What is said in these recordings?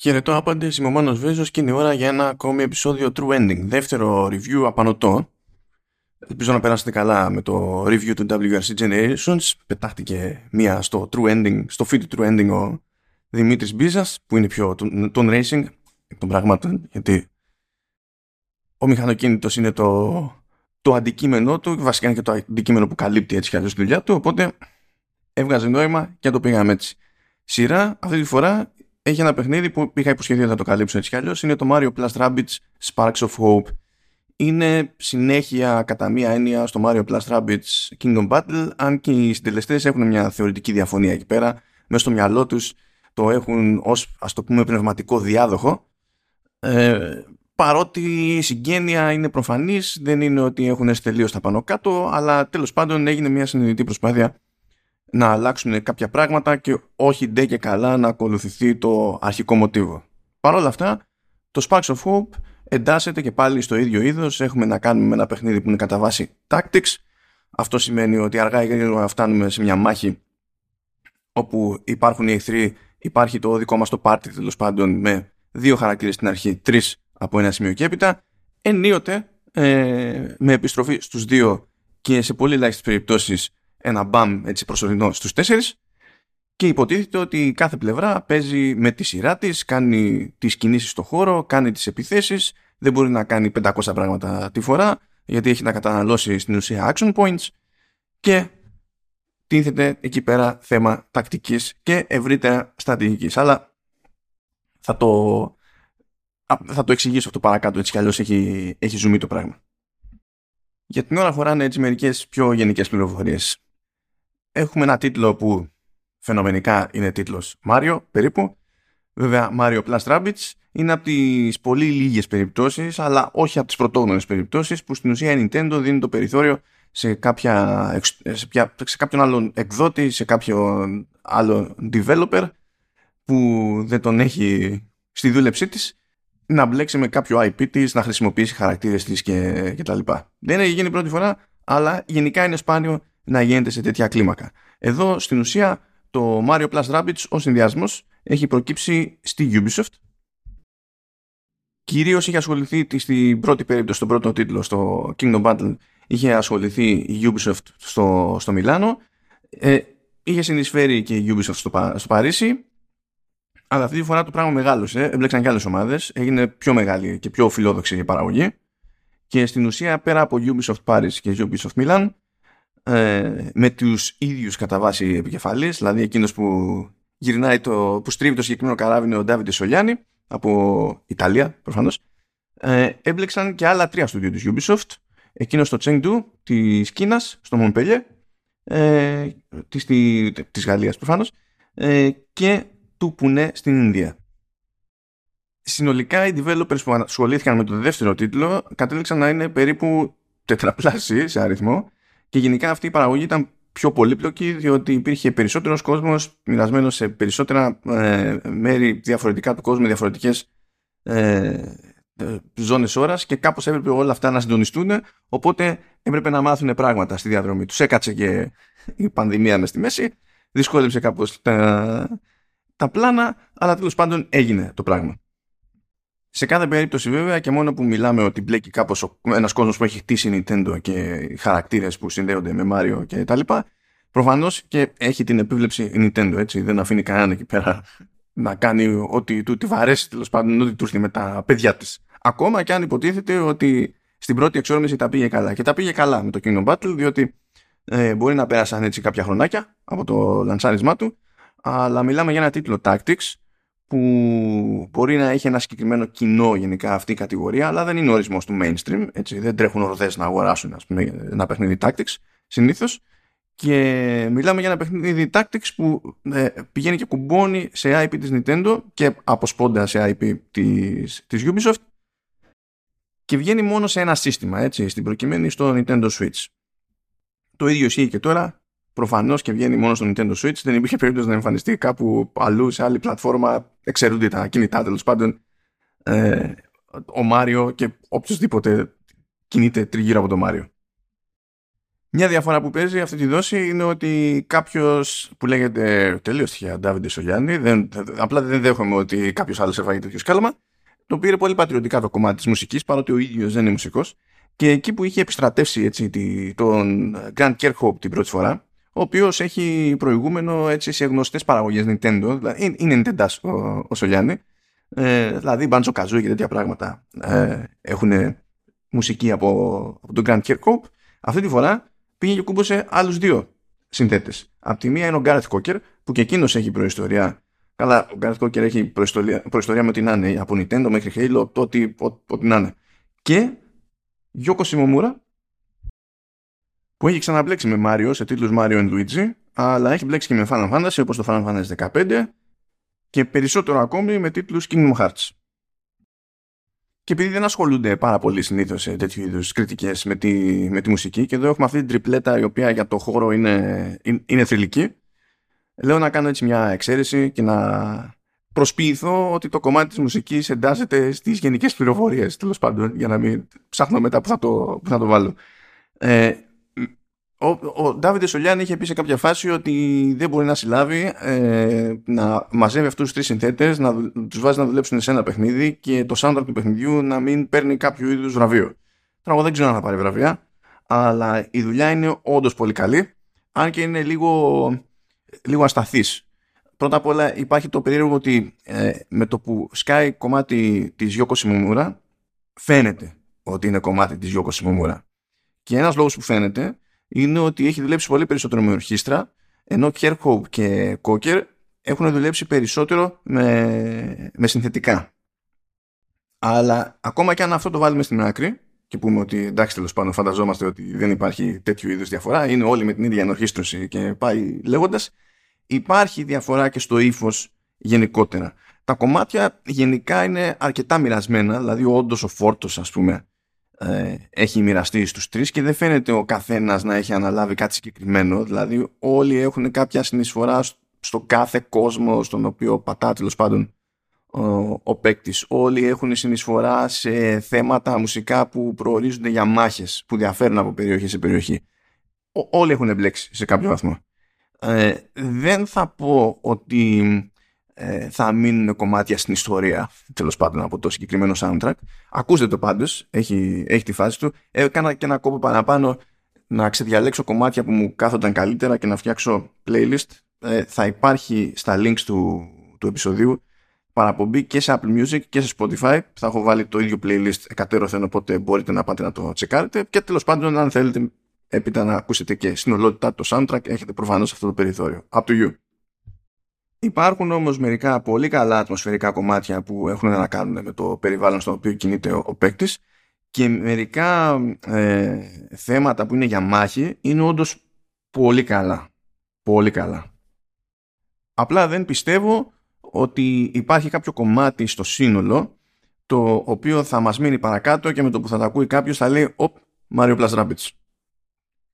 Χαιρετώ άπαντες, είμαι ο Μάνος Βέζος και είναι ώρα για ένα ακόμη επεισόδιο True Ending. Δεύτερο review απανοτό. Ελπίζω να περάσετε καλά με το review του WRC Generations. Πετάχτηκε μία στο True Ending, στο feed του True Ending ο Δημήτρης Μπίζας, που είναι πιο τον, racing εκ των πραγμάτων, γιατί ο μηχανοκίνητος είναι το, το αντικείμενό του, βασικά είναι και το αντικείμενο που καλύπτει έτσι κι αλλιώς τη δουλειά του, οπότε έβγαζε νόημα και το πήγαμε έτσι. Σειρά, αυτή τη φορά έχει ένα παιχνίδι που είχα υποσχεθεί ότι θα το καλύψω έτσι κι αλλιώς. Είναι το Mario Plus Rabbids Sparks of Hope. Είναι συνέχεια κατά μία έννοια στο Mario Plus Rabbids Kingdom Battle, αν και οι συντελεστές έχουν μια θεωρητική διαφωνία εκεί πέρα. Μέσα στο μυαλό τους το έχουν ως ας το πούμε πνευματικό διάδοχο. Ε, παρότι η συγγένεια είναι προφανής, δεν είναι ότι έχουν τελείως τα πάνω κάτω, αλλά τέλος πάντων έγινε μια συνειδητή προσπάθεια να αλλάξουν κάποια πράγματα και όχι ντε και καλά να ακολουθηθεί το αρχικό μοτίβο. Παρ' όλα αυτά, το Sparks of Hope εντάσσεται και πάλι στο ίδιο είδος. Έχουμε να κάνουμε με ένα παιχνίδι που είναι κατά βάση tactics. Αυτό σημαίνει ότι αργά ή γρήγορα φτάνουμε σε μια μάχη όπου υπάρχουν οι εχθροί, υπάρχει το δικό μας το πάρτι τέλος πάντων με δύο χαρακτήρες στην αρχή, τρεις από ένα σημείο και έπειτα. Ενίοτε ε, με επιστροφή στους δύο και σε πολύ ελάχιστες περιπτώσεις ένα μπαμ έτσι προσωρινό στους τέσσερις και υποτίθεται ότι κάθε πλευρά παίζει με τη σειρά της, κάνει τις κινήσεις στο χώρο, κάνει τις επιθέσεις, δεν μπορεί να κάνει 500 πράγματα τη φορά γιατί έχει να καταναλώσει στην ουσία action points και τίθεται εκεί πέρα θέμα τακτικής και ευρύτερα στρατηγικής. Αλλά θα το, θα το εξηγήσω αυτό παρακάτω, έτσι κι αλλιώς έχει, έχει ζουμί το πράγμα. Για την ώρα χωράνε έτσι μερικές πιο γενικές πληροφορίες έχουμε ένα τίτλο που φαινομενικά είναι τίτλος Mario περίπου. Βέβαια Mario Plus Rabbids είναι από τις πολύ λίγες περιπτώσεις αλλά όχι από τις πρωτόγνωρες περιπτώσεις που στην ουσία η Nintendo δίνει το περιθώριο σε, κάποια, σε, σε κάποιον άλλον εκδότη, σε κάποιον άλλο developer που δεν τον έχει στη δούλεψή της να μπλέξει με κάποιο IP της, να χρησιμοποιήσει χαρακτήρες της και, και τα λοιπά. Δεν έχει γίνει πρώτη φορά, αλλά γενικά είναι σπάνιο να γίνεται σε τέτοια κλίμακα. Εδώ στην ουσία το Mario Plus Rabbids ο συνδυασμός έχει προκύψει στη Ubisoft. Κυρίως είχε ασχοληθεί στην πρώτη περίπτωση, στον πρώτο τίτλο, στο Kingdom Battle, είχε ασχοληθεί η Ubisoft στο, στο Μιλάνο. Ε, είχε συνεισφέρει και η Ubisoft στο, στο Παρίσι. Αλλά αυτή τη φορά το πράγμα μεγάλωσε, έμπλεξαν και άλλες ομάδες, έγινε πιο μεγάλη και πιο φιλόδοξη η παραγωγή. Και στην ουσία πέρα από Ubisoft Paris και Ubisoft Milan ε, με τους ίδιους κατά βάση επικεφαλής, δηλαδή εκείνος που γυρνάει το, που στρίβει το συγκεκριμένο καράβι είναι ο Ντάβιντε Σολιάνη από Ιταλία προφανώς. Ε, έμπλεξαν και άλλα τρία στούντιο της Ubisoft. Εκείνος στο Chengdu της Κίνας, στο Μομπελιέ ε, της, της Γαλλίας προφανώς ε, και του Πουνέ στην Ινδία. Συνολικά οι developers που ασχολήθηκαν με το δεύτερο τίτλο κατέληξαν να είναι περίπου τετραπλάσιοι σε αριθμό και γενικά αυτή η παραγωγή ήταν πιο πολύπλοκη διότι υπήρχε περισσότερος κόσμος μοιρασμένος σε περισσότερα ε, μέρη διαφορετικά του κόσμου, διαφορετικές ε, ε, ζώνες ώρας και κάπως έπρεπε όλα αυτά να συντονιστούν οπότε έπρεπε να μάθουν πράγματα στη διαδρομή τους. Έκατσε και η πανδημία μες στη μέση, δυσκόλεψε κάπως τα, τα πλάνα αλλά τέλος πάντων έγινε το πράγμα. Σε κάθε περίπτωση βέβαια και μόνο που μιλάμε ότι μπλέκει κάπως ένας κόσμος που έχει χτίσει η Nintendo και χαρακτήρες που συνδέονται με Mario και τα λοιπά προφανώς και έχει την επίβλεψη η Nintendo έτσι. Δεν αφήνει κανέναν εκεί πέρα να κάνει ό,τι του τη βαρέσει τέλος πάντων ό,τι του έρθει με τα παιδιά της. Ακόμα και αν υποτίθεται ότι στην πρώτη εξόρμηση τα πήγε καλά. Και τα πήγε καλά με το Kingdom Battle διότι ε, μπορεί να πέρασαν έτσι κάποια χρονάκια από το λανσάρισμά του αλλά μιλάμε για ένα τίτλο Tactics που μπορεί να έχει ένα συγκεκριμένο κοινό γενικά αυτή η κατηγορία, αλλά δεν είναι ορισμός του mainstream. Έτσι, δεν τρέχουν ορδές να αγοράσουν ας πούμε, ένα παιχνίδι Tactics συνήθως. Και μιλάμε για ένα παιχνίδι Tactics που ε, πηγαίνει και κουμπώνει σε IP της Nintendo και αποσπώντα σε IP της, της Ubisoft και βγαίνει μόνο σε ένα σύστημα, έτσι, στην προκειμένη στο Nintendo Switch. Το ίδιο ισχύει και τώρα προφανώς και βγαίνει μόνο στο Nintendo Switch. Δεν υπήρχε περίπτωση να εμφανιστεί κάπου αλλού σε άλλη πλατφόρμα. Εξαιρούνται τα κινητά τέλος πάντων. Ε, ο Μάριο και οποιοδήποτε κινείται τριγύρω από τον Μάριο. Μια διαφορά που παίζει αυτή τη δόση είναι ότι κάποιος που λέγεται τελείω τυχαία Ντάβιντε Σολιάννη, δεν, απλά δεν δέχομαι ότι κάποιος άλλος έφαγε τέτοιο σκάλαμα, το πήρε πολύ πατριωτικά το κομμάτι της μουσικής, παρότι ο ίδιος δεν είναι μουσικός. Και εκεί που είχε επιστρατεύσει έτσι, τον Grand Kerkhope την πρώτη φορά, ο οποίο έχει προηγούμενο έτσι, σε γνωστέ παραγωγέ Nintendo, δηλαδή είναι Nintendo ο, ο Σολιάννη, ε, δηλαδή Banjo Kazooie και τέτοια πράγματα ε, έχουν μουσική από, από τον Grand Kerkhope. Αυτή τη φορά πήγε και κούμπωσε άλλου δύο συνθέτε. Απ' τη μία είναι ο Gareth Cocker, που και εκείνο έχει προϊστορία. Καλά, ο Gareth Cocker έχει προϊστορία, προϊστορία με ό,τι να είναι, από Nintendo μέχρι Halo, το ό,τι, ό,τι να είναι. Και Γιώκο Σιμομούρα, που έχει ξαναμπλέξει με Μάριο σε τίτλους Mario and Luigi, αλλά έχει μπλέξει και με Final Fantasy όπως το Final Fantasy 15 και περισσότερο ακόμη με τίτλους Kingdom Hearts. Και επειδή δεν ασχολούνται πάρα πολύ συνήθως σε τέτοιου είδους κριτικές με τη, με τη μουσική, και εδώ έχουμε αυτή την τριπλέτα η οποία για το χώρο είναι, είναι θρηλυκή, λέω να κάνω έτσι μια εξαίρεση και να προσποιηθώ ότι το κομμάτι της μουσικής εντάσσεται στις γενικές πληροφορίες τέλος πάντων για να μην ψάχνω μετά που θα το, που θα το βάλω. Ε, ο, ο Ντάβιντε Σολιάν είχε πει σε κάποια φάση ότι δεν μπορεί να συλλάβει ε, να μαζεύει αυτούς τους τρεις συνθέτες, να τους βάζει να δουλέψουν σε ένα παιχνίδι και το soundtrack του παιχνιδιού να μην παίρνει κάποιο είδους βραβείο. Τώρα, εγώ δεν ξέρω αν θα πάρει βραβεία, αλλά η δουλειά είναι όντως πολύ καλή, αν και είναι λίγο, λίγο ασταθής. Πρώτα απ' όλα υπάρχει το περίεργο ότι ε, με το που σκάει κομμάτι της Γιώκο Σιμομούρα φαίνεται ότι είναι κομμάτι της Γιώκο Σιμομούρα. Και ένας λόγος που φαίνεται είναι ότι έχει δουλέψει πολύ περισσότερο με ορχήστρα, ενώ Κέρχοπ και Κόκερ έχουν δουλέψει περισσότερο με, με συνθετικά. Αλλά ακόμα και αν αυτό το βάλουμε στην άκρη και πούμε ότι εντάξει τέλος πάντων φανταζόμαστε ότι δεν υπάρχει τέτοιου είδους διαφορά, είναι όλοι με την ίδια ενορχήστρωση και πάει λέγοντας, υπάρχει διαφορά και στο ύφος γενικότερα. Τα κομμάτια γενικά είναι αρκετά μοιρασμένα, δηλαδή όντως ο φόρτος ας πούμε ε, έχει μοιραστεί στους τρεις και δεν φαίνεται ο καθένας να έχει αναλάβει κάτι συγκεκριμένο δηλαδή όλοι έχουν κάποια συνεισφορά στο κάθε κόσμο στον οποίο πατά τέλος πάντων ο, ο παίκτης. Όλοι έχουν συνεισφορά σε θέματα μουσικά που προορίζονται για μάχες που διαφέρουν από περιοχή σε περιοχή. όλοι έχουν εμπλέξει σε κάποιο βαθμό. Ε, δεν θα πω ότι ε, θα μείνουν κομμάτια στην ιστορία τέλος πάντων από το συγκεκριμένο soundtrack. Ακούστε το πάντως, έχει, έχει τη φάση του. Έκανα και ένα κόπο παραπάνω να ξεδιαλέξω κομμάτια που μου κάθονταν καλύτερα και να φτιάξω playlist. Ε, θα υπάρχει στα links του, του επεισοδίου παραπομπή και σε Apple Music και σε Spotify. Θα έχω βάλει το ίδιο playlist εκατέρωθεν, οπότε μπορείτε να πάτε να το τσεκάρετε. Και τέλος πάντων, αν θέλετε έπειτα να ακούσετε και συνολότητα το soundtrack, έχετε προφανώς αυτό το περιθώριο. Up to you. Υπάρχουν όμως μερικά πολύ καλά ατμοσφαιρικά κομμάτια που έχουν να κάνουν με το περιβάλλον στο οποίο κινείται ο, ο παίκτης και μερικά ε, θέματα που είναι για μάχη είναι όντως πολύ καλά. Πολύ καλά. Απλά δεν πιστεύω ότι υπάρχει κάποιο κομμάτι στο σύνολο το οποίο θα μας μείνει παρακάτω και με το που θα τα ακούει κάποιος θα λέει «Οπ, Mario Plus Rabbids».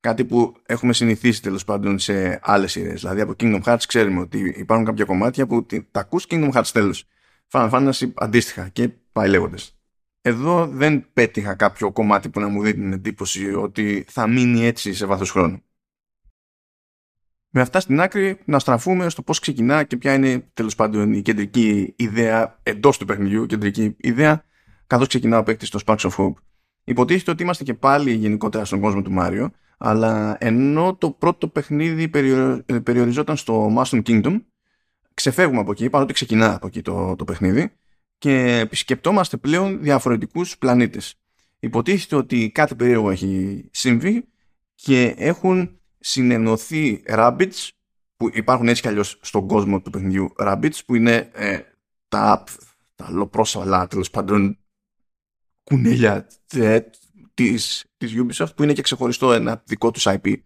Κάτι που έχουμε συνηθίσει τέλος πάντων σε άλλες σειρές. Δηλαδή από Kingdom Hearts ξέρουμε ότι υπάρχουν κάποια κομμάτια που τα ακούς Kingdom Hearts τέλος. Final Fantasy αντίστοιχα και πάει λέγοντας. Εδώ δεν πέτυχα κάποιο κομμάτι που να μου δίνει την εντύπωση ότι θα μείνει έτσι σε βάθος χρόνου. Με αυτά στην άκρη να στραφούμε στο πώς ξεκινά και ποια είναι τέλος πάντων η κεντρική ιδέα εντός του παιχνιδιού, κεντρική ιδέα καθώς ξεκινά ο παίκτης στο Sparks of Hope. Υποτίθεται ότι είμαστε και πάλι γενικότερα στον κόσμο του Μάριο αλλά ενώ το πρώτο παιχνίδι ε, περιοριζόταν στο Mushroom Kingdom, ξεφεύγουμε από εκεί, παρότι ξεκινά από εκεί το, το παιχνίδι, και επισκεπτόμαστε πλέον διαφορετικούς πλανήτες. Υποτίθεται ότι κάτι περίεργο έχει συμβεί και έχουν συνενωθεί rabbits που υπάρχουν έτσι κι αλλιώς στον κόσμο του παιχνιδιού rabbits που είναι ε, τα, τα λοπρόσαλα τέλος πάντων κουνέλια ε, της, της Ubisoft που είναι και ξεχωριστό ένα δικό τους IP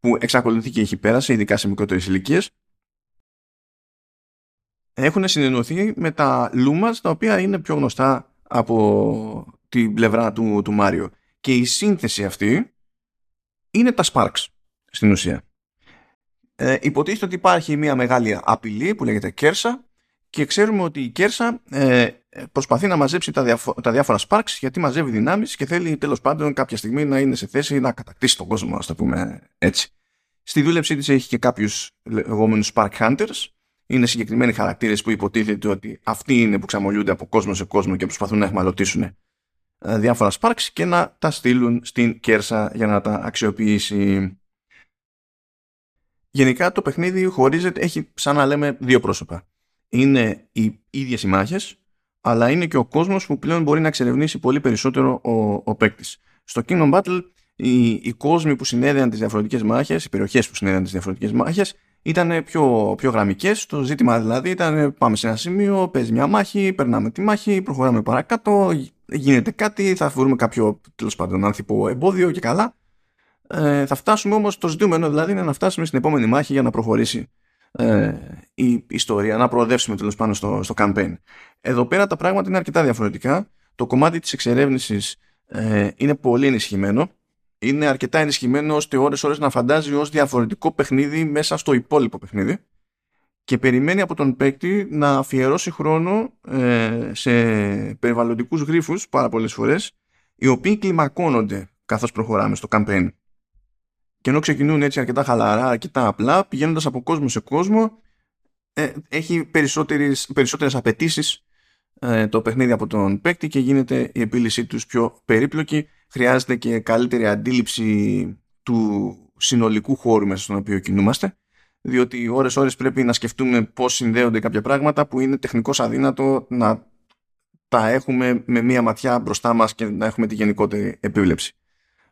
που εξακολουθεί και έχει πέρασει ειδικά σε μικρότερες ηλικίες. έχουν συνενωθεί με τα Lumas τα οποία είναι πιο γνωστά από την πλευρά του, του Mario και η σύνθεση αυτή είναι τα Sparks στην ουσία. Ε, υποτίθεται ότι υπάρχει μια μεγάλη απειλή που λέγεται Kersa και ξέρουμε ότι η Κέρσα ε, προσπαθεί να μαζέψει τα, διαφο- τα διάφορα sparks γιατί μαζεύει δυνάμεις και θέλει τέλος πάντων κάποια στιγμή να είναι σε θέση να κατακτήσει τον κόσμο, ας το πούμε έτσι. Στη δούλεψή της έχει και κάποιους λεγόμενους Spark Hunters. Είναι συγκεκριμένοι χαρακτήρες που υποτίθεται ότι αυτοί είναι που ξαμολιούνται από κόσμο σε κόσμο και προσπαθούν να εχμαλωτήσουν ε, διάφορα Sparks και να τα στείλουν στην Κέρσα για να τα αξιοποιήσει. Γενικά το παιχνίδι χωρίζεται, έχει σαν να λέμε δύο πρόσωπα. Είναι οι ίδιες οι μάχες, αλλά είναι και ο κόσμος που πλέον μπορεί να εξερευνήσει πολύ περισσότερο ο, ο παίκτης. Στο Kingdom Battle οι, οι κόσμοι που συνέδεαν τις διαφορετικές μάχες, οι περιοχές που συνέδεαν τις διαφορετικές μάχες ήταν πιο, πιο γραμμικές. Το ζήτημα δηλαδή ήταν πάμε σε ένα σημείο, παίζει μια μάχη, περνάμε τη μάχη, προχωράμε παρακάτω, γίνεται κάτι, θα βρούμε κάποιο τέλος πάντων άνθρωπο εμπόδιο και καλά. Ε, θα φτάσουμε όμως, το ζητούμενο δηλαδή είναι να φτάσουμε στην επόμενη μάχη για να προχωρήσει ε, η ιστορία, να προοδεύσουμε τέλος πάντων στο, στο campaign. Εδώ πέρα τα πράγματα είναι αρκετά διαφορετικά. Το κομμάτι της εξερεύνησης ε, είναι πολύ ενισχυμένο. Είναι αρκετά ενισχυμένο ώστε ώρες-ώρες να φαντάζει ως διαφορετικό παιχνίδι μέσα στο υπόλοιπο παιχνίδι και περιμένει από τον παίκτη να αφιερώσει χρόνο ε, σε περιβαλλοντικούς γρίφους πάρα πολλές φορές οι οποίοι κλιμακώνονται καθώς προχωράμε στο campaign. Και ενώ ξεκινούν έτσι αρκετά χαλαρά, αρκετά απλά, πηγαίνοντας από κόσμο σε κόσμο, ε, έχει περισσότερες, περισσότερες απαιτήσεις ε, το παιχνίδι από τον παίκτη και γίνεται η επίλυσή τους πιο περίπλοκη. Χρειάζεται και καλύτερη αντίληψη του συνολικού χώρου μέσα στον οποίο κινούμαστε διότι ώρες ώρες πρέπει να σκεφτούμε πώς συνδέονται κάποια πράγματα που είναι τεχνικώς αδύνατο να τα έχουμε με μία ματιά μπροστά μας και να έχουμε τη γενικότερη επίβλεψη.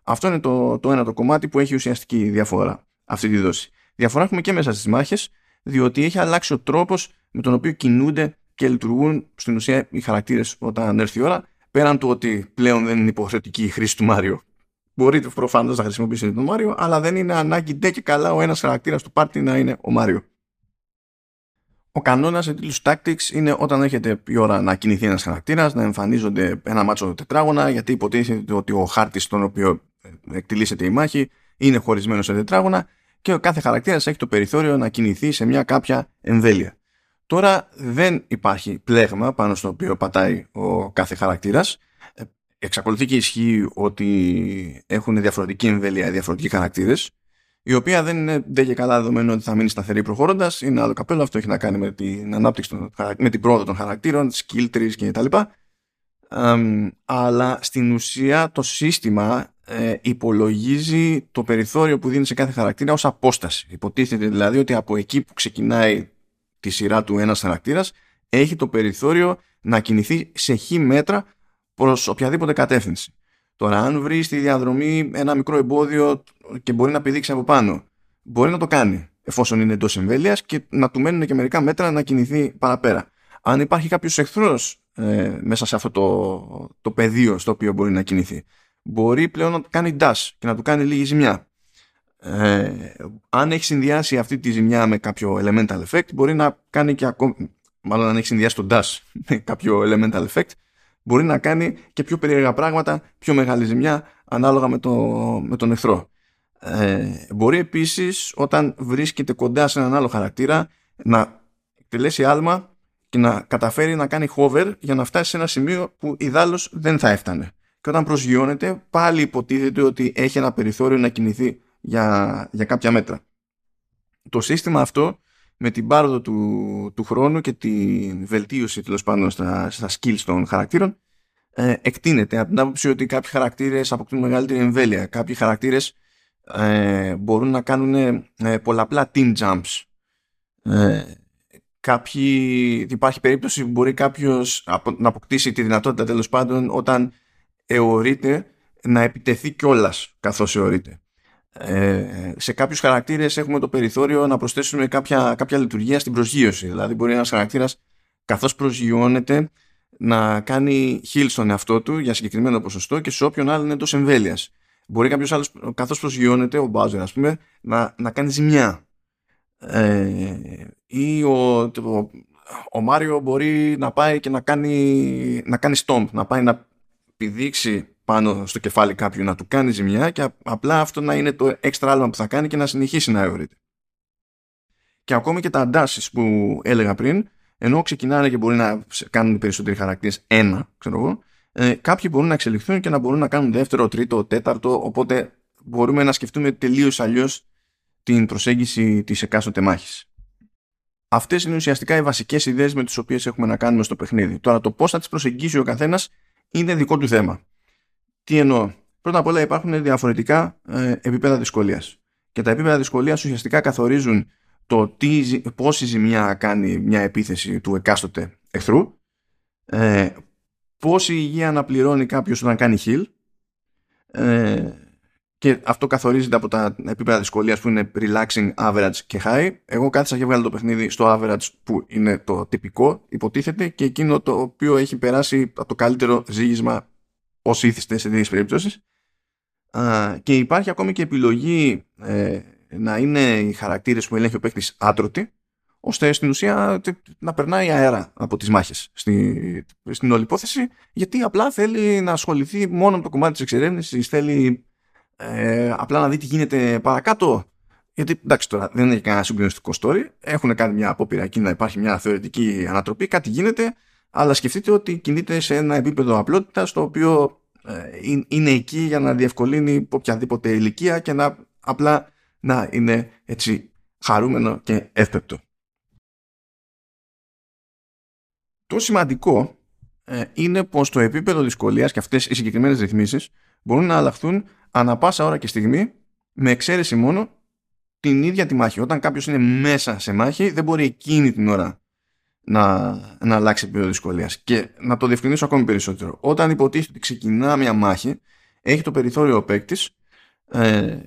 Αυτό είναι το, το ένα το κομμάτι που έχει ουσιαστική διαφορά αυτή τη δόση. Διαφορά έχουμε και μέσα στις μάχες διότι έχει αλλάξει ο τρόπος με τον οποίο κινούνται και λειτουργούν στην ουσία οι χαρακτήρες όταν έρθει η ώρα πέραν του ότι πλέον δεν είναι υποχρεωτική η χρήση του Μάριο Μπορείτε προφανώς να χρησιμοποιήσετε τον Μάριο, αλλά δεν είναι ανάγκη ντε και καλά ο ένας χαρακτήρας του πάρτι να είναι ο Μάριο. Ο κανόνας σε τίτλου Tactics είναι όταν έχετε η ώρα να κινηθεί ένας χαρακτήρας, να εμφανίζονται ένα μάτσο τετράγωνα, γιατί υποτίθεται ότι ο χάρτης στον οποίο εκτελήσεται η μάχη είναι χωρισμένος σε τετράγωνα και ο κάθε χαρακτήρας έχει το περιθώριο να κινηθεί σε μια κάποια εμβέλεια. Τώρα δεν υπάρχει πλέγμα πάνω στο οποίο πατάει ο κάθε χαρακτήρας εξακολουθεί και ισχύει ότι έχουν διαφορετική εμβέλεια, διαφορετικοί χαρακτήρες, η οποία δεν είναι δεν και καλά δεδομένο ότι θα μείνει σταθερή προχωρώντας. Είναι άλλο καπέλο. Αυτό έχει να κάνει με την ανάπτυξη, των, με την πρόοδο των χαρακτήρων, skill trees κτλ. Um, αλλά στην ουσία το σύστημα ε, υπολογίζει το περιθώριο που δίνει σε κάθε χαρακτήρα ως απόσταση. Υποτίθεται δηλαδή ότι από εκεί που ξεκινάει τη σειρά του ένας χαρακτήρας έχει το περιθώριο να κινηθεί σε χ μέτρα Προς οποιαδήποτε κατεύθυνση. Τώρα, αν βρει στη διαδρομή ένα μικρό εμπόδιο και μπορεί να πηδήξει από πάνω, μπορεί να το κάνει εφόσον είναι εντός εμβέλειας και να του μένουν και μερικά μέτρα να κινηθεί παραπέρα. Αν υπάρχει κάποιος εχθρός ε, μέσα σε αυτό το, το πεδίο στο οποίο μπορεί να κινηθεί, μπορεί πλέον να κάνει dash και να του κάνει λίγη ζημιά. Ε, αν έχει συνδυάσει αυτή τη ζημιά με κάποιο elemental effect, μπορεί να κάνει και ακόμα. Μάλλον αν έχει συνδυάσει το dash με κάποιο elemental effect, μπορεί να κάνει και πιο περίεργα πράγματα, πιο μεγάλη ζημιά ανάλογα με, το, με τον εχθρό. Ε, μπορεί επίσης όταν βρίσκεται κοντά σε έναν άλλο χαρακτήρα να εκτελέσει άλμα και να καταφέρει να κάνει hover για να φτάσει σε ένα σημείο που ιδάλλως δεν θα έφτανε. Και όταν προσγειώνεται πάλι υποτίθεται ότι έχει ένα περιθώριο να κινηθεί για, για κάποια μέτρα. Το σύστημα αυτό με την πάροδο του, του χρόνου και τη βελτίωση τέλος πάντων στα, στα skills των χαρακτήρων ε, εκτείνεται από την άποψη ότι κάποιοι χαρακτήρες αποκτούν μεγαλύτερη εμβέλεια κάποιοι χαρακτήρες ε, μπορούν να κάνουν ε, πολλαπλά team jumps ε, κάποιοι, υπάρχει περίπτωση που μπορεί κάποιος να αποκτήσει τη δυνατότητα τέλος πάντων όταν εωρείται να επιτεθεί κιόλας καθώς εωρείται ε, σε κάποιους χαρακτήρες έχουμε το περιθώριο να προσθέσουμε κάποια, κάποια λειτουργία στην προσγείωση. Δηλαδή μπορεί ένας χαρακτήρας καθώς προσγειώνεται να κάνει heal στον εαυτό του για συγκεκριμένο ποσοστό και σε όποιον άλλο είναι εντός εμβέλειας. Μπορεί κάποιος άλλος, καθώς προσγειώνεται, ο Μπάζερ, ας πούμε, να, να κάνει ζημιά. Ε, ή ο, ο, ο Μάριο μπορεί να πάει και να κάνει, να κάνει stomp, να πάει να πηδήξει πάνω στο κεφάλι κάποιου να του κάνει ζημιά και απλά αυτό να είναι το έξτρα άλμα που θα κάνει και να συνεχίσει να αιωρείται. Και ακόμη και τα αντάσεις που έλεγα πριν ενώ ξεκινάνε και μπορεί να κάνουν περισσότεροι χαρακτήρες ένα, ξέρω εγώ, ε, κάποιοι μπορούν να εξελιχθούν και να μπορούν να κάνουν δεύτερο, τρίτο, τέταρτο, οπότε μπορούμε να σκεφτούμε τελείως αλλιώς την προσέγγιση της εκάστοτε μάχης. Αυτές είναι ουσιαστικά οι βασικές ιδέες με τις οποίες έχουμε να κάνουμε στο παιχνίδι. Τώρα το πώς θα τις προσεγγίσει ο καθένας είναι δικό του θέμα. Τι εννοώ; Πρώτα απ' όλα υπάρχουν διαφορετικά ε, επίπεδα δυσκολίας. Και τα επίπεδα δυσκολίας ουσιαστικά καθορίζουν το τι, πόση ζημιά κάνει μια επίθεση του εκάστοτε εχθρού, ε, πόση υγεία αναπληρώνει κάποιος όταν κάνει heal, ε, και αυτό καθορίζεται από τα επίπεδα δυσκολία που είναι relaxing, average και high. Εγώ κάθισα και βγάλω το παιχνίδι στο average που είναι το τυπικό, υποτίθεται, και εκείνο το οποίο έχει περάσει από το καλύτερο ζήγισμα όσοι ήθιστες σε τέτοιες περιπτώσεις. Και υπάρχει ακόμη και επιλογή ε, να είναι οι χαρακτήρες που ελέγχει ο παίκτης άτρωτοι, ώστε στην ουσία να περνάει αέρα από τις μάχες στη, στην όλη υπόθεση, γιατί απλά θέλει να ασχοληθεί μόνο με το κομμάτι της εξερεύνησης, θέλει ε, απλά να δει τι γίνεται παρακάτω. Γιατί εντάξει τώρα δεν έχει κανένα συγκλονιστικό story. Έχουν κάνει μια απόπειρα εκεί να υπάρχει μια θεωρητική ανατροπή, κάτι γίνεται, αλλά σκεφτείτε ότι κινείται σε ένα επίπεδο απλότητας το οποίο ε, είναι εκεί για να διευκολύνει οποιαδήποτε ηλικία και να απλά να είναι έτσι χαρούμενο και εύπεπτο. Το σημαντικό ε, είναι πως το επίπεδο δυσκολίας και αυτές οι συγκεκριμένες ρυθμίσεις μπορούν να αλλάχθουν ανα πάσα ώρα και στιγμή με εξαίρεση μόνο την ίδια τη μάχη. Όταν κάποιος είναι μέσα σε μάχη δεν μπορεί εκείνη την ώρα να, να αλλάξει επίπεδο δυσκολίας. Και να το διευκρινίσω ακόμη περισσότερο. Όταν υποτίθεται ότι ξεκινά μια μάχη, έχει το περιθώριο ο παίκτης ε,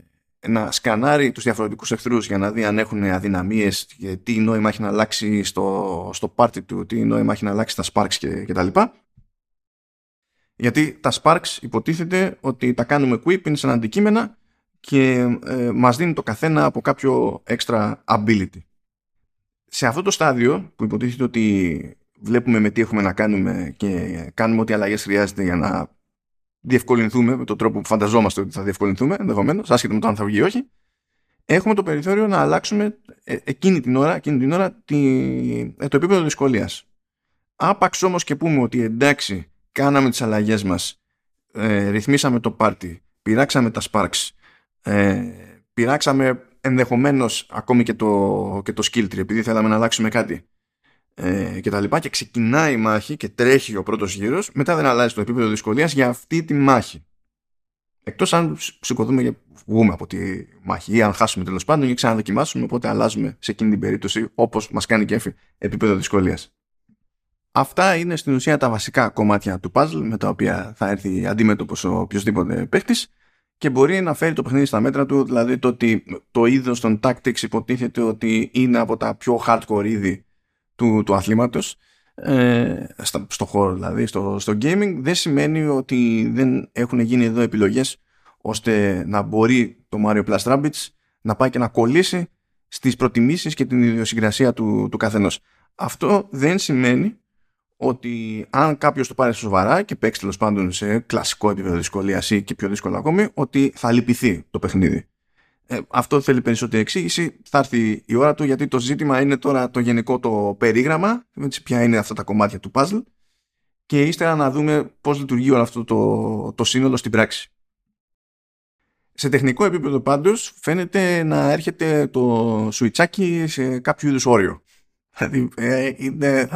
να σκανάρει τους διαφορετικούς εχθρούς για να δει αν έχουν αδυναμίες και τι νόημα έχει να αλλάξει στο, στο πάρτι του, τι νόημα έχει να αλλάξει στα sparks και, και τα λοιπά. Γιατί τα sparks υποτίθεται ότι τα κάνουμε equip, είναι σαν αντικείμενα και ε, μας δίνει το καθένα από κάποιο extra ability. Σε αυτό το στάδιο που υποτίθεται ότι βλέπουμε με τι έχουμε να κάνουμε και κάνουμε ό,τι αλλαγές χρειάζεται για να διευκολυνθούμε με τον τρόπο που φανταζόμαστε ότι θα διευκολυνθούμε ενδεχομένως, άσχετα με το αν θα βγει ή όχι, έχουμε το περιθώριο να αλλάξουμε ε, εκείνη την ώρα, εκείνη την ώρα τη, ε, το επίπεδο δυσκολίας. Άπαξ όμως και πούμε ότι εντάξει, κάναμε τις αλλαγές μας, ε, ρυθμίσαμε το πάρτι, πειράξαμε τα sparks, ε, πειράξαμε ενδεχομένως ακόμη και το, και το skill tree επειδή θέλαμε να αλλάξουμε κάτι. Ε, και τα λοιπά. Και ξεκινάει η μάχη και τρέχει ο πρώτος γύρος. Μετά δεν αλλάζει το επίπεδο δυσκολίας για αυτή τη μάχη. Εκτός αν σηκωθούμε και βγούμε από τη μάχη ή αν χάσουμε τέλος πάντων ή ξαναδοκιμάσουμε οπότε αλλάζουμε σε εκείνη την περίπτωση όπως μας κάνει κέφι επίπεδο δυσκολίας Αυτά είναι στην ουσία τα βασικά κομμάτια του puzzle με τα οποία θα έρθει αντίμετωπος ο οποιοδήποτε παίχτης και μπορεί να φέρει το παιχνίδι στα μέτρα του, δηλαδή το ότι το είδος των tactics υποτίθεται ότι είναι από τα πιο hardcore είδη του, του αθλήματος ε, στο, στο χώρο δηλαδή, στο, στο gaming δεν σημαίνει ότι δεν έχουν γίνει εδώ επιλογές ώστε να μπορεί το Mario Plus Rabbids να πάει και να κολλήσει στις προτιμήσεις και την ιδιοσυγκρασία του, του καθενός. Αυτό δεν σημαίνει ότι αν κάποιος το πάρει σοβαρά και παίξει τέλος πάντων σε κλασικό επίπεδο δυσκολίας ή και πιο δύσκολο ακόμη, ότι θα λυπηθεί το παιχνίδι. Ε, αυτό θέλει περισσότερη εξήγηση. Θα έρθει η ώρα του γιατί το ζήτημα είναι τώρα το γενικό το περίγραμμα, έτσι, ποια είναι αυτά τα κομμάτια του puzzle και ύστερα να δούμε πώς λειτουργεί όλο αυτό το, το σύνολο στην πράξη. Σε τεχνικό επίπεδο πάντως φαίνεται να έρχεται το σουιτσάκι σε κάποιο είδους όριο. Δηλαδή ε, είναι,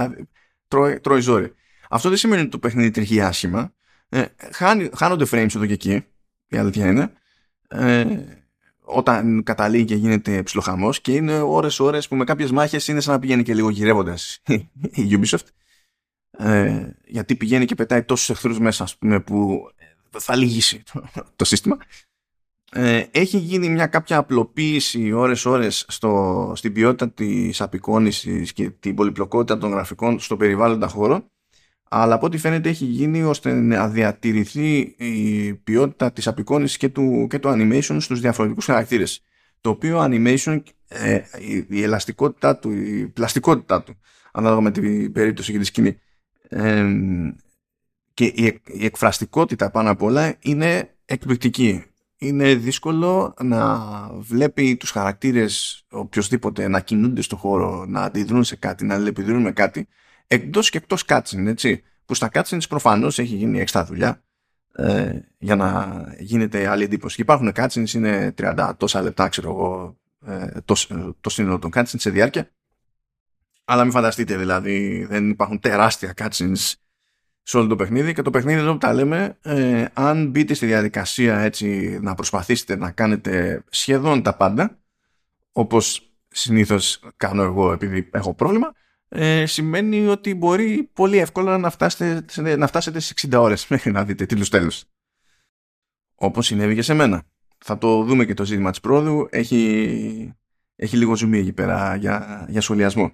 τρώει, τρώει ζόρι. Αυτό δεν σημαίνει ότι το παιχνίδι τρέχει άσχημα. Ε, χάνονται frames εδώ και εκεί, η αλήθεια είναι. Ε, όταν καταλήγει και γίνεται ψιλοχαμός και είναι ώρες ώρες που με κάποιες μάχες είναι σαν να πηγαίνει και λίγο γυρεύοντας η Ubisoft ε, γιατί πηγαίνει και πετάει τόσους εχθρούς μέσα πούμε, που θα λυγίσει το, το σύστημα ε, έχει γίνει μια κάποια απλοποίηση ώρες ώρες στο, στην ποιότητα της απεικόνησης και την πολυπλοκότητα των γραφικών στο περιβάλλοντα χώρο. Αλλά από ό,τι φαίνεται έχει γίνει ώστε να διατηρηθεί η ποιότητα της απεικόνησης και του, και του animation στους διαφορετικούς χαρακτήρες. Το οποίο animation ε, η, ελαστικότητά του, η πλαστικότητά του ανάλογα με την περίπτωση και τη σκηνή. Ε, και η, η εκφραστικότητα πάνω απ' όλα είναι εκπληκτική είναι δύσκολο να βλέπει τους χαρακτήρες οποιοδήποτε να κινούνται στο χώρο, να αντιδρούν σε κάτι, να λεπιδρούν με κάτι, εκτός και εκτός κάτσιν, έτσι. Που στα κάτσιν προφανώς έχει γίνει έξτρα δουλειά ε, για να γίνεται άλλη εντύπωση. Και υπάρχουν κάτσιν, είναι 30 τόσα λεπτά, ξέρω εγώ, ε, το, το σύνολο των κάτσιν σε διάρκεια. Αλλά μην φανταστείτε, δηλαδή, δεν υπάρχουν τεράστια cutscenes σε όλο το παιχνίδι και το παιχνίδι εδώ που τα λέμε ε, αν μπείτε στη διαδικασία έτσι να προσπαθήσετε να κάνετε σχεδόν τα πάντα όπως συνήθως κάνω εγώ επειδή έχω πρόβλημα ε, σημαίνει ότι μπορεί πολύ εύκολα να φτάσετε, να φτάσετε στις 60 ώρες μέχρι να δείτε τέλος τέλος. Όπως συνέβη και σε μένα. Θα το δούμε και το ζήτημα της πρόοδου. Έχει, έχει λίγο ζουμί εκεί πέρα για, για σχολιασμό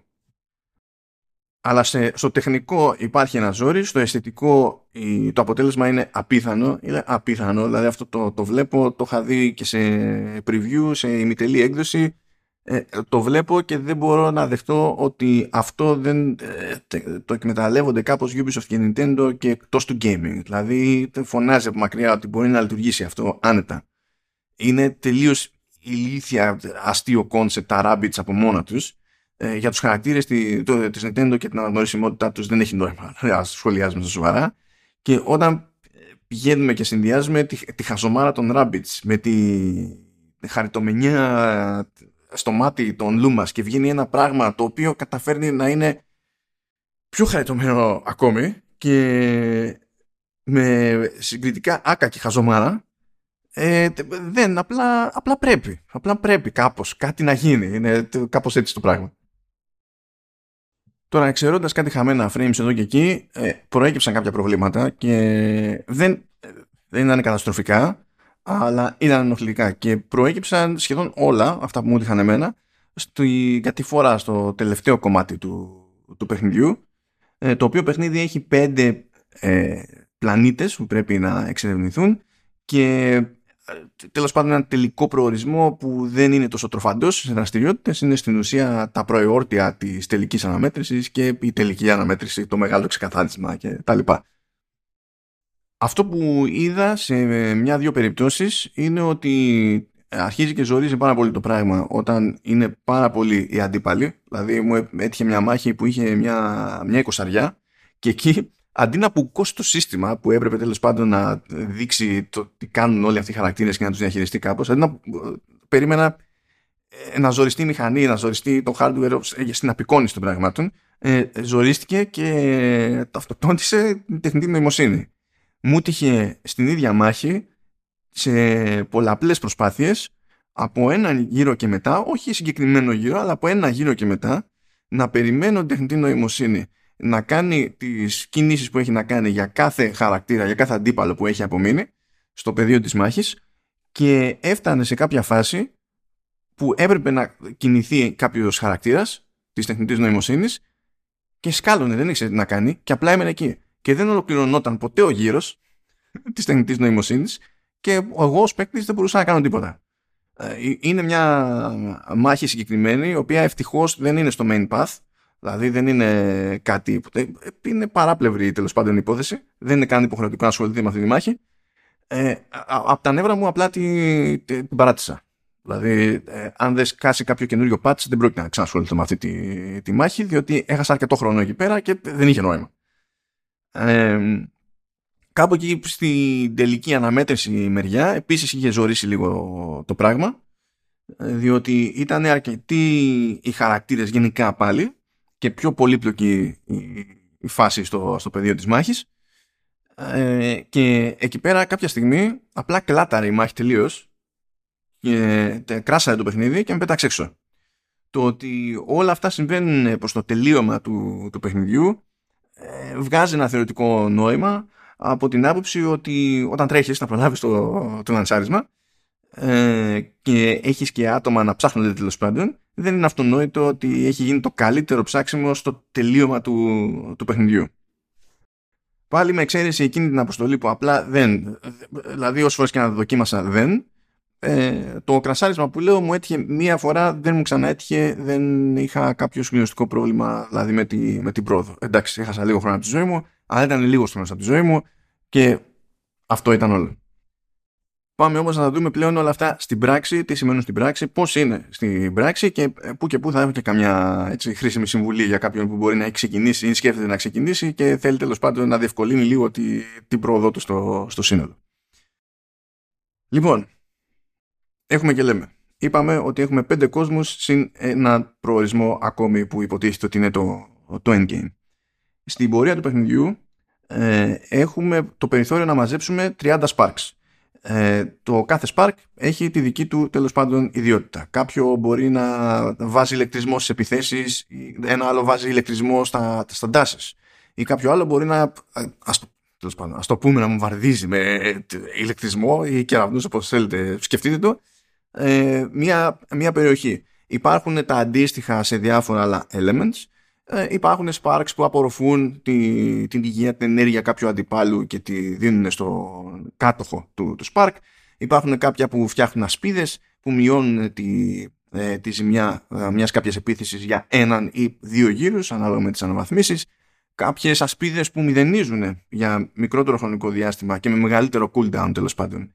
αλλά στο τεχνικό υπάρχει ένα ζόρι, στο αισθητικό το αποτέλεσμα είναι απίθανο, είναι απίθανο, δηλαδή αυτό το, το βλέπω, το είχα δει και σε preview, σε ημιτελή έκδοση, ε, το βλέπω και δεν μπορώ να δεχτώ ότι αυτό δεν ε, το εκμεταλλεύονται κάπως Ubisoft και Nintendo και εκτός του gaming. Δηλαδή φωνάζει από μακριά ότι μπορεί να λειτουργήσει αυτό άνετα. Είναι τελείως ηλίθια αστείο concept τα Rabbids από μόνα τους ε, για τους χαρακτήρες τη, το, της Nintendo και την αναγνωρισιμότητά τους δεν έχει νόημα να σχολιάζουμε στα σοβαρά και όταν πηγαίνουμε και συνδυάζουμε τη, τη χαζομάρα των Rabbids με τη χαριτωμενιά στο μάτι των Lumas και βγαίνει ένα πράγμα το οποίο καταφέρνει να είναι πιο χαριτωμένο ακόμη και με συγκριτικά άκακη χαζομάρα ε, δεν, απλά, απλά πρέπει. Απλά πρέπει κάπως κάτι να γίνει. Είναι κάπως έτσι το πράγμα. Τώρα, εξαιρώντας κάτι χαμένα frames εδώ και εκεί, ε, προέκυψαν κάποια προβλήματα και δεν, δεν ήταν καταστροφικά, αλλά ήταν ενοχλητικά και προέκυψαν σχεδόν όλα αυτά που μου είχαν εμένα στη κατηφορά στο τελευταίο κομμάτι του, του παιχνιδιού, ε, το οποίο παιχνίδι έχει πέντε ε, πλανήτες που πρέπει να εξερευνηθούν και τέλος πάντων ένα τελικό προορισμό που δεν είναι τόσο τροφαντός σε δραστηριότητες, είναι στην ουσία τα προεόρτια της τελικής αναμέτρησης και η τελική αναμέτρηση, το μεγάλο ξεκαθάρισμα και τα λοιπά. Αυτό που είδα σε μια-δύο περιπτώσεις είναι ότι αρχίζει και ζορίζει πάρα πολύ το πράγμα όταν είναι πάρα πολύ οι αντίπαλοι. Δηλαδή μου έτυχε μια μάχη που είχε μια, μια εικοσαριά και εκεί αντί να πουκώσει το σύστημα που έπρεπε τέλος πάντων να δείξει το τι κάνουν όλοι αυτοί οι χαρακτήρες και να τους διαχειριστεί κάπως, αντί να περίμενα ε, να ζοριστεί η μηχανή, να ζοριστεί το hardware στην απεικόνηση των πραγμάτων, ε, ζορίστηκε και ταυτοτώνησε την τεχνητή νοημοσύνη. Μου τύχε στην ίδια μάχη σε πολλαπλές προσπάθειες από ένα γύρο και μετά, όχι συγκεκριμένο γύρο, αλλά από ένα γύρο και μετά, να περιμένω τεχνητή νοημοσύνη να κάνει τις κινήσεις που έχει να κάνει για κάθε χαρακτήρα, για κάθε αντίπαλο που έχει απομείνει στο πεδίο της μάχης και έφτανε σε κάποια φάση που έπρεπε να κινηθεί κάποιος χαρακτήρας της τεχνητής νοημοσύνης και σκάλωνε, δεν ήξερε τι να κάνει και απλά έμενε εκεί. Και δεν ολοκληρωνόταν ποτέ ο γύρος της τεχνητής νοημοσύνης και εγώ ως παίκτης δεν μπορούσα να κάνω τίποτα. Ε, είναι μια μάχη συγκεκριμένη, η οποία ευτυχώς δεν είναι στο main path, Δηλαδή δεν είναι κάτι. Ε, είναι παράπλευρη τέλος πάντων υπόθεση. Δεν είναι καν υποχρεωτικό να ασχοληθεί με αυτή τη μάχη. Ε, από τα νεύρα μου απλά την, την παράτησα. Δηλαδή, ε, αν δεν σκάσει κάποιο καινούριο patch, δεν πρόκειται να ξανασχοληθώ με αυτή τη, τη μάχη, διότι έχασα αρκετό χρόνο εκεί πέρα και δεν είχε νόημα. Ε, κάπου εκεί στην τελική αναμέτρηση μεριά, επίσης είχε ζωρίσει λίγο το πράγμα, ε, διότι ήταν αρκετοί οι χαρακτήρες γενικά πάλι, και πιο πολύπλοκη η φάση στο, στο πεδίο της μάχης ε, και εκεί πέρα κάποια στιγμή απλά κλάταρε η μάχη τελείως και κράσαρε το παιχνίδι και με πέταξε έξω. Το ότι όλα αυτά συμβαίνουν προς το τελείωμα του, του παιχνιδιού ε, βγάζει ένα θεωρητικό νόημα από την άποψη ότι όταν τρέχεις να προλάβεις το, το λανσάρισμα ε, και έχεις και άτομα να ψάχνονται τέλος πάντων δεν είναι αυτονόητο ότι έχει γίνει το καλύτερο ψάξιμο στο τελείωμα του, του παιχνιδιού. Πάλι με εξαίρεση εκείνη την αποστολή που απλά δεν, δηλαδή όσες φορές και να δοκίμασα δεν, ε, το κρασάρισμα που λέω μου έτυχε μία φορά, δεν μου ξαναέτυχε, δεν είχα κάποιο γνωστικό πρόβλημα δηλαδή με, τη, με την πρόοδο. Εντάξει, έχασα λίγο χρόνο από τη ζωή μου, αλλά ήταν λίγο χρόνο από τη ζωή μου και αυτό ήταν όλο. Πάμε όμως να δούμε πλέον όλα αυτά στην πράξη, τι σημαίνουν στην πράξη, πώς είναι στην πράξη και πού και πού θα έχω και καμιά έτσι, χρήσιμη συμβουλή για κάποιον που μπορεί να έχει ξεκινήσει ή σκέφτεται να ξεκινήσει και θέλει τέλος πάντων να διευκολύνει λίγο τη, την πρόοδό του στο, στο σύνολο. Λοιπόν, έχουμε και λέμε. Είπαμε ότι έχουμε πέντε κόσμους συν ένα προορισμό ακόμη που υποτίθεται ότι είναι το, το endgame. Στην πορεία του παιχνιδιού ε, έχουμε το περιθώριο να μαζέψουμε 30 sparks. Ε, το κάθε spark έχει τη δική του τέλος πάντων ιδιότητα. Κάποιο μπορεί να βάζει ηλεκτρισμό στις επιθέσεις, ένα άλλο βάζει ηλεκτρισμό στα, στα ή κάποιο άλλο μπορεί να, ας, τέλος πάντων, ας το πούμε να μου βαρδίζει με ηλεκτρισμό ή κεραυνούς όπως θέλετε, σκεφτείτε το, ε, μια, μια περιοχή. Υπάρχουν τα αντίστοιχα σε διάφορα άλλα elements ε, υπάρχουν sparks που απορροφούν τη, την υγεία, την ενέργεια κάποιου αντιπάλου και τη δίνουν στο κάτοχο του, του spark. Υπάρχουν κάποια που φτιάχνουν ασπίδες που μειώνουν τη, ε, τη ζημιά ε, μιας κάποιας επίθεσης για έναν ή δύο γύρους ανάλογα με τις αναβαθμίσεις. Κάποιες ασπίδες που μηδενίζουν για μικρότερο χρονικό διάστημα και με μεγαλύτερο cooldown τέλος πάντων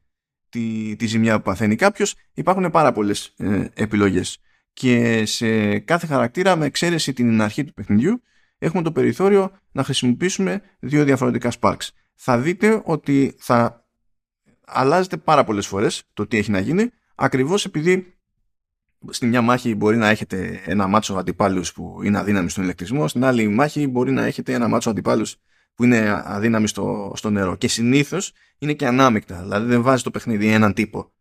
τη, τη ζημιά που παθαίνει κάποιος. Υπάρχουν πάρα πολλές ε, επιλογές και σε κάθε χαρακτήρα με εξαίρεση την αρχή του παιχνιδιού έχουμε το περιθώριο να χρησιμοποιήσουμε δύο διαφορετικά sparks. Θα δείτε ότι θα αλλάζετε πάρα πολλές φορές το τι έχει να γίνει ακριβώς επειδή στην μια μάχη μπορεί να έχετε ένα μάτσο αντιπάλους που είναι αδύναμοι στον ηλεκτρισμό, στην άλλη μάχη μπορεί να έχετε ένα μάτσο αντιπάλους που είναι αδύναμοι στο, στο νερό. Και συνήθως είναι και ανάμεικτα, δηλαδή δεν βάζει το παιχνίδι έναν τύπο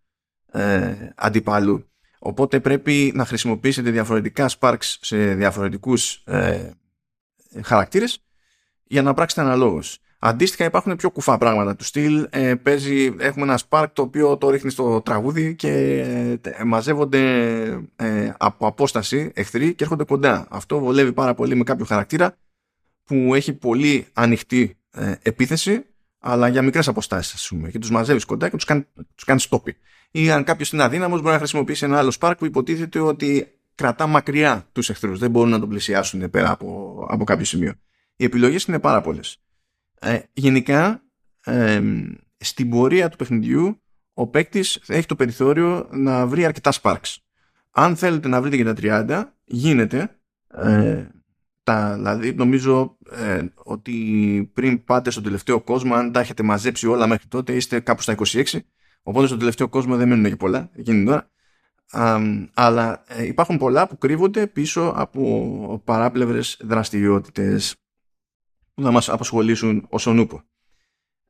ε, αντιπάλου Οπότε πρέπει να χρησιμοποιήσετε διαφορετικά sparks σε διαφορετικούς ε, χαρακτήρες για να πράξετε αναλόγως. Αντίστοιχα υπάρχουν πιο κουφά πράγματα του στυλ. Ε, παίζει, έχουμε ένα spark το οποίο το ρίχνει στο τραγούδι και ε, μαζεύονται ε, από απόσταση εχθροί και έρχονται κοντά. Αυτό βολεύει πάρα πολύ με κάποιο χαρακτήρα που έχει πολύ ανοιχτή ε, επίθεση αλλά για μικρές αποστάσεις ας πούμε και τους μαζεύεις κοντά και τους κάνει, τους κάνεις στόπι ή αν κάποιος είναι αδύναμος, μπορεί να χρησιμοποιήσει ένα άλλο Spark που υποτίθεται ότι κρατά μακριά τους εχθρούς. Δεν μπορούν να τον πλησιάσουν πέρα από, από κάποιο σημείο. Οι επιλογές είναι πάρα πολλές. Ε, γενικά, ε, στην πορεία του παιχνιδιού, ο παίκτης έχει το περιθώριο να βρει αρκετά Sparks. Αν θέλετε να βρείτε και τα 30, γίνεται. Ε, τα, δηλαδή, νομίζω ε, ότι πριν πάτε στον τελευταίο κόσμο, αν τα έχετε μαζέψει όλα μέχρι τότε, είστε κάπου στα 26 Οπότε στον τελευταίο κόσμο δεν μένουν και πολλά εκείνη τώρα. αλλά ε, υπάρχουν πολλά που κρύβονται πίσω από παράπλευρες δραστηριότητες που θα μας απασχολήσουν όσον ούπο.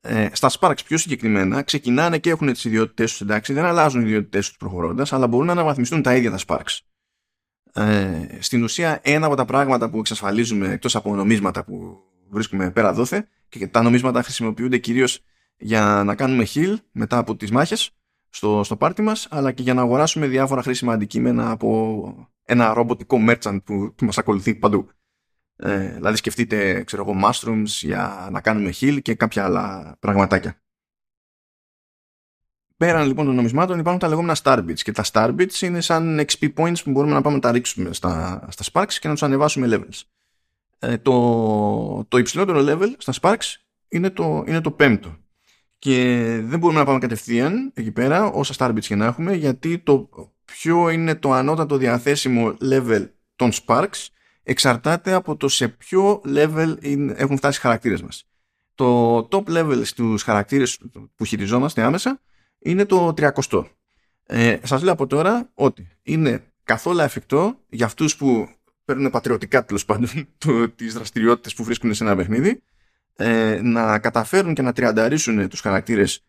Ε, στα Sparks πιο συγκεκριμένα ξεκινάνε και έχουν τις ιδιότητες τους εντάξει, δεν αλλάζουν οι ιδιότητες τους προχωρώντας, αλλά μπορούν να αναβαθμιστούν τα ίδια τα Sparks. Ε, στην ουσία ένα από τα πράγματα που εξασφαλίζουμε εκτός από νομίσματα που βρίσκουμε πέρα δόθε και τα νομίσματα χρησιμοποιούνται κυρίως για να κάνουμε heal μετά από τις μάχες στο, στο πάρτι μας αλλά και για να αγοράσουμε διάφορα χρήσιμα αντικείμενα από ένα ρομποτικό merchant που, που μας ακολουθεί παντού. Ε, δηλαδή σκεφτείτε ξέρω εγώ mushrooms για να κάνουμε heal και κάποια άλλα πραγματάκια. Πέραν λοιπόν των νομισμάτων υπάρχουν τα λεγόμενα Starbits και τα Starbits είναι σαν XP points που μπορούμε να πάμε να τα ρίξουμε στα, στα Sparks και να τους ανεβάσουμε levels. Ε, το, το υψηλότερο level στα Sparks είναι το, είναι το πέμπτο και δεν μπορούμε να πάμε κατευθείαν εκεί πέρα όσα Starbits και να έχουμε γιατί το ποιο είναι το ανώτατο διαθέσιμο level των Sparks εξαρτάται από το σε ποιο level έχουν φτάσει οι χαρακτήρες μας. Το top level στους χαρακτήρες που χειριζόμαστε άμεσα είναι το 300. Ε, σας λέω από τώρα ότι είναι καθόλου εφικτό για αυτούς που παίρνουν πατριωτικά τέλος πάντων τις δραστηριότητες που βρίσκουν σε ένα παιχνίδι ε, να καταφέρουν και να τριανταρίσουν τους χαρακτήρες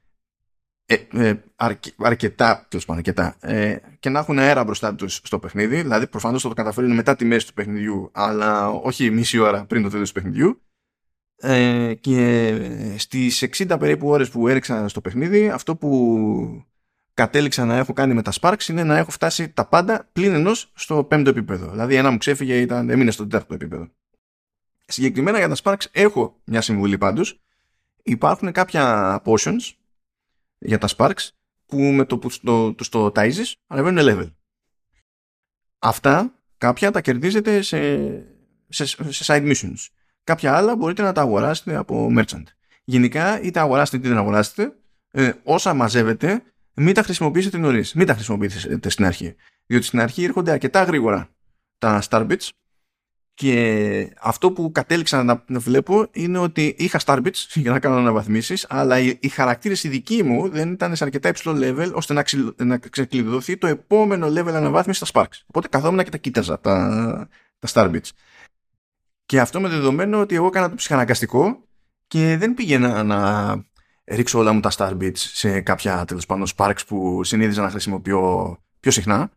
ε, ε, αρκε, αρκετά, αρκετά ε, και να έχουν αέρα μπροστά τους στο παιχνίδι δηλαδή προφανώς θα το καταφέρουν μετά τη μέση του παιχνιδιού αλλά όχι μισή ώρα πριν το τέλος του παιχνιδιού. Ε, και στις 60 περίπου ώρες που έριξα στο παιχνίδι αυτό που κατέληξα να έχω κάνει με τα Sparks είναι να έχω φτάσει τα πάντα πλην ενός στο πέμπτο επίπεδο. Δηλαδή ένα μου ξέφυγε ήταν, έμεινε στο τέταρτο επίπεδο Συγκεκριμένα για τα Sparks έχω μια συμβουλή πάντως. Υπάρχουν κάποια potions για τα Sparks που με το που το, το, το ταΐζεις ανεβαίνουν level. Αυτά κάποια τα κερδίζετε σε, σε, σε side missions. Κάποια άλλα μπορείτε να τα αγοράσετε από merchant. Γενικά είτε αγοράσετε είτε δεν αγοράσετε ε, όσα μαζεύετε μην τα χρησιμοποιήσετε νωρίς. Μην τα χρησιμοποιήσετε στην αρχή. Διότι στην αρχή έρχονται αρκετά γρήγορα τα Starbits και αυτό που κατέληξα να βλέπω είναι ότι είχα Starbits για να κάνω αναβαθμίσεις, αλλά οι, οι χαρακτήρες οι δικοί μου δεν ήταν σε αρκετά υψηλό level ώστε να, ξε, να ξεκλειδωθεί το επόμενο level αναβάθμισης στα Sparks. Οπότε καθόμουν και τα κοίταζα τα, τα Starbits. Και αυτό με δεδομένο ότι εγώ έκανα το ψυχαναγκαστικό και δεν πήγαινα να ρίξω όλα μου τα Starbits σε κάποια τέλος πάντων Sparks που συνήθιζα να χρησιμοποιώ πιο συχνά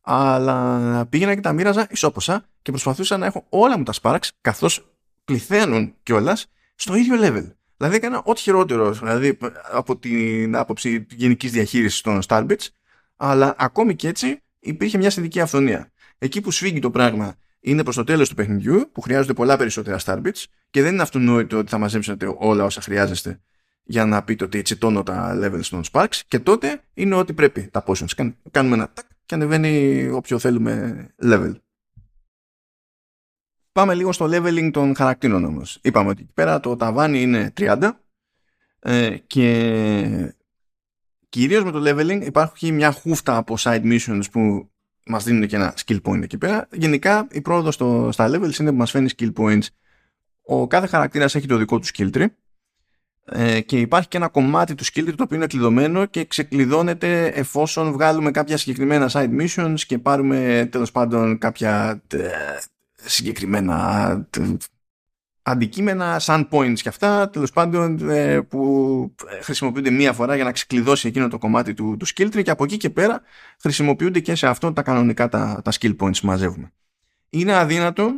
αλλά πήγαινα και τα μοίραζα ισόποσα και προσπαθούσα να έχω όλα μου τα Sparks καθώς πληθαίνουν κιόλας στο ίδιο level. Δηλαδή έκανα ό,τι χειρότερο δηλαδή, από την άποψη γενικής διαχείρισης των Starbits, αλλά ακόμη και έτσι υπήρχε μια συνδική αυθονία. Εκεί που σφίγγει το πράγμα είναι προς το τέλος του παιχνιδιού, που χρειάζονται πολλά περισσότερα Starbits και δεν είναι αυτονόητο ότι θα μαζέψετε όλα όσα χρειάζεστε για να πείτε ότι τσιτώνω τα levels των Sparks και τότε είναι ότι πρέπει τα potions. Κάνουμε ένα τάκ και ανεβαίνει όποιο θέλουμε level. Πάμε λίγο στο leveling των χαρακτήρων όμως. Είπαμε ότι εκεί πέρα το ταβάνι είναι 30 ε, και κυρίως με το leveling υπάρχει μια χούφτα από side missions που μας δίνουν και ένα skill point εκεί πέρα. Γενικά η πρόοδος στο, στα levels είναι που μας φαίνει skill points. Ο κάθε χαρακτήρας έχει το δικό του skill tree ε, και υπάρχει και ένα κομμάτι του skill το οποίο είναι κλειδωμένο και ξεκλειδώνεται εφόσον βγάλουμε κάποια συγκεκριμένα side missions και πάρουμε τέλος πάντων κάποια ε, συγκεκριμένα αντικείμενα, sun points και αυτά τέλος πάντων ε, που χρησιμοποιούνται μία φορά για να ξεκλειδώσει εκείνο το κομμάτι του, του skill tree και από εκεί και πέρα χρησιμοποιούνται και σε αυτό τα κανονικά τα, τα skill points που μαζεύουμε. Είναι αδύνατο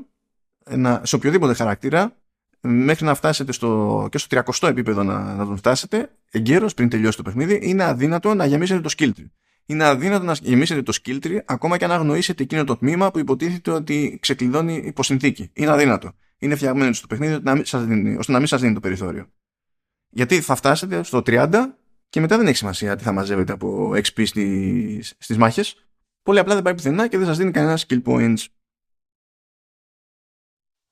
να, σε οποιοδήποτε χαρακτήρα μέχρι να φτάσετε στο, και στο 300 επίπεδο να, να τον φτάσετε εγκαίρως πριν τελειώσει το παιχνίδι, είναι αδύνατο να γεμίσετε το skill tree. Είναι αδύνατο να γεμίσετε το skill tree ακόμα και αν αγνοήσετε εκείνο το τμήμα που υποτίθεται ότι ξεκλειδώνει υποσυνθήκη. Είναι αδύνατο. Είναι φτιαγμένο στο παιχνίδι ώστε να μην σας δίνει, ώστε να μην σας δίνει το περιθώριο. Γιατί θα φτάσετε στο 30 και μετά δεν έχει σημασία τι θα μαζεύετε από XP στις, στις μάχες. Πολύ απλά δεν πάει πουθενά και δεν σας δίνει κανένα skill points.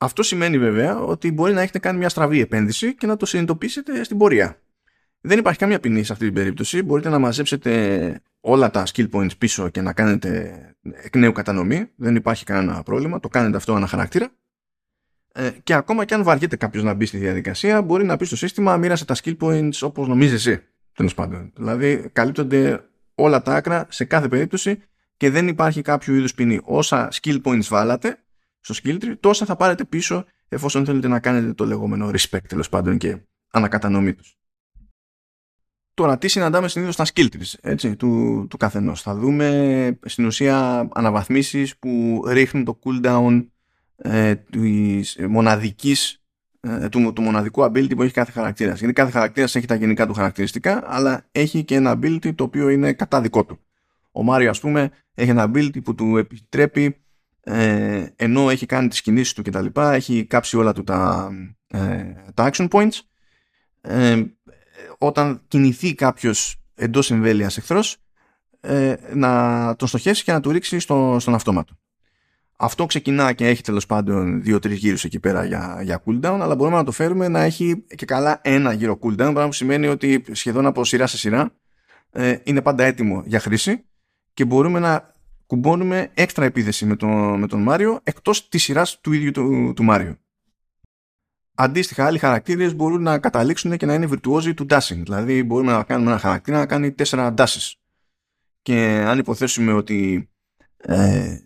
Αυτό σημαίνει βέβαια ότι μπορεί να έχετε κάνει μια στραβή επένδυση και να το συνειδητοποιήσετε στην πορεία. Δεν υπάρχει καμία ποινή σε αυτή την περίπτωση. Μπορείτε να μαζέψετε όλα τα skill points πίσω και να κάνετε εκ νέου κατανομή. Δεν υπάρχει κανένα πρόβλημα. Το κάνετε αυτό αναχαρακτήρα. Ε, και ακόμα και αν βαριέται κάποιος να μπει στη διαδικασία, μπορεί να πει στο σύστημα μοίρασε τα skill points όπως νομίζεις εσύ. Τέλος πάντων. Δηλαδή, καλύπτονται όλα τα άκρα σε κάθε περίπτωση και δεν υπάρχει κάποιο είδους ποινή. Όσα skill points βάλατε, στο skill tree, τόσα θα πάρετε πίσω εφόσον θέλετε να κάνετε το λεγόμενο respect τέλος πάντων και ανακατανομή τους. Τώρα, τι συναντάμε συνήθως στα skill trees έτσι, του, του καθενός. Θα δούμε στην ουσία αναβαθμίσεις που ρίχνουν το cooldown ε, της μοναδικής, ε, του, του μοναδικού ability που έχει κάθε χαρακτήρας. Γιατί κάθε χαρακτήρας έχει τα γενικά του χαρακτηριστικά, αλλά έχει και ένα ability το οποίο είναι κατά δικό του. Ο Μάριο, ας πούμε, έχει ένα ability που του επιτρέπει ε, ενώ έχει κάνει τις κινήσεις του κτλ. Έχει κάψει όλα του τα, ε, τα action points. Ε, όταν κινηθεί κάποιος εντός εμβέλειας εχθρός ε, να τον στοχεύσει και να του ρίξει στο, στον αυτόματο. Αυτό ξεκινά και έχει τέλος πάντων δύο-τρεις γύρους εκεί πέρα για, για cooldown, αλλά μπορούμε να το φέρουμε να έχει και καλά ένα γύρο cooldown, πράγμα που σημαίνει ότι σχεδόν από σειρά σε σειρά ε, είναι πάντα έτοιμο για χρήση και μπορούμε να κουμπώνουμε έξτρα επίθεση με τον, με τον Μάριο εκτός της σειράς του ίδιου του, του Μάριο. Αντίστοιχα, άλλοι χαρακτήρες μπορούν να καταλήξουν και να είναι βιρτουόζοι του dashing. Δηλαδή, μπορούμε να κάνουμε ένα χαρακτήρα να κάνει τέσσερα dashes. Και αν υποθέσουμε ότι ε,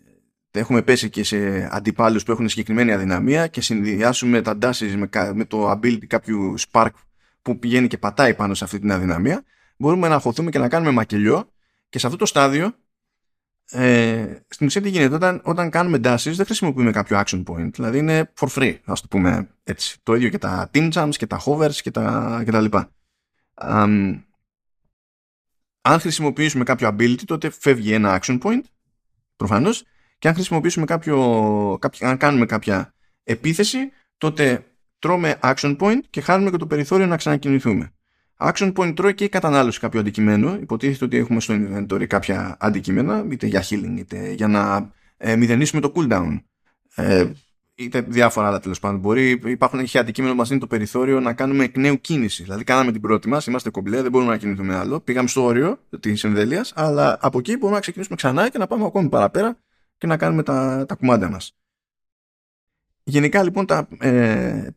έχουμε πέσει και σε αντιπάλους που έχουν συγκεκριμένη αδυναμία και συνδυάσουμε τα dashes με, με το ability κάποιου spark που πηγαίνει και πατάει πάνω σε αυτή την αδυναμία, μπορούμε να χωθούμε και να κάνουμε μακελιό και σε αυτό το στάδιο ε, στην ουσία τι γίνεται όταν, όταν κάνουμε dashes δεν χρησιμοποιούμε κάποιο action point. Δηλαδή είναι for free ας το πούμε έτσι. Το ίδιο και τα team jumps και τα hovers και τα, και τα λοιπά. Um, αν χρησιμοποιήσουμε κάποιο ability τότε φεύγει ένα action point προφανώς. Και αν χρησιμοποιήσουμε κάποιο, κάποιο αν κάνουμε κάποια επίθεση τότε τρώμε action point και χάνουμε και το περιθώριο να ξανακινηθούμε Action point τρώει και η κατανάλωση κάποιου αντικειμένου. Υποτίθεται ότι έχουμε στο inventory κάποια αντικείμενα, είτε για healing είτε για να ε, μηδενίσουμε το cooldown. Ε, είτε διάφορα άλλα τέλος πάντων. Μπορεί, υπάρχουν έχει αντικείμενο που μας δίνει το περιθώριο να κάνουμε εκ νέου κίνηση. Δηλαδή, κάναμε την πρώτη μας, είμαστε κομπλέ, δεν μπορούμε να κινηθούμε άλλο. Πήγαμε στο όριο της εμβέλειας, αλλά από εκεί μπορούμε να ξεκινήσουμε ξανά και να πάμε ακόμη παραπέρα και να κάνουμε τα, τα κουμάντα μας. Γενικά λοιπόν τα, ε,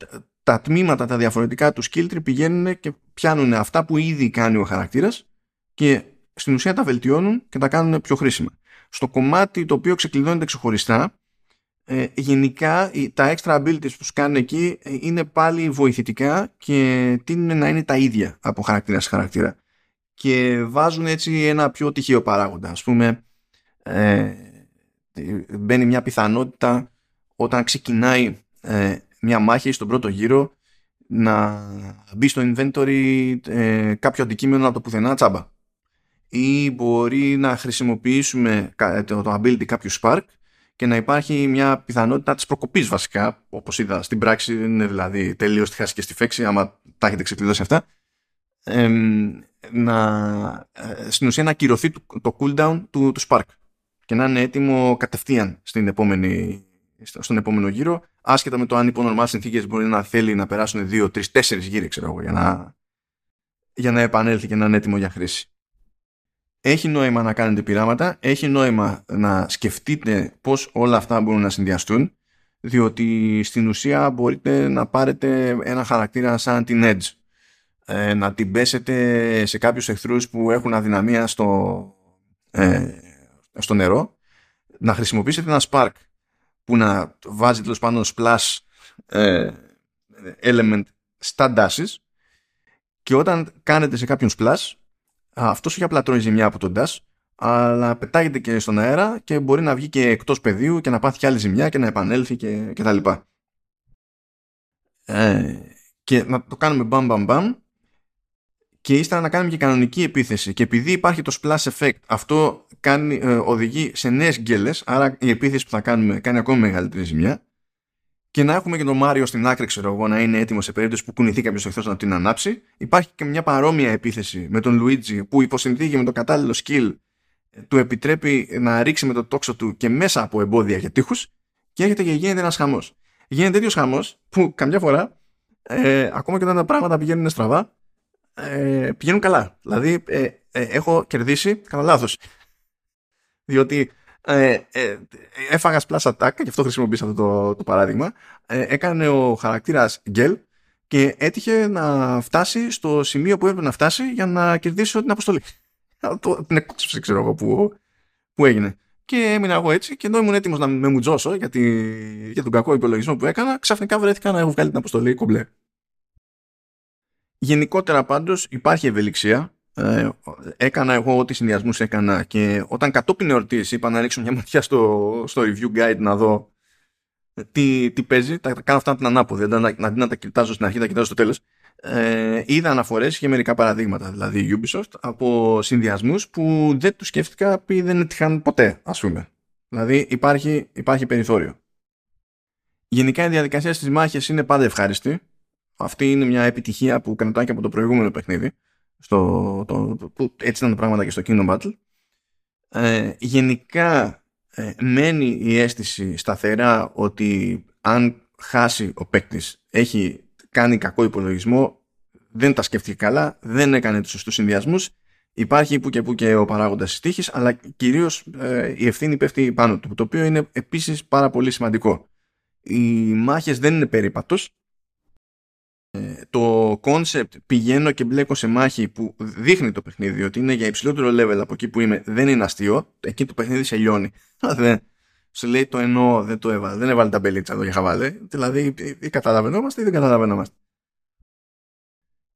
τα τμήματα τα διαφορετικά του skill tree πηγαίνουν και πιάνουν αυτά που ήδη κάνει ο χαρακτήρας και στην ουσία τα βελτιώνουν και τα κάνουν πιο χρήσιμα. Στο κομμάτι το οποίο ξεκλειδώνεται ξεχωριστά, ε, γενικά τα extra abilities που σου κάνουν εκεί ε, είναι πάλι βοηθητικά και τείνουν να είναι τα ίδια από χαρακτήρα σε χαρακτήρα και βάζουν έτσι ένα πιο τυχαίο παράγοντα. Ας πούμε, ε, μπαίνει μια πιθανότητα όταν ξεκινάει ε, μια μάχη στον πρώτο γύρο να μπει στο inventory ε, κάποιο αντικείμενο από το πουθενά τσάμπα. Ή μπορεί να χρησιμοποιήσουμε το, το ability κάποιου spark και να υπάρχει μια πιθανότητα της προκοπής βασικά όπως είδα στην πράξη είναι δηλαδή τελείως τη χάση και στη φέξη άμα τα έχετε ξεκλειδώσει αυτά. Ε, να, στην ουσία να ακυρωθεί το, το cooldown του, του spark και να είναι έτοιμο κατευθείαν στην επόμενη, στον επόμενο γύρο. Άσχετα με το αν υπό νορμάλ συνθήκες μπορεί να θέλει να περάσουν 2, 3, 4 γύρι ξέρω εγώ για να, για να επανέλθει και να είναι έτοιμο για χρήση. Έχει νόημα να κάνετε πειράματα, έχει νόημα να σκεφτείτε πώς όλα αυτά μπορούν να συνδυαστούν, διότι στην ουσία μπορείτε να πάρετε ένα χαρακτήρα σαν την Edge, ε, να την πέσετε σε κάποιους εχθρούς που έχουν αδυναμία στο, ε, στο νερό, να χρησιμοποιήσετε ένα Spark που να βάζει τέλος πάντων splash ε, element στα dashes και όταν κάνετε σε κάποιον splash αυτός όχι απλά τρώει ζημιά από τον DAS, αλλά πετάγεται και στον αέρα και μπορεί να βγει και εκτός πεδίου και να πάθει και άλλη ζημιά και να επανέλθει και, και τα λοιπά. Ε, και να το κάνουμε μπαμ μπαμ μπαμ και ύστερα να κάνουμε και κανονική επίθεση και επειδή υπάρχει το splash effect αυτό κάνει, ε, οδηγεί σε νέες γκέλες άρα η επίθεση που θα κάνουμε κάνει ακόμη μεγαλύτερη ζημιά και να έχουμε και τον Μάριο στην άκρη, ξέρω εγώ, να είναι έτοιμος σε περίπτωση που κουνηθεί κάποιος εχθρό να την ανάψει. Υπάρχει και μια παρόμοια επίθεση με τον Λουίτζι που υποσυνθήκη με το κατάλληλο skill του επιτρέπει να ρίξει με το τόξο του και μέσα από εμπόδια και τείχους και έρχεται και γίνεται ένας χαμός. Γίνεται τέτοιος χαμός που καμιά φορά, ε, ακόμα και όταν τα πράγματα πηγαίνουν στραβά, ε, πηγαίνουν καλά. Δηλαδή, ε, ε έχω κερδίσει κατά λάθος. Διότι ε, ε, έφαγα splash attack, και αυτό χρησιμοποίησα αυτό το, το παράδειγμα. Ε, έκανε ο χαρακτήρας Γκέλ και έτυχε να φτάσει στο σημείο που έπρεπε να φτάσει για να κερδίσει την αποστολή. το, την εκκόψευση, ξέρω εγώ, που, που έγινε. Και έμεινα εγώ έτσι και ενώ ήμουν έτοιμος να με μουτζώσω για, για τον κακό υπολογισμό που έκανα, ξαφνικά βρέθηκα να έχω βγάλει την αποστολή κομπλέ. Γενικότερα πάντως υπάρχει ευελιξία ε, έκανα εγώ ό,τι συνδυασμούς έκανα και όταν κατόπιν εορτής είπα να ρίξω μια ματιά στο, στο review guide να δω τι, τι παίζει, τα κάνω αυτά την ανάποδη, αντί να, να τα κοιτάζω στην αρχή, τα κοιτάζω στο τέλος. Ε, είδα αναφορές και μερικά παραδείγματα, δηλαδή Ubisoft, από συνδυασμούς που δεν τους σκέφτηκα επειδή δεν έτυχαν ποτέ, ας πούμε. Δηλαδή υπάρχει, υπάρχει περιθώριο. Γενικά η διαδικασία στις μάχες είναι πάντα ευχάριστη. Αυτή είναι μια επιτυχία που κρατάει και από το προηγούμενο παιχνίδι στο, το, που έτσι ήταν τα πράγματα και στο Kingdom Battle. Ε, γενικά ε, μένει η αίσθηση σταθερά ότι αν χάσει ο παίκτης έχει κάνει κακό υπολογισμό δεν τα σκέφτηκε καλά, δεν έκανε τους σωστούς συνδυασμούς. Υπάρχει που και που και ο παράγοντας της τύχης αλλά κυρίως ε, η ευθύνη πέφτει πάνω του το οποίο είναι επίσης πάρα πολύ σημαντικό. Οι μάχες δεν είναι περίπατος ε, το concept πηγαίνω και μπλέκω σε μάχη που δείχνει το παιχνίδι ότι είναι για υψηλότερο level από εκεί που είμαι δεν είναι αστείο. Εκεί το παιχνίδι σε λιώνει. Δεν, σου λέει το εννοώ δεν το έβαλε δεν έβαλε τα μπελίτσα εδώ για χαβάλε δηλαδή ή καταλαβαίνόμαστε ή δεν καταλαβαίνόμαστε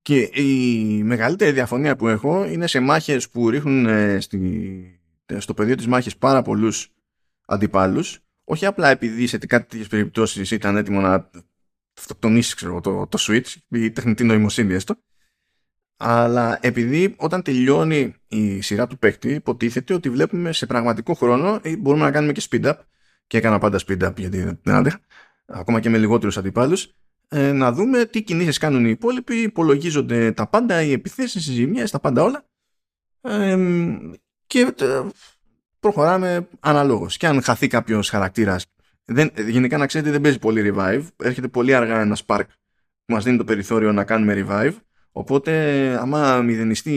και η μεγαλύτερη διαφωνία που έχω είναι σε μάχες που ρίχνουν ε, στη, στο πεδίο της μάχης πάρα πολλούς αντιπάλους. Όχι απλά επειδή σε κάτι τέτοιες περιπτώσεις ήταν έτοιμο να αυτοκτονήσεις ξέρω, το, το Switch, η τεχνητή νοημοσύνη έστω. Αλλά επειδή όταν τελειώνει η σειρά του παίκτη, υποτίθεται ότι βλέπουμε σε πραγματικό χρόνο ή μπορούμε να κάνουμε και speed up. Και έκανα πάντα speed up γιατί δεν άντεχα, ακόμα και με λιγότερους αντιπάλους. Ε, να δούμε τι κινήσεις κάνουν οι υπόλοιποι, υπολογίζονται τα πάντα, οι επιθέσεις, οι ζημιές, τα πάντα όλα. Ε, και ε, προχωράμε αναλόγως. Και αν χαθεί κάποιος χαρακτήρας Δεν, γενικά να ξέρετε δεν παίζει πολύ revive. Έρχεται πολύ αργά ένα spark που μας δίνει το περιθώριο να κάνουμε revive. Οπότε άμα μηδενιστεί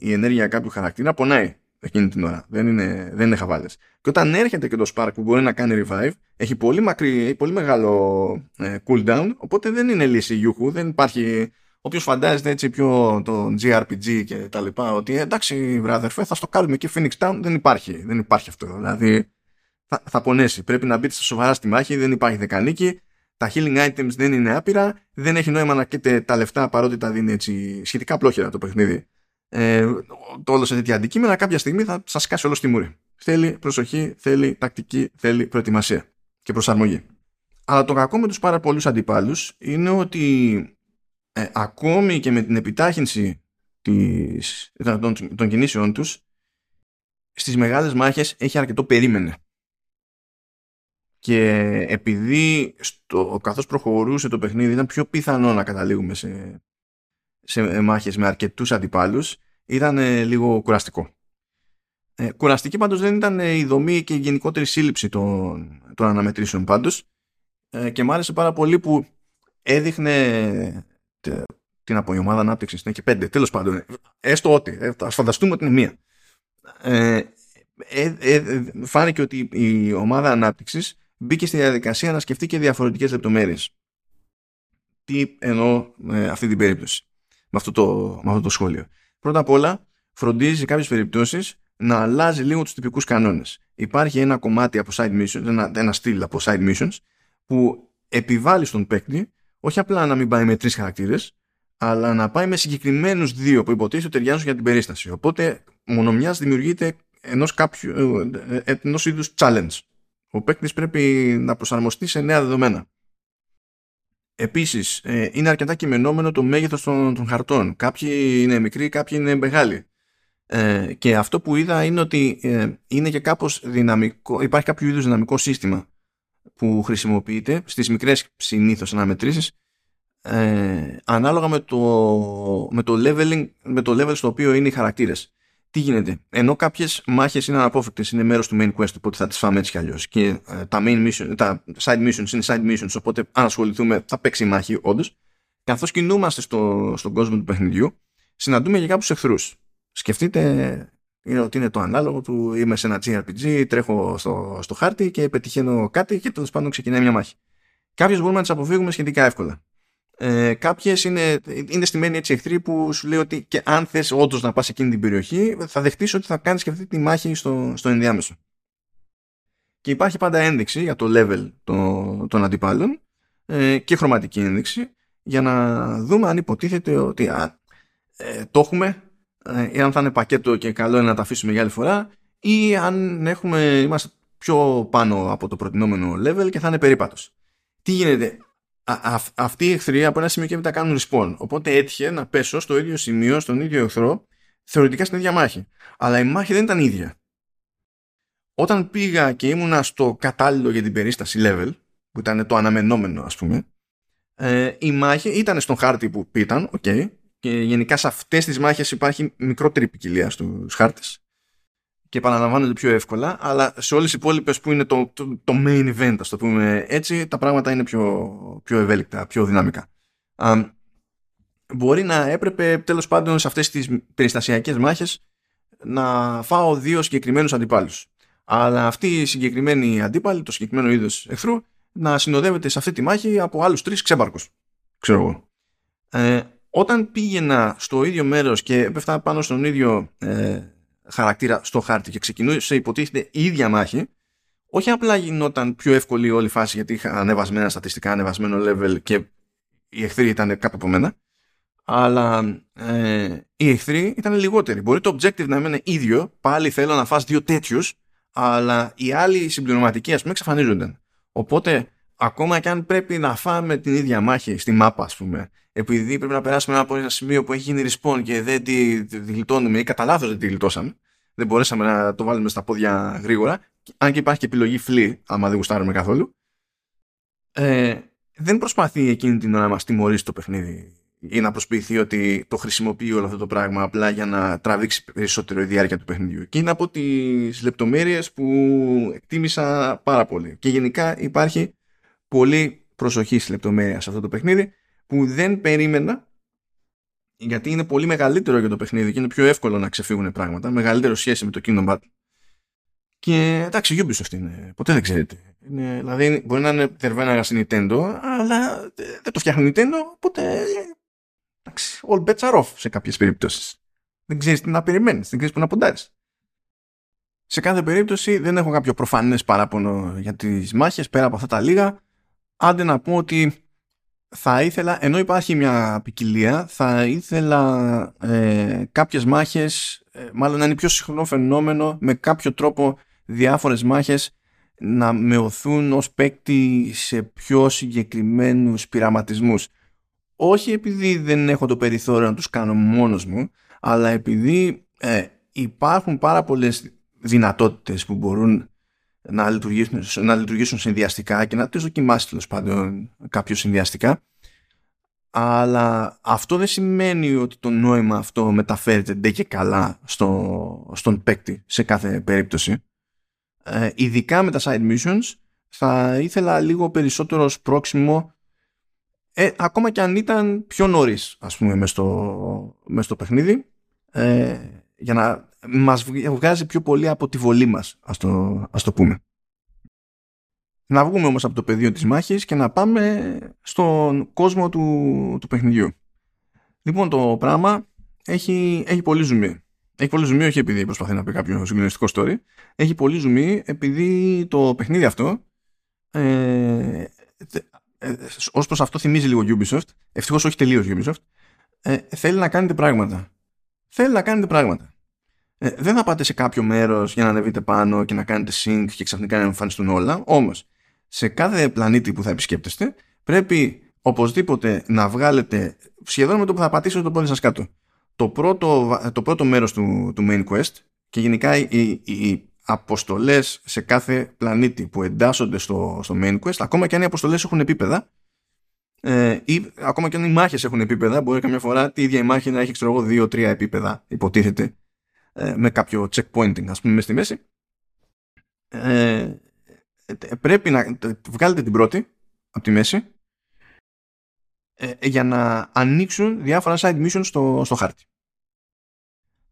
η ενέργεια κάποιου χαρακτήρα πονάει εκείνη την ώρα. Δεν είναι, δεν είναι χαβάλες. Και όταν έρχεται και το Spark που μπορεί να κάνει revive, έχει πολύ, μακρύ, πολύ μεγάλο ε, cooldown, οπότε δεν είναι λύση γιούχου, δεν υπάρχει... Όποιος φαντάζεται έτσι πιο το JRPG και τα λοιπά, ότι εντάξει βράδερφε θα στο κάνουμε και Phoenix Town, δεν υπάρχει, δεν υπάρχει αυτό. Δηλαδή θα, θα πονέσει, πρέπει να μπείτε στα σοβαρά στη μάχη, δεν υπάρχει δεκανίκη, τα healing items δεν είναι άπειρα, δεν έχει νόημα να καίτε τα λεφτά παρότι τα δίνει έτσι σχετικά πλόχερα το παιχνίδι ε, το όλο σε τέτοια αντικείμενα, κάποια στιγμή θα σας κάσει όλο στη μούρη. Θέλει προσοχή, θέλει τακτική, θέλει προετοιμασία και προσαρμογή. Αλλά το κακό με τους πάρα πολλούς αντιπάλους είναι ότι ε, ακόμη και με την επιτάχυνση της, των, των κινήσεών τους στις μεγάλες μάχες έχει αρκετό περίμενε. Και επειδή στο, καθώς προχωρούσε το παιχνίδι ήταν πιο πιθανό να καταλήγουμε σε σε μάχες με αρκετούς αντιπάλους ήταν ε, λίγο κουραστικό. Ε, κουραστική πάντως δεν ήταν ε, η δομή και η γενικότερη σύλληψη των, των αναμετρήσεων πάντως ε, και μου άρεσε πάρα πολύ που έδειχνε την απογειομάδα ανάπτυξη είναι και πέντε, τέλος πάντων, έστω ότι, ε, ας φανταστούμε ότι είναι μία. Ε, ε, φάνηκε ότι η ομάδα ανάπτυξης μπήκε στη διαδικασία να σκεφτεί και διαφορετικές λεπτομέρειες. Τι εννοώ ε, αυτή την περίπτωση με αυτό το, με αυτό το σχόλιο. Πρώτα απ' όλα, φροντίζει σε κάποιες περιπτώσεις να αλλάζει λίγο τους τυπικούς κανόνες. Υπάρχει ένα κομμάτι από side missions, ένα, ένα στυλ από side missions, που επιβάλλει στον παίκτη όχι απλά να μην πάει με τρεις χαρακτήρες, αλλά να πάει με συγκεκριμένους δύο που υποτίθεται ότι ταιριάζουν για την περίσταση. Οπότε, μονομιάς δημιουργείται ενός ενός είδους challenge. Ο παίκτης πρέπει να προσαρμοστεί σε νέα δεδομένα. Επίσης, ε, είναι αρκετά κειμενόμενο το μέγεθος των, των χαρτών. Κάποιοι είναι μικροί, κάποιοι είναι μεγάλοι. Ε, και αυτό που είδα είναι ότι ε, είναι και κάπως δυναμικό, υπάρχει κάποιο είδους δυναμικό σύστημα που χρησιμοποιείται στις μικρές συνήθως αναμετρήσεις ε, ανάλογα με το, με το leveling, με το level στο οποίο είναι οι χαρακτήρες τι γίνεται; Ενώ κάποιες μάχες είναι αναπόφευκτες, είναι μέρος του main quest, οπότε θα τις φάμε έτσι κι αλλιώς. Και ε, τα, main mission, τα side missions είναι side missions, οπότε αν ασχοληθούμε θα παίξει η μάχη, όντως. Καθώς κινούμαστε στο, στον κόσμο του παιχνιδιού, συναντούμε και κάποιους εχθρούς. Σκεφτείτε είναι ότι είναι το ανάλογο του είμαι σε ένα JRPG, τρέχω στο, στο χάρτη και πετυχαίνω κάτι και τέλος πάντων ξεκινάει μια μάχη. Κάποιε μπορούμε να τις αποφύγουμε σχετικά εύκολα. Ε, Κάποιες είναι, είναι στημένοι έτσι εχθροί που σου λέει ότι και αν θες όντως να πας σε εκείνη την περιοχή, θα δεχτείς ότι θα κάνεις και αυτή τη μάχη στο, στο ενδιάμεσο. Και υπάρχει πάντα ένδειξη για το level των, των αντιπάλων ε, και χρωματική ένδειξη για να δούμε αν υποτίθεται ότι α, ε, το έχουμε ε, ή αν θα είναι πακέτο και καλό είναι να τα αφήσουμε για άλλη φορά ή αν έχουμε, είμαστε πιο πάνω από το προτινόμενο level και θα είναι περίπατος. Τι γίνεται, α, αυτοί οι εχθροί από ένα σημείο και μετά κάνουν respawn. Οπότε έτυχε να πέσω στο ίδιο σημείο, στον ίδιο εχθρό, θεωρητικά στην ίδια μάχη. Αλλά η μάχη δεν ήταν ίδια. Όταν πήγα και ήμουνα στο κατάλληλο για την περίσταση level, που ήταν το αναμενόμενο ας πούμε, ε, η μάχη ήταν στον χάρτη που ήταν, okay, και γενικά σε αυτές τις μάχες υπάρχει μικρότερη ποικιλία στους χάρτες και επαναλαμβάνονται πιο εύκολα, αλλά σε όλες οι υπόλοιπες που είναι το, το, το, main event, ας το πούμε έτσι, τα πράγματα είναι πιο, πιο ευέλικτα, πιο δυναμικά. Α, μπορεί να έπρεπε τέλος πάντων σε αυτές τις περιστασιακές μάχες να φάω δύο συγκεκριμένους αντιπάλους. Αλλά αυτή η συγκεκριμένη αντίπαλη, το συγκεκριμένο είδος εχθρού, να συνοδεύεται σε αυτή τη μάχη από άλλους τρεις ξέμπαρκους. Ξέρω εγώ. Ε, όταν πήγαινα στο ίδιο μέρος και έπεφτα πάνω στον ίδιο ε, χαρακτήρα στο χάρτη και ξεκινούσε υποτίθεται η ίδια μάχη, όχι απλά γινόταν πιο εύκολη όλη η φάση γιατί είχα ανεβασμένα στατιστικά, ανεβασμένο level και οι εχθροί ήταν κάτω από μένα, αλλά ε, οι εχθροί ήταν λιγότεροι. Μπορεί το objective να είναι ίδιο, πάλι θέλω να φας δύο τέτοιους, αλλά οι άλλοι συμπληρωματικοί ας πούμε εξαφανίζονταν. Οπότε ακόμα και αν πρέπει να φάμε την ίδια μάχη στη μάπα ας πούμε επειδή πρέπει να περάσουμε από ένα σημείο που έχει γίνει respawn και δεν τη, τη γλιτώνουμε ή κατά λάθος δεν τη γλιτώσαμε δεν μπορέσαμε να το βάλουμε στα πόδια γρήγορα αν και υπάρχει και επιλογή flee άμα δεν γουστάρουμε καθόλου ε, δεν προσπαθεί εκείνη την ώρα να μας τιμωρήσει το παιχνίδι ή να προσποιηθεί ότι το χρησιμοποιεί όλο αυτό το πράγμα απλά για να τραβήξει περισσότερο η διάρκεια του παιχνιδιού. Και είναι από τις λεπτομέρειες που εκτίμησα πάρα πολύ. Και γενικά υπάρχει πολύ προσοχή στη λεπτομέρεια σε αυτό το παιχνίδι που δεν περίμενα γιατί είναι πολύ μεγαλύτερο για το παιχνίδι και είναι πιο εύκολο να ξεφύγουν πράγματα. Μεγαλύτερο σχέση με το Kingdom Battle. Και εντάξει, Ubisoft είναι. Ποτέ δεν ξέρετε. Είναι, δηλαδή, μπορεί να είναι τερβένα στην Nintendo, αλλά δεν το φτιάχνει Nintendo, οπότε. Εντάξει, all bets are off σε κάποιες περιπτώσεις. Δεν ξέρεις τι να περιμένεις, δεν ξέρεις πού να ποντάρεις. Σε κάθε περίπτωση δεν έχω κάποιο προφανές παράπονο για τις μάχες πέρα από αυτά τα λίγα. Άντε να πω ότι θα ήθελα, ενώ υπάρχει μια ποικιλία, θα ήθελα ε, κάποιες μάχες, ε, μάλλον να είναι πιο συχνό φαινόμενο, με κάποιο τρόπο διάφορες μάχες να μεωθούν ως παίκτη σε πιο συγκεκριμένους πειραματισμούς. Όχι επειδή δεν έχω το περιθώριο να τους κάνω μόνος μου, αλλά επειδή ε, υπάρχουν πάρα πολλές δυνατότητες που μπορούν να λειτουργήσουν, να λειτουργήσουν συνδυαστικά και να τις δοκιμάσει τέλος πάντων κάποιος συνδυαστικά. Αλλά αυτό δεν σημαίνει ότι το νόημα αυτό μεταφέρεται ντε και καλά στο, στον παίκτη σε κάθε περίπτωση. Ε, ειδικά με τα side missions θα ήθελα λίγο περισσότερο σπρώξιμο ε, ακόμα και αν ήταν πιο νωρίς, ας πούμε μες στο, μες στο παιχνίδι ε, για να μας βγάζει πιο πολύ από τη βολή μας ας το, ας το πούμε. Να βγούμε όμως από το πεδίο της μάχης και να πάμε στον κόσμο του, του παιχνιδιού. Λοιπόν το πράγμα έχει, έχει πολύ ζουμί. Έχει πολύ ζουμί όχι επειδή προσπαθεί να πει κάποιο συγκλονιστικό story. Έχει πολύ ζουμί επειδή το παιχνίδι αυτό ε, ε, ως προς αυτό θυμίζει λίγο Ubisoft ευτυχώς όχι τελείως Ubisoft ε, θέλει να κάνετε πράγματα. Θέλει να κάνετε πράγματα ε, δεν θα πάτε σε κάποιο μέρος για να ανεβείτε πάνω και να κάνετε sync και ξαφνικά να εμφανιστούν όλα. Όμως σε κάθε πλανήτη που θα επισκέπτεστε πρέπει οπωσδήποτε να βγάλετε σχεδόν με το που θα πατήσετε το πόδι σας κάτω. Το πρώτο, το πρώτο μέρος του, του main quest και γενικά οι, οι αποστολές σε κάθε πλανήτη που εντάσσονται στο, στο main quest ακόμα και αν οι αποστολές έχουν επίπεδα ε, ή ακόμα και αν οι μάχες έχουν επίπεδα μπορεί καμιά φορά τη ίδια η μάχη να έχει ξέρω εγώ δύο-τρία επίπεδα υποτίθεται. ε, με κάποιο checkpointing ας πούμε μέσα στη μέση ε, πρέπει να βγάλετε την πρώτη από τη μέση ε, για να ανοίξουν διάφορα side missions στο, στο χάρτη.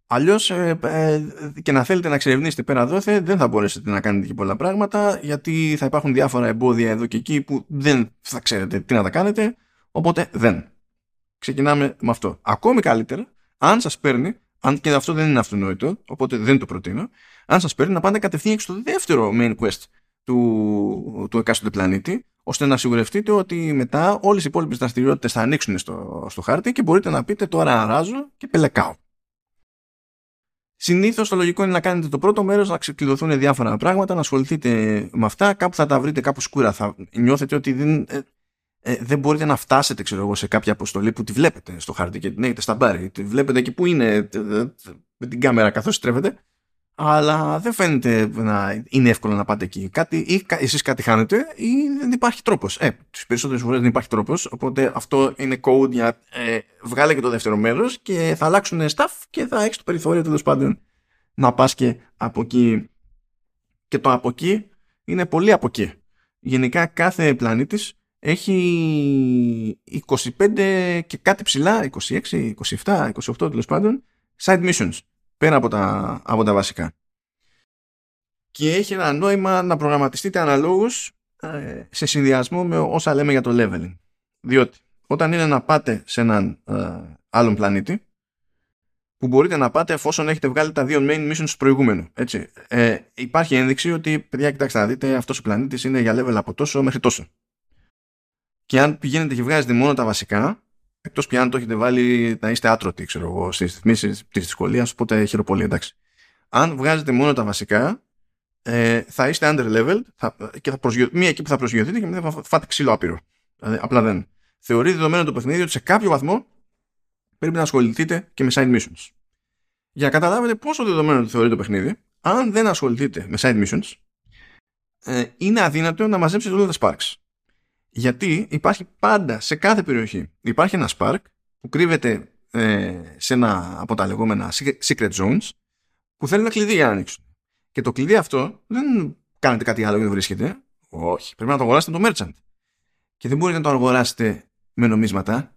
Αλλιώς ε, ε, και να θέλετε να εξερευνήσετε πέρα δόθε, δεν θα μπορέσετε να κάνετε και πολλά πράγματα, γιατί θα υπάρχουν διάφορα εμπόδια εδώ και εκεί που δεν θα ξέρετε τι να τα κάνετε. Οπότε δεν. Ξεκινάμε με αυτό. Ακόμη καλύτερα, αν σας παίρνει, αν και αυτό δεν είναι αυτονόητο, οπότε δεν το προτείνω, αν σας παίρνει να πάτε κατευθείαν στο δεύτερο main quest του, του εκάστοτε πλανήτη, ώστε να σιγουρευτείτε ότι μετά όλες οι υπόλοιπες δραστηριότητες θα ανοίξουν στο, στο χάρτη και μπορείτε να πείτε τώρα αράζω και πελεκάω. Συνήθως το λογικό είναι να κάνετε το πρώτο μέρος, να ξεκλειδωθούν διάφορα πράγματα, να ασχοληθείτε με αυτά. Κάπου θα τα βρείτε κάπου σκούρα. Θα νιώθετε ότι δεν, ε, ε, δεν μπορείτε να φτάσετε ξέρω εγώ, σε κάποια αποστολή που τη βλέπετε στο χάρτη και την έχετε στα μπάρι. Τη βλέπετε εκεί που είναι ε, ε, με την κάμερα καθώς στρέφετε αλλά δεν φαίνεται να είναι εύκολο να πάτε εκεί. Κάτι, ή εσείς κάτι χάνετε ή δεν υπάρχει τρόπος. Ε, τις περισσότερες φορές δεν υπάρχει τρόπος, οπότε αυτό είναι code για ε, βγάλε και το δεύτερο μέρος και θα αλλάξουν staff και θα έχεις το περιθώριο τέλος πάντων να πας και από εκεί. Και το από εκεί είναι πολύ από εκεί. Γενικά κάθε πλανήτης έχει 25 και κάτι ψηλά, 26, 27, 28 τέλος πάντων, side missions πέρα από τα, από τα βασικά. Και έχει ένα νόημα να προγραμματιστείτε αναλόγως ε, σε συνδυασμό με όσα λέμε για το leveling. Διότι όταν είναι να πάτε σε έναν ε, άλλον πλανήτη που μπορείτε να πάτε εφόσον έχετε βγάλει τα δύο main missions του προηγούμενου. Έτσι. Ε, υπάρχει ένδειξη ότι, παιδιά, κοιτάξτε να δείτε, αυτός ο πλανήτης είναι για level από τόσο μέχρι τόσο. Και αν πηγαίνετε και βγάζετε μόνο τα βασικά, Εκτός πια αν το έχετε βάλει να είστε άτρωτοι, ξέρω εγώ, στις ρυθμίσεις της δυσκολίας, οπότε χαίρομαι πολύ, εντάξει. Αν βγάζετε μόνο τα βασικά, ε, θα είστε under level θα, και θα προσγειω... μία εκεί που θα προσγειωθείτε και μετά θα φάτε ξύλο άπειρο. Δηλαδή, απλά δεν. Θεωρεί δεδομένο το παιχνίδι ότι σε κάποιο βαθμό πρέπει να ασχοληθείτε και με side missions. Για να καταλάβετε πόσο δεδομένο το θεωρεί το παιχνίδι, αν δεν ασχοληθείτε με side missions, ε, είναι αδύνατο να μαζέψετε όλα τα sparks. Γιατί υπάρχει πάντα σε κάθε περιοχή υπάρχει ένα spark που κρύβεται ε, σε ένα από τα λεγόμενα secret zones που θέλει ένα κλειδί για να ανοίξουν. Και το κλειδί αυτό δεν κάνετε κάτι άλλο και δεν βρίσκεται. Όχι. Πρέπει να το αγοράσετε το merchant. Και δεν μπορείτε να το αγοράσετε με νομίσματα,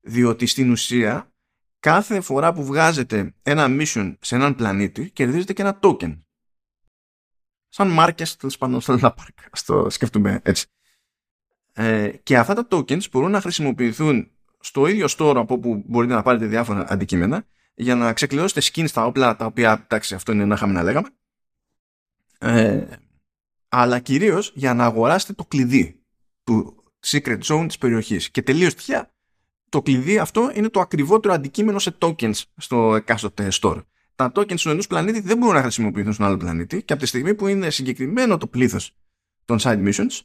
διότι στην ουσία κάθε φορά που βγάζετε ένα mission σε έναν πλανήτη κερδίζετε και ένα token. Σαν μάρκες τέλος πάντων στο Luna Park. Ας το σκεφτούμε έτσι. Ε, και αυτά τα tokens μπορούν να χρησιμοποιηθούν στο ίδιο store από όπου μπορείτε να πάρετε διάφορα αντικείμενα για να ξεκλειδώσετε skins στα όπλα τα οποία, εντάξει αυτό είναι να είχαμε να λέγαμε. Ε, αλλά κυρίως για να αγοράσετε το κλειδί του secret zone της περιοχής. Και τελείως τυχαία το κλειδί αυτό είναι το ακριβότερο αντικείμενο σε tokens στο εκάστοτε store. Τα tokens του ενός πλανήτη δεν μπορούν να χρησιμοποιηθούν στον άλλο πλανήτη και από τη στιγμή που είναι συγκεκριμένο το πλήθος των side missions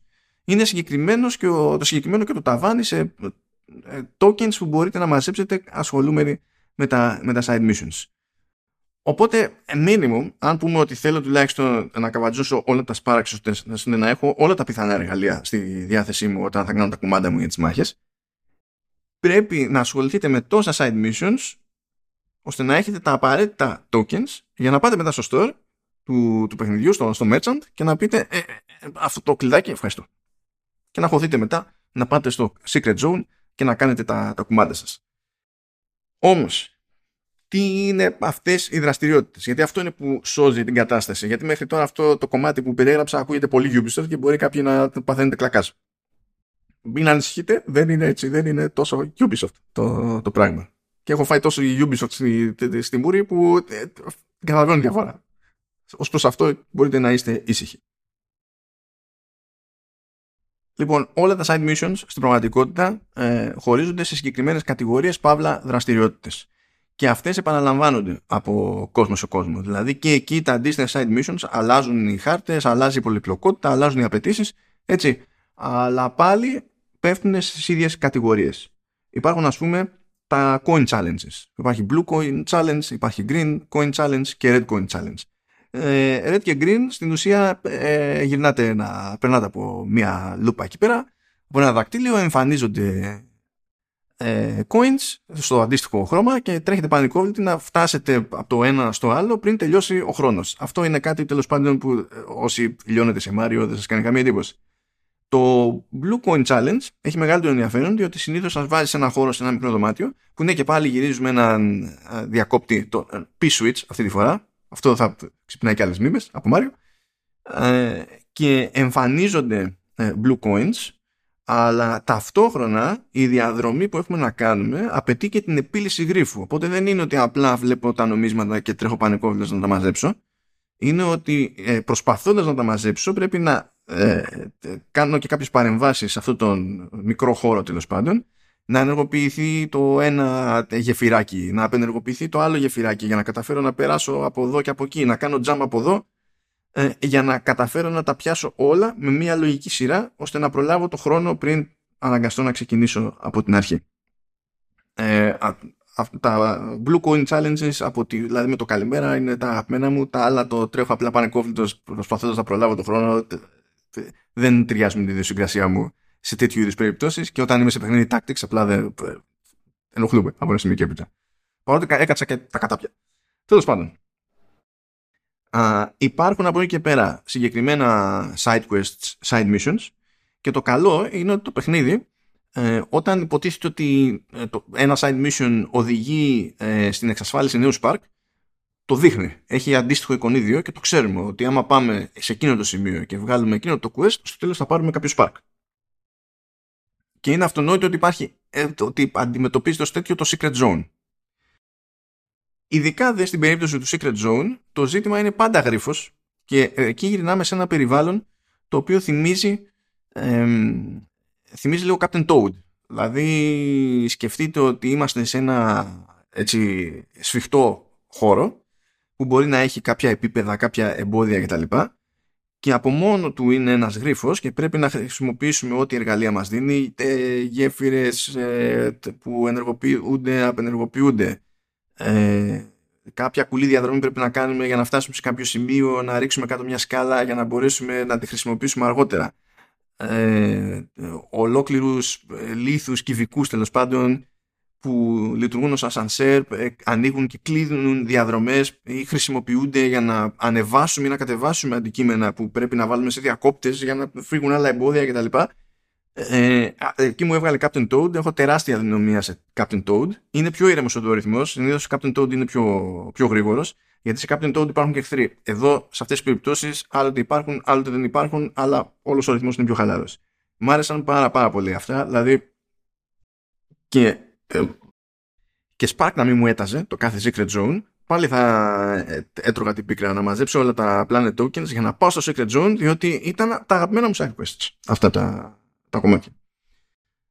είναι συγκεκριμένος και το συγκεκριμένο και το ταβάνι σε ε, tokens που μπορείτε να μαζέψετε ασχολούμενοι με τα, με τα side missions. Οπότε, minimum, αν πούμε ότι θέλω τουλάχιστον να καβατζώσω όλα τα σπάραξ ώστε να έχω όλα τα πιθανά εργαλεία στη διάθεσή μου όταν θα κάνω τα κουμάντα μου για τις μάχες, πρέπει να ασχοληθείτε με τόσα side missions ώστε να έχετε τα απαραίτητα tokens για να πάτε μετά στο store του, του παιχνιδιού, στο, στο merchant και να πείτε ε, ε, ε αυτό το κλειδάκι ευχαριστώ. Και να χωθείτε μετά να πάτε στο secret zone και να κάνετε τα, τα κουμάντα σας. Όμως, τι είναι αυτές οι δραστηριότητες; Γιατί αυτό είναι που σώζει την κατάσταση. Γιατί μέχρι τώρα αυτό το κομμάτι που περιέγραψα ακούγεται πολύ Ubisoft και μπορεί κάποιοι να παθαίνετε κλακάς. Μην ανησυχείτε, δεν είναι έτσι, δεν είναι τόσο Ubisoft το, το πράγμα. Και έχω φάει τόσο Ubisoft στη, στη, μούρη που ε, καταλαβαίνω διαφορά. Ως προς αυτό μπορείτε να είστε ήσυχοι. Λοιπόν, όλα τα side missions στην πραγματικότητα ε, χωρίζονται σε συγκεκριμένες κατηγορίες παύλα δραστηριότητες. Και αυτές επαναλαμβάνονται από κόσμος σε κόσμο. Δηλαδή και εκεί τα αντίστοιχα side missions αλλάζουν οι χάρτες, αλλάζει η πολυπλοκότητα, αλλάζουν οι απαιτήσεις, έτσι. Αλλά πάλι πέφτουν στις ίδιες κατηγορίες. Υπάρχουν ας πούμε τα coin challenges. Υπάρχει blue coin challenge, υπάρχει green coin challenge και red coin challenge ε, red και green στην ουσία ε, γυρνάτε να περνάτε από μια λούπα εκεί πέρα από ένα δακτύλιο εμφανίζονται ε, coins στο αντίστοιχο χρώμα και τρέχετε πανικόβλητη να φτάσετε από το ένα στο άλλο πριν τελειώσει ο χρόνος. Αυτό είναι κάτι τέλος πάντων που ε, όσοι λιώνετε σε Μάριο δεν σας κάνει καμία εντύπωση. Το Blue Coin Challenge έχει μεγάλο ενδιαφέρον διότι συνήθως σας βάζει σε ένα χώρο, σε ένα μικρό δωμάτιο που είναι και πάλι γυρίζουμε έναν ε, διακόπτη, το P-Switch αυτή τη φορά, αυτό θα ξυπνάει και άλλες μήμες από Μάριο. Ε, και εμφανίζονται ε, blue coins αλλά ταυτόχρονα η διαδρομή που έχουμε να κάνουμε απαιτεί και την επίλυση γρίφου. Οπότε δεν είναι ότι απλά βλέπω τα νομίσματα και τρέχω πανικόβλητος να τα μαζέψω. Είναι ότι ε, προσπαθώντας να τα μαζέψω πρέπει να ε, κάνω και κάποιες παρεμβάσεις σε αυτόν τον μικρό χώρο τέλος πάντων να ενεργοποιηθεί το ένα γεφυράκι, να απενεργοποιηθεί το άλλο γεφυράκι για να καταφέρω να περάσω από εδώ και από εκεί, να κάνω jump από εδώ ε, για να καταφέρω να τα πιάσω όλα με μια λογική σειρά ώστε να προλάβω το χρόνο πριν αναγκαστώ να ξεκινήσω από την αρχή. Ε, τα Blue Coin Challenges από τη, δηλαδή με το καλημέρα είναι τα αγαπημένα μου τα άλλα το τρέχω απλά πανεκόφλητος προσπαθώντας να προλάβω το χρόνο δεν ταιριάζουν την ιδιοσυγκρασία μου σε τέτοιου είδους περιπτώσεις και όταν είμαι σε παιχνίδι tactics απλά δεν ενοχλούμε από ένα σημείο και έπειτα. Παρότι έκατσα και τα κατάπια. Τέλος πάντων. Α, υπάρχουν από εκεί και πέρα συγκεκριμένα side quests, side missions και το καλό είναι ότι το παιχνίδι ε, όταν υποτίθεται ότι ε, το, ένα side mission οδηγεί ε, στην εξασφάλιση νέου spark το δείχνει. Έχει αντίστοιχο εικονίδιο και το ξέρουμε ότι άμα πάμε σε εκείνο το σημείο και βγάλουμε εκείνο το quest στο τέλος θα πάρουμε κάποιο spark και είναι αυτονόητο ότι υπάρχει ε, ότι αντιμετωπίζεται ως τέτοιο το secret zone. Ειδικά δε στην περίπτωση του secret zone το ζήτημα είναι πάντα γρίφος και ε, εκεί γυρνάμε σε ένα περιβάλλον το οποίο θυμίζει θυμίζει λίγο Captain Toad. Δηλαδή σκεφτείτε ότι είμαστε σε ένα έτσι σφιχτό χώρο που μπορεί να έχει κάποια επίπεδα, κάποια εμπόδια κτλ και από μόνο του είναι ένας γρίφος και πρέπει να χρησιμοποιήσουμε ό,τι εργαλεία μας δίνει είτε γέφυρες ε, που ενεργοποιούνται, απενεργοποιούνται. Ε, κάποια κουλή διαδρομή πρέπει να κάνουμε για να φτάσουμε σε κάποιο σημείο να ρίξουμε κάτω μια σκάλα για να μπορέσουμε να τη χρησιμοποιήσουμε αργότερα. Ε, ολόκληρους ε, λίθους κυβικούς τέλος πάντων που λειτουργούν ως ασανσέρ, ε, ανοίγουν και κλείνουν διαδρομές ή χρησιμοποιούνται για να ανεβάσουμε ή να κατεβάσουμε αντικείμενα που πρέπει να βάλουμε σε διακόπτες για να φύγουν άλλα εμπόδια κτλ. Ε, εκεί μου έβγαλε Captain Toad. Έχω τεράστια δυναμία σε Captain Toad. Είναι πιο ήρεμος ο ρυθμό. Συνήθως ο Captain Toad είναι πιο, πιο γρήγορος. Γιατί σε Captain Toad υπάρχουν και εχθροί. Εδώ, σε αυτές τις περιπτώσεις, άλλοτε υπάρχουν, άλλοτε δεν υπάρχουν, αλλά όλος ο ρυθμός είναι πιο χαλάρος. Μ' άρεσαν πάρα, πάρα πολύ αυτά. Δηλαδή, και, ε, και Spark να μην μου έταζε το κάθε Secret Zone, πάλι θα ε, έτρωγα την πίκρα να μαζέψω όλα τα Planet Tokens για να πάω στο Secret Zone, διότι ήταν τα αγαπημένα μου side quests. Αυτά τα, τα κομμάτια.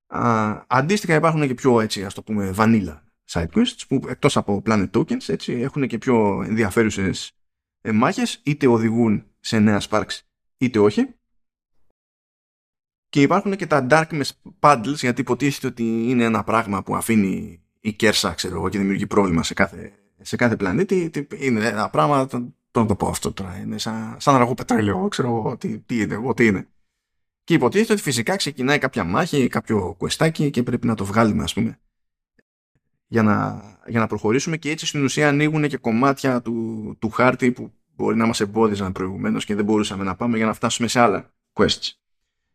Α, αντίστοιχα υπάρχουν και πιο έτσι ας το πούμε vanilla side quests που εκτός από planet tokens έτσι έχουν και πιο ενδιαφέρουσες ε, μάχες είτε οδηγούν σε νέα sparks είτε όχι και υπάρχουν και τα darkness puddles γιατί υποτίθεται ότι είναι ένα πράγμα που αφήνει η κέρσα ξέρω εγώ και δημιουργεί πρόβλημα σε κάθε, σε κάθε πλανήτη. Είναι ένα πράγμα το, το πω αυτό τώρα. Είναι σαν, σαν αργό πετρέλαιο ξέρω εγώ τι, τι είναι, εγώ, τι είναι. Και υποτίθεται ότι φυσικά ξεκινάει κάποια μάχη, κάποιο κουεστάκι και πρέπει να το βγάλουμε ας πούμε για να, για να προχωρήσουμε. Και έτσι στην ουσία ανοίγουν και κομμάτια του, του χάρτη που μπορεί να μας εμπόδιζαν προηγουμένως και δεν μπορούσαμε να πάμε για να φτάσουμε σε άλλα quests.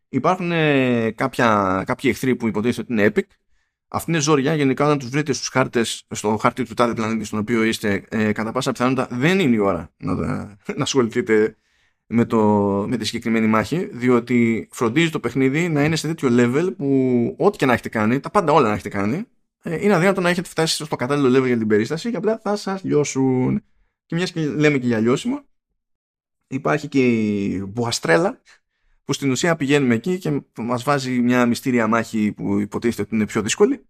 Υπάρχουν ε, κάποια, κάποιοι εχθροί που υποτίθεται ότι είναι epic. Αυτή είναι ζόρια. Γενικά, όταν τους βρείτε στους χάρτες, στο χάρτη του τάδε πλανήτη στον οποίο είστε, ε, κατά πάσα πιθανότητα δεν είναι η ώρα να, να ασχοληθείτε με, το, με τη συγκεκριμένη μάχη, διότι φροντίζει το παιχνίδι να είναι σε τέτοιο level που ό,τι και να έχετε κάνει, τα πάντα όλα να έχετε κάνει, ε, είναι αδύνατο να έχετε φτάσει στο κατάλληλο level για την περίσταση και απλά θα σας λιώσουν. Και μιας και λέμε και για λιώσιμο, υπάρχει και η Μπουαστρέλα, που στην ουσία πηγαίνουμε εκεί και μας βάζει μια μυστήρια μάχη που υποτίθεται ότι είναι πιο δύσκολη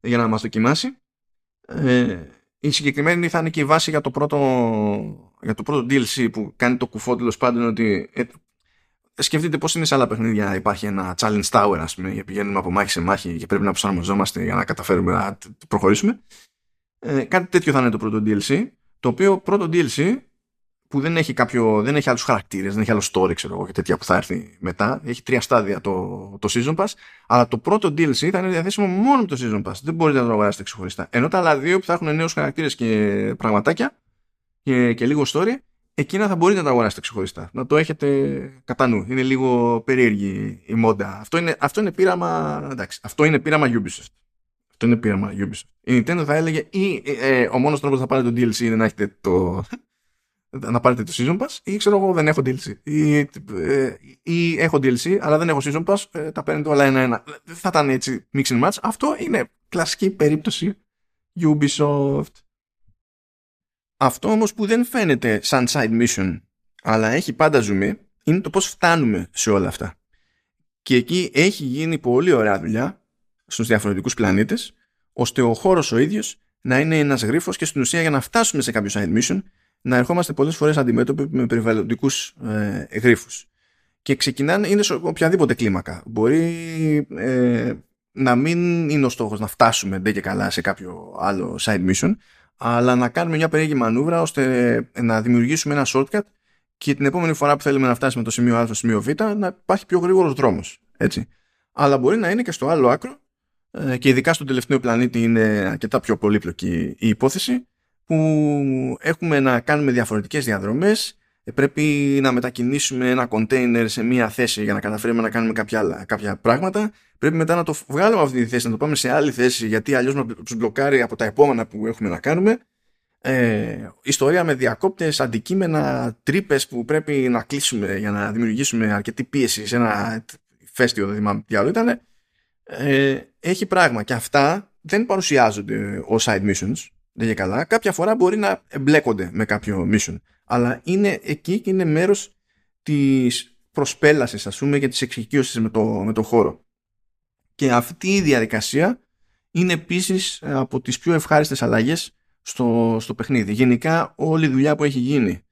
για να μας δοκιμάσει. Ε, η συγκεκριμένη θα είναι και η βάση για το πρώτο, για το πρώτο DLC που κάνει το κουφό τέλος πάντων ότι ε, σκεφτείτε πώς είναι σε άλλα παιχνίδια υπάρχει ένα challenge tower ας πούμε για πηγαίνουμε από μάχη σε μάχη και πρέπει να προσαρμοζόμαστε για να καταφέρουμε να προχωρήσουμε ε, κάτι τέτοιο θα είναι το πρώτο DLC το οποίο πρώτο DLC που δεν έχει, κάποιο, δεν έχει άλλους χαρακτήρες, δεν έχει άλλο story ξέρω εγώ και τέτοια που θα έρθει μετά. Έχει τρία στάδια το, το Season Pass, αλλά το πρώτο DLC θα είναι διαθέσιμο μόνο με το Season Pass. Δεν μπορείτε να το αγοράσετε ξεχωριστά. Ενώ τα άλλα δύο που θα έχουν νέους χαρακτήρες και πραγματάκια και, και λίγο story, εκείνα θα μπορείτε να τα αγοράσετε ξεχωριστά. Να το έχετε κατά νου. Είναι λίγο περίεργη η μόντα. Αυτό είναι, αυτό είναι πείραμα, εντάξει, αυτό είναι πείραμα Ubisoft. Αυτό είναι πείραμα Ubisoft. Η Nintendo θα έλεγε ή ε, ε ο μόνος τρόπος να πάρετε το DLC είναι να έχετε το, να πάρετε το Season Pass ή ξέρω εγώ δεν έχω DLC ή, ε, ή έχω DLC αλλά δεν έχω Season Pass ε, τα παίρνετε όλα ένα-ένα. Δεν θα ήταν έτσι mix and match. Αυτό είναι κλασική περίπτωση Ubisoft. Αυτό όμως που δεν φαίνεται σαν side mission αλλά έχει πάντα ζουμί είναι το πώς φτάνουμε σε όλα αυτά. Και εκεί έχει γίνει πολύ ωραία δουλειά στους διαφορετικούς πλανήτες ώστε ο χώρος ο ίδιος να είναι ένας γρίφος και στην ουσία για να φτάσουμε σε κάποιο side mission να ερχόμαστε πολλές φορές αντιμέτωποι με περιβαλλοντικούς ε, γρίφους. Και ξεκινάνε, είναι σε οποιαδήποτε κλίμακα. Μπορεί ε, να μην είναι ο στόχος να φτάσουμε ντε και καλά σε κάποιο άλλο side mission, αλλά να κάνουμε μια περίεργη μανούβρα ώστε να δημιουργήσουμε ένα shortcut και την επόμενη φορά που θέλουμε να φτάσουμε το σημείο Α στο σημείο Β να υπάρχει πιο γρήγορος δρόμος. Έτσι. Αλλά μπορεί να είναι και στο άλλο άκρο ε, και ειδικά στον τελευταίο πλανήτη είναι αρκετά πιο πολύπλοκη η υπόθεση που έχουμε να κάνουμε διαφορετικές διαδρομές ε, πρέπει να μετακινήσουμε ένα container σε μία θέση για να καταφέρουμε να κάνουμε κάποια, άλλα, κάποια πράγματα. Πρέπει μετά να το βγάλουμε από αυτή τη θέση να το πάμε σε άλλη θέση γιατί αλλιώς μας μπλοκάρει από τα επόμενα που έχουμε να κάνουμε. Ε, ιστορία με διακόπτες, αντικείμενα, τρύπες που πρέπει να κλείσουμε για να δημιουργήσουμε αρκετή πίεση σε ένα φέστιο, δεν θυμάμαι τι άλλο ήταν ε, έχει πράγμα και αυτά δεν παρουσιάζονται ως side missions δεν καλά, κάποια φορά μπορεί να εμπλέκονται με κάποιο mission. Αλλά είναι εκεί και είναι μέρος της προσπέλασης, ας πούμε, και της εξοικείωσης με το, με το χώρο. Και αυτή η διαδικασία είναι επίσης από τις πιο ευχάριστες αλλαγές στο, στο παιχνίδι. Γενικά όλη η δουλειά που έχει γίνει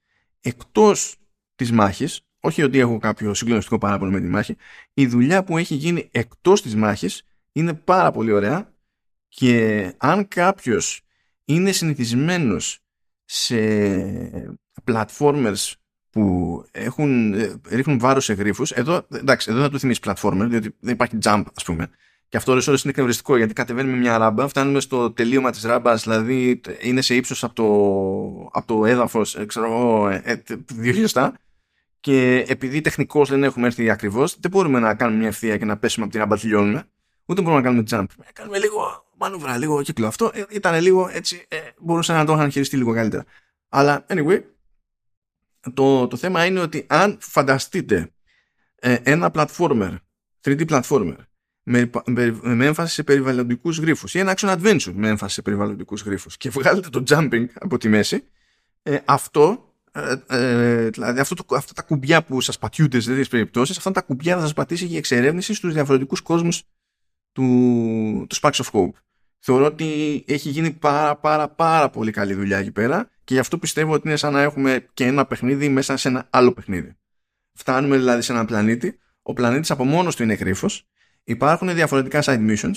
εκτός της μάχης, όχι ότι έχω κάποιο συγκλονιστικό παράπονο με τη μάχη, η δουλειά που έχει γίνει εκτός της μάχης είναι πάρα πολύ ωραία και αν κάποιος είναι συνηθισμένος σε platformers που έχουν, ρίχνουν βάρος σε γρίφους εδώ, εντάξει, εδώ θα του θυμίσει platformer διότι δεν υπάρχει jump ας πούμε Και αυτό ώρες ώρες είναι εκνευριστικό γιατί κατεβαίνουμε μια ράμπα, φτάνουμε στο τελείωμα της ράμπας, δηλαδή είναι σε ύψος από το, από το έδαφος, ε, ξέρω εγώ, ε, ε, δύο χιλιοστά και επειδή τεχνικώς δεν έχουμε έρθει ακριβώς, δεν μπορούμε να κάνουμε μια ευθεία και να πέσουμε από την ράμπα τελειώνουμε. Ούτε μπορούμε να κάνουμε jump. Κάνουμε λίγο μανούβρα, λίγο κύκλο. Αυτό ήταν λίγο έτσι, ε, μπορούσα να το είχαν χειριστεί λίγο καλύτερα. Αλλά anyway, το, το θέμα είναι ότι αν φανταστείτε ε, ένα platformer, 3D platformer, με, με, με έμφαση σε περιβαλλοντικούς γρήφου ή ένα action adventure με έμφαση σε περιβαλλοντικούς γρήφου και βγάλετε το jumping από τη μέση, ε, αυτό, ε, ε, δηλαδή αυτό το, αυτά τα κουμπιά που σας πατιούνται σε τέτοιες περιπτώσεις, αυτά τα κουμπιά θα σας πατήσει για εξερεύνηση στους διαφορετικούς κόσμους του, του Sparks of Hope. Θεωρώ ότι έχει γίνει πάρα πάρα πάρα πολύ καλή δουλειά εκεί πέρα και γι' αυτό πιστεύω ότι είναι σαν να έχουμε και ένα παιχνίδι μέσα σε ένα άλλο παιχνίδι. Φτάνουμε δηλαδή σε έναν πλανήτη, ο πλανήτης από μόνος του είναι γρίφος, υπάρχουν διαφορετικά side missions,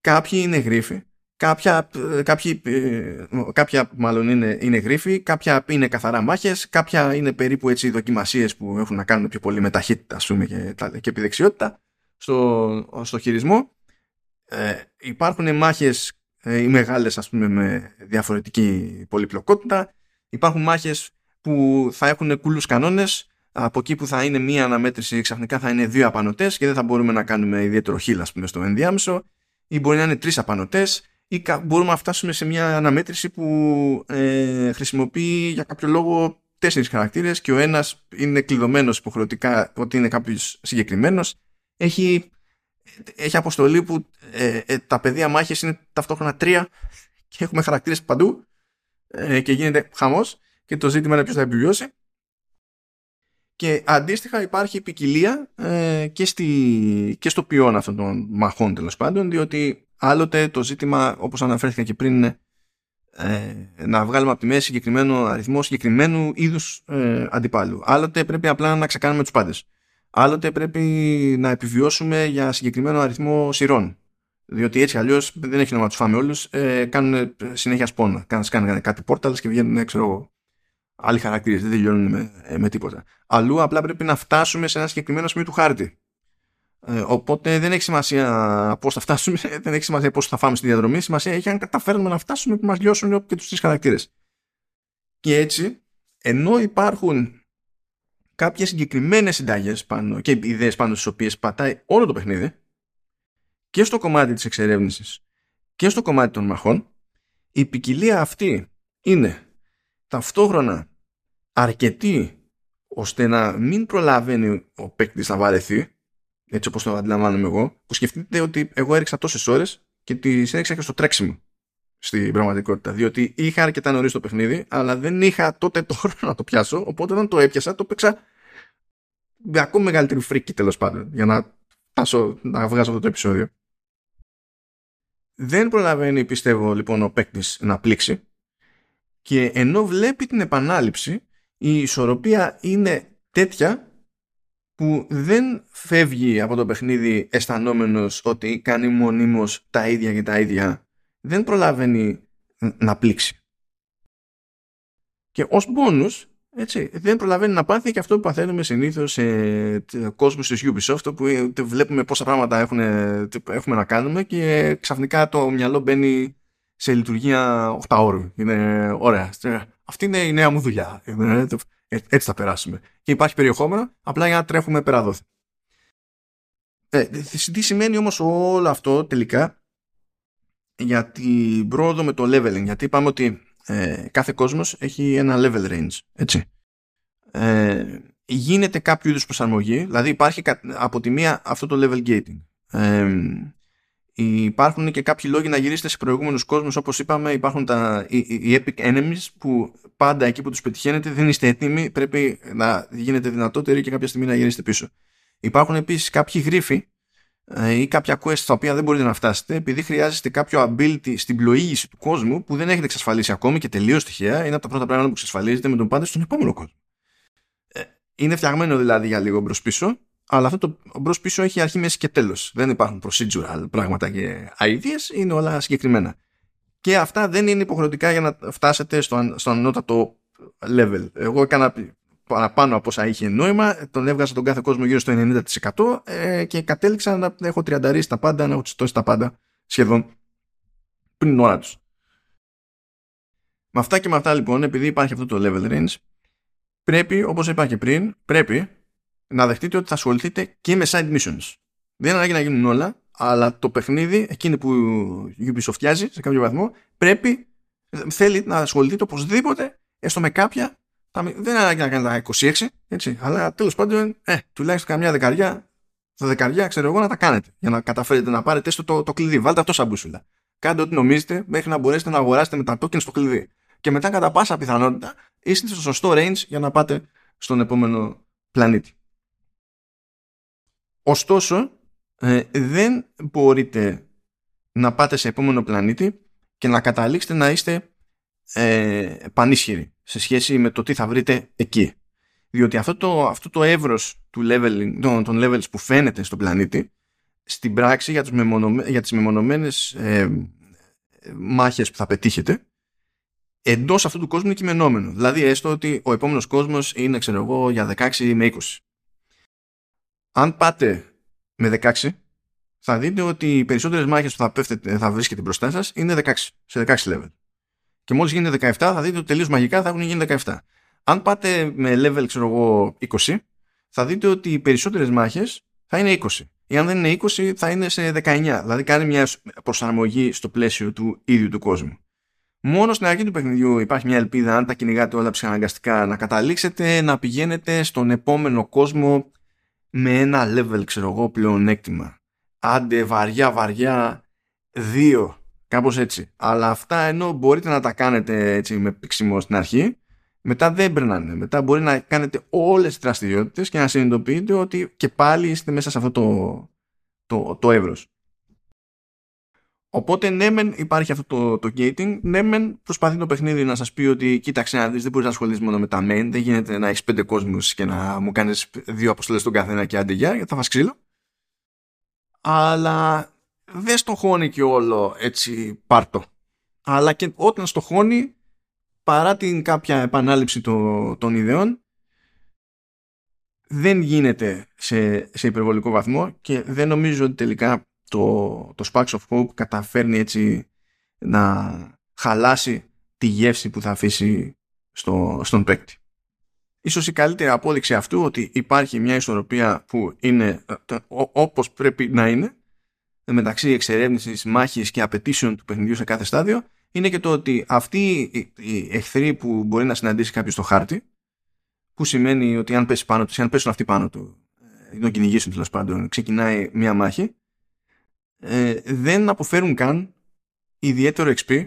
κάποιοι είναι γρίφοι, κάποια, κάποιοι, ε, κάποια μάλλον είναι, είναι γρίφοι, κάποια είναι καθαρά μάχες, κάποια είναι περίπου έτσι δοκιμασίες που έχουν να κάνουν πιο πολύ με ταχύτητα ας πούμε, και, και επιδεξιότητα στο, στο χειρισμό. Ε, υπάρχουν μάχες ε, οι μεγάλες ας πούμε με διαφορετική πολυπλοκότητα. Υπάρχουν μάχες που θα έχουν κούλους κανόνες. Από εκεί που θα είναι μία αναμέτρηση ξαφνικά θα είναι δύο απανοτές και δεν θα μπορούμε να κάνουμε ιδιαίτερο χείλ ας πούμε στο ενδιάμεσο. Ή μπορεί να είναι τρεις απανοτές ή μπορούμε να φτάσουμε σε μια αναμέτρηση που ε, χρησιμοποιεί για κάποιο λόγο τέσσερις χαρακτήρες και ο ένας είναι κλειδωμένος υποχρεωτικά ότι είναι κάποιος συγκεκριμένος. Έχει έχει αποστολή που ε, ε, τα πεδία μάχες είναι ταυτόχρονα τρία και έχουμε χαρακτήρες παντού ε, και γίνεται χαμός και το ζήτημα είναι ποιος θα επιβιώσει και αντίστοιχα υπάρχει ποικιλία ε, και, στη, και στο ποιόν αυτών των μαχών τέλος πάντων διότι άλλοτε το ζήτημα όπως αναφέρθηκα και πριν είναι να βγάλουμε από τη μέση συγκεκριμένο αριθμό συγκεκριμένου είδους ε, αντιπάλου. Άλλοτε πρέπει απλά να ξεκάνουμε τους πάντες άλλοτε πρέπει να επιβιώσουμε για συγκεκριμένο αριθμό σειρών. Διότι έτσι αλλιώς δεν έχει νόημα να τους φάμε όλους. Ε, κάνουν συνέχεια σπόνα. Κάνουν, κάνουν κάτι πόρταλ και βγαίνουν, ξέρω εγώ, άλλοι χαρακτήρες. Δεν τελειώνουν με, ε, με τίποτα. Αλλού απλά πρέπει να φτάσουμε σε ένα συγκεκριμένο σημείο του χάρτη. Ε, οπότε δεν έχει σημασία πώς θα φτάσουμε, δεν έχει σημασία πώς θα φάμε στη διαδρομή. Σημασία έχει αν καταφέρνουμε να φτάσουμε που μας λιώσουν και τους τρεις χαρακτήρες. Και έτσι, ενώ υπάρχουν κάποιες συγκεκριμένες συνταγές πάνω και ιδέες πάνω στις οποίες πατάει όλο το παιχνίδι και στο κομμάτι της εξερεύνησης και στο κομμάτι των μαχών η ποικιλία αυτή είναι ταυτόχρονα αρκετή ώστε να μην προλαβαίνει ο παίκτης να βαρεθεί έτσι όπως το αντιλαμβάνομαι εγώ που σκεφτείτε ότι εγώ έριξα τόσες ώρες και τις έριξα και στο τρέξιμο στην πραγματικότητα. Διότι είχα αρκετά νωρίς το παιχνίδι, αλλά δεν είχα τότε το χρόνο να το πιάσω. Οπότε όταν το έπιασα, το παίξα με ακόμη μεγαλύτερη φρίκη τέλος πάντων. Για να φτάσω να βγάζω αυτό το επεισόδιο. Δεν προλαβαίνει, πιστεύω, λοιπόν, ο παίκτης να πλήξει. Και ενώ βλέπει την επανάληψη, η ισορροπία είναι τέτοια που δεν φεύγει από το παιχνίδι αισθανόμενος ότι κάνει μονίμως τα ίδια και τα ίδια δεν προλαβαίνει να πλήξει. Και ως μπόνους έτσι, δεν προλαβαίνει να πάθει και αυτό που παθαίνουμε συνήθως σε κόσμους της Ubisoft όπου βλέπουμε πόσα πράγματα έχουν, έχουμε να κάνουμε και ξαφνικά το μυαλό μπαίνει σε λειτουργία 8 ώρου. Είναι ωραία. Αυτή είναι η νέα μου δουλειά. Έτσι θα περάσουμε. Και υπάρχει περιεχόμενο απλά για να τρέχουμε πέρα δόθε. Ε, τι σημαίνει όμως όλο αυτό τελικά; Για την πρόοδο με το leveling. Γιατί είπαμε ότι ε, κάθε κόσμος έχει ένα level range. Έτσι. Ε, γίνεται κάποιο είδους προσαρμογή. Δηλαδή υπάρχει από τη μία αυτό το level gating. Ε, υπάρχουν και κάποιοι λόγοι να γυρίσετε σε προηγούμενους κόσμους όπως είπαμε υπάρχουν τα, οι, οι epic enemies που πάντα εκεί που τους πετυχαίνετε δεν είστε έτοιμοι πρέπει να γίνετε δυνατότεροι και κάποια στιγμή να γυρίσετε πίσω υπάρχουν επίσης κάποιοι γρίφοι ε, ή κάποια quest στα οποία δεν μπορείτε να φτάσετε επειδή χρειάζεστε κάποιο ability στην πλοήγηση του κόσμου που δεν έχετε εξασφαλίσει ακόμη και τελείως τυχαία είναι από τα πρώτα πράγματα που εξασφαλίζετε με τον πάντε στον επόμενο κόσμο. Ε, είναι φτιαγμένο δηλαδή για λίγο μπρος πίσω, αλλά αυτό το μπρος πίσω έχει αρχή, μέση και τέλος. Δεν υπάρχουν procedural πράγματα και ideas, είναι όλα συγκεκριμένα. Και αυτά δεν είναι υποχρεωτικά για να φτάσετε στο, στο ανώτατο level. Εγώ έκανα παραπάνω από όσα είχε νόημα, τον έβγαζα τον κάθε κόσμο γύρω στο 90% ε, και κατέληξα να έχω τριανταρίσει τα πάντα, να έχω τσιτώσει τα πάντα σχεδόν πριν την ώρα τους. Με αυτά και με αυτά λοιπόν, επειδή υπάρχει αυτό το level range, πρέπει, όπως είπα και πριν, πρέπει να δεχτείτε ότι θα ασχοληθείτε και με side missions. Δεν είναι ανάγκη να γίνουν όλα, αλλά το παιχνίδι, εκείνη που η Ubisoft σε κάποιο βαθμό, πρέπει, θέλει να ασχοληθείτε οπωσδήποτε, έστω με κάποια, δεν είναι ανάγκη να κάνετε τα 26, έτσι, αλλά τέλος πάντων, ε, τουλάχιστον καμιά δεκαριά, τα δεκαριά, ξέρω εγώ, να τα κάνετε, για να καταφέρετε να πάρετε έστω το, το κλειδί. Βάλτε αυτό σαν μπούσουλα. Κάντε ό,τι νομίζετε μέχρι να μπορέσετε να αγοράσετε με τα tokens το κλειδί. Και μετά, κατά πάσα πιθανότητα, είστε στο σωστό range για να πάτε στον επόμενο πλανήτη. Ωστόσο, ε, δεν μπορείτε να πάτε σε επόμενο πλανήτη και να καταλήξετε να είστε ε, πανίσχυροι σε σχέση με το τι θα βρείτε εκεί. Διότι αυτό το, αυτό το εύρος του leveling, των, των levels που φαίνεται στον πλανήτη στην πράξη για, τους μεμονωμέ, για τις μεμονωμένες ε, μάχες που θα πετύχετε εντός αυτού του κόσμου είναι κειμενόμενο. Δηλαδή έστω ότι ο επόμενος κόσμος είναι ξέρω εγώ για 16 με 20. Αν πάτε με 16 θα δείτε ότι οι περισσότερες μάχες που θα, πέφτετε, θα βρίσκετε μπροστά σας είναι 16, σε 16 level. Και μόλις γίνεται 17 θα δείτε ότι τελείως μαγικά θα έχουν γίνει 17. Αν πάτε με level ξέρω εγώ 20 θα δείτε ότι οι περισσότερες μάχες θα είναι 20. Ή αν δεν είναι 20 θα είναι σε 19. Δηλαδή κάνει μια προσαρμογή στο πλαίσιο του ίδιου του κόσμου. Μόνο στην αρχή του παιχνιδιού υπάρχει μια ελπίδα αν τα κυνηγάτε όλα ψυχαναγκαστικά να καταλήξετε να πηγαίνετε στον επόμενο κόσμο με ένα level ξέρω εγώ πλεονέκτημα. Άντε βαριά βαριά δύο κάπως έτσι. Αλλά αυτά ενώ μπορείτε να τα κάνετε έτσι με πήξιμο στην αρχή μετά δεν περνάνε. Μετά μπορεί να κάνετε όλες τις δραστηριότητες και να συνειδητοποιείτε ότι και πάλι είστε μέσα σε αυτό το, το, το εύρος. Οπότε ναι μεν υπάρχει αυτό το, το gating, ναι μεν προσπαθεί το παιχνίδι να σας πει ότι κοίταξε να δεις δεν μπορείς να ασχοληθείς μόνο με τα main, δεν γίνεται να έχεις πέντε κόσμους και να μου κάνεις δύο αποστολές στον καθένα και άντε για, γιατί θα φας ξύλο. Αλλά δεν στο χώνει και όλο έτσι πάρτο. Αλλά και όταν στο χώνει παρά την κάποια επανάληψη το, των ιδεών δεν γίνεται σε, σε υπερβολικό βαθμό και δεν νομίζω ότι τελικά το, το Sparks of Hope καταφέρνει έτσι να χαλάσει τη γεύση που θα αφήσει στο, στον παίκτη. Ίσως η καλύτερη απόδειξη αυτού ότι υπάρχει μια ισορροπία που είναι όπως πρέπει να είναι μεταξύ εξερεύνησης, μάχης και απαιτήσεων του παιχνιδιού σε κάθε στάδιο είναι και το ότι αυτοί οι εχθροί που μπορεί να συναντήσει κάποιος στο χάρτη που σημαίνει ότι αν πέσει πάνω του ή αν πέσουν αυτοί πάνω του ή τον κυνηγήσουν τέλος πάντων ξεκινάει μια μάχη ε, δεν αποφέρουν καν ιδιαίτερο XP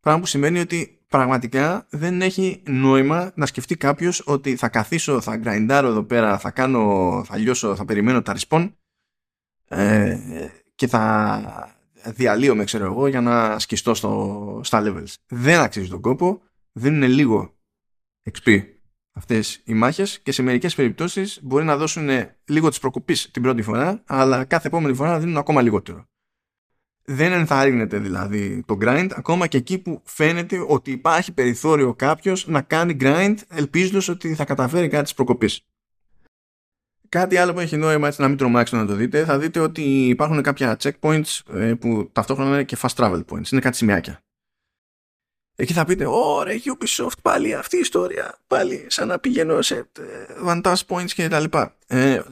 πράγμα που σημαίνει ότι πραγματικά δεν έχει νόημα να σκεφτεί κάποιος ότι θα καθίσω, θα γκραϊντάρω εδώ πέρα, θα κάνω, θα λιώσω, θα περιμένω τα respawn ε, και θα διαλύομαι ξέρω εγώ για να σκιστώ στο, στα levels. Δεν αξίζει τον κόπο, δεν είναι λίγο XP αυτές οι μάχες και σε μερικές περιπτώσεις μπορεί να δώσουν λίγο της προκοπής την πρώτη φορά αλλά κάθε επόμενη φορά να δίνουν ακόμα λιγότερο. Δεν ενθαρρύνεται δηλαδή το grind ακόμα και εκεί που φαίνεται ότι υπάρχει περιθώριο κάποιος να κάνει grind ελπίζοντας ότι θα καταφέρει κάτι της προκοπής. Κάτι άλλο που έχει νόημα έτσι να μην τρομάξετε να το δείτε, θα δείτε ότι υπάρχουν κάποια checkpoints ε, που ταυτόχρονα είναι και fast travel points. Είναι κάτι σημειάκια. Εκεί θα πείτε, ωραία Ubisoft πάλι αυτή η ιστορία, πάλι σαν να πηγαίνω σε ε, vantage points και τα λοιπά. Ε,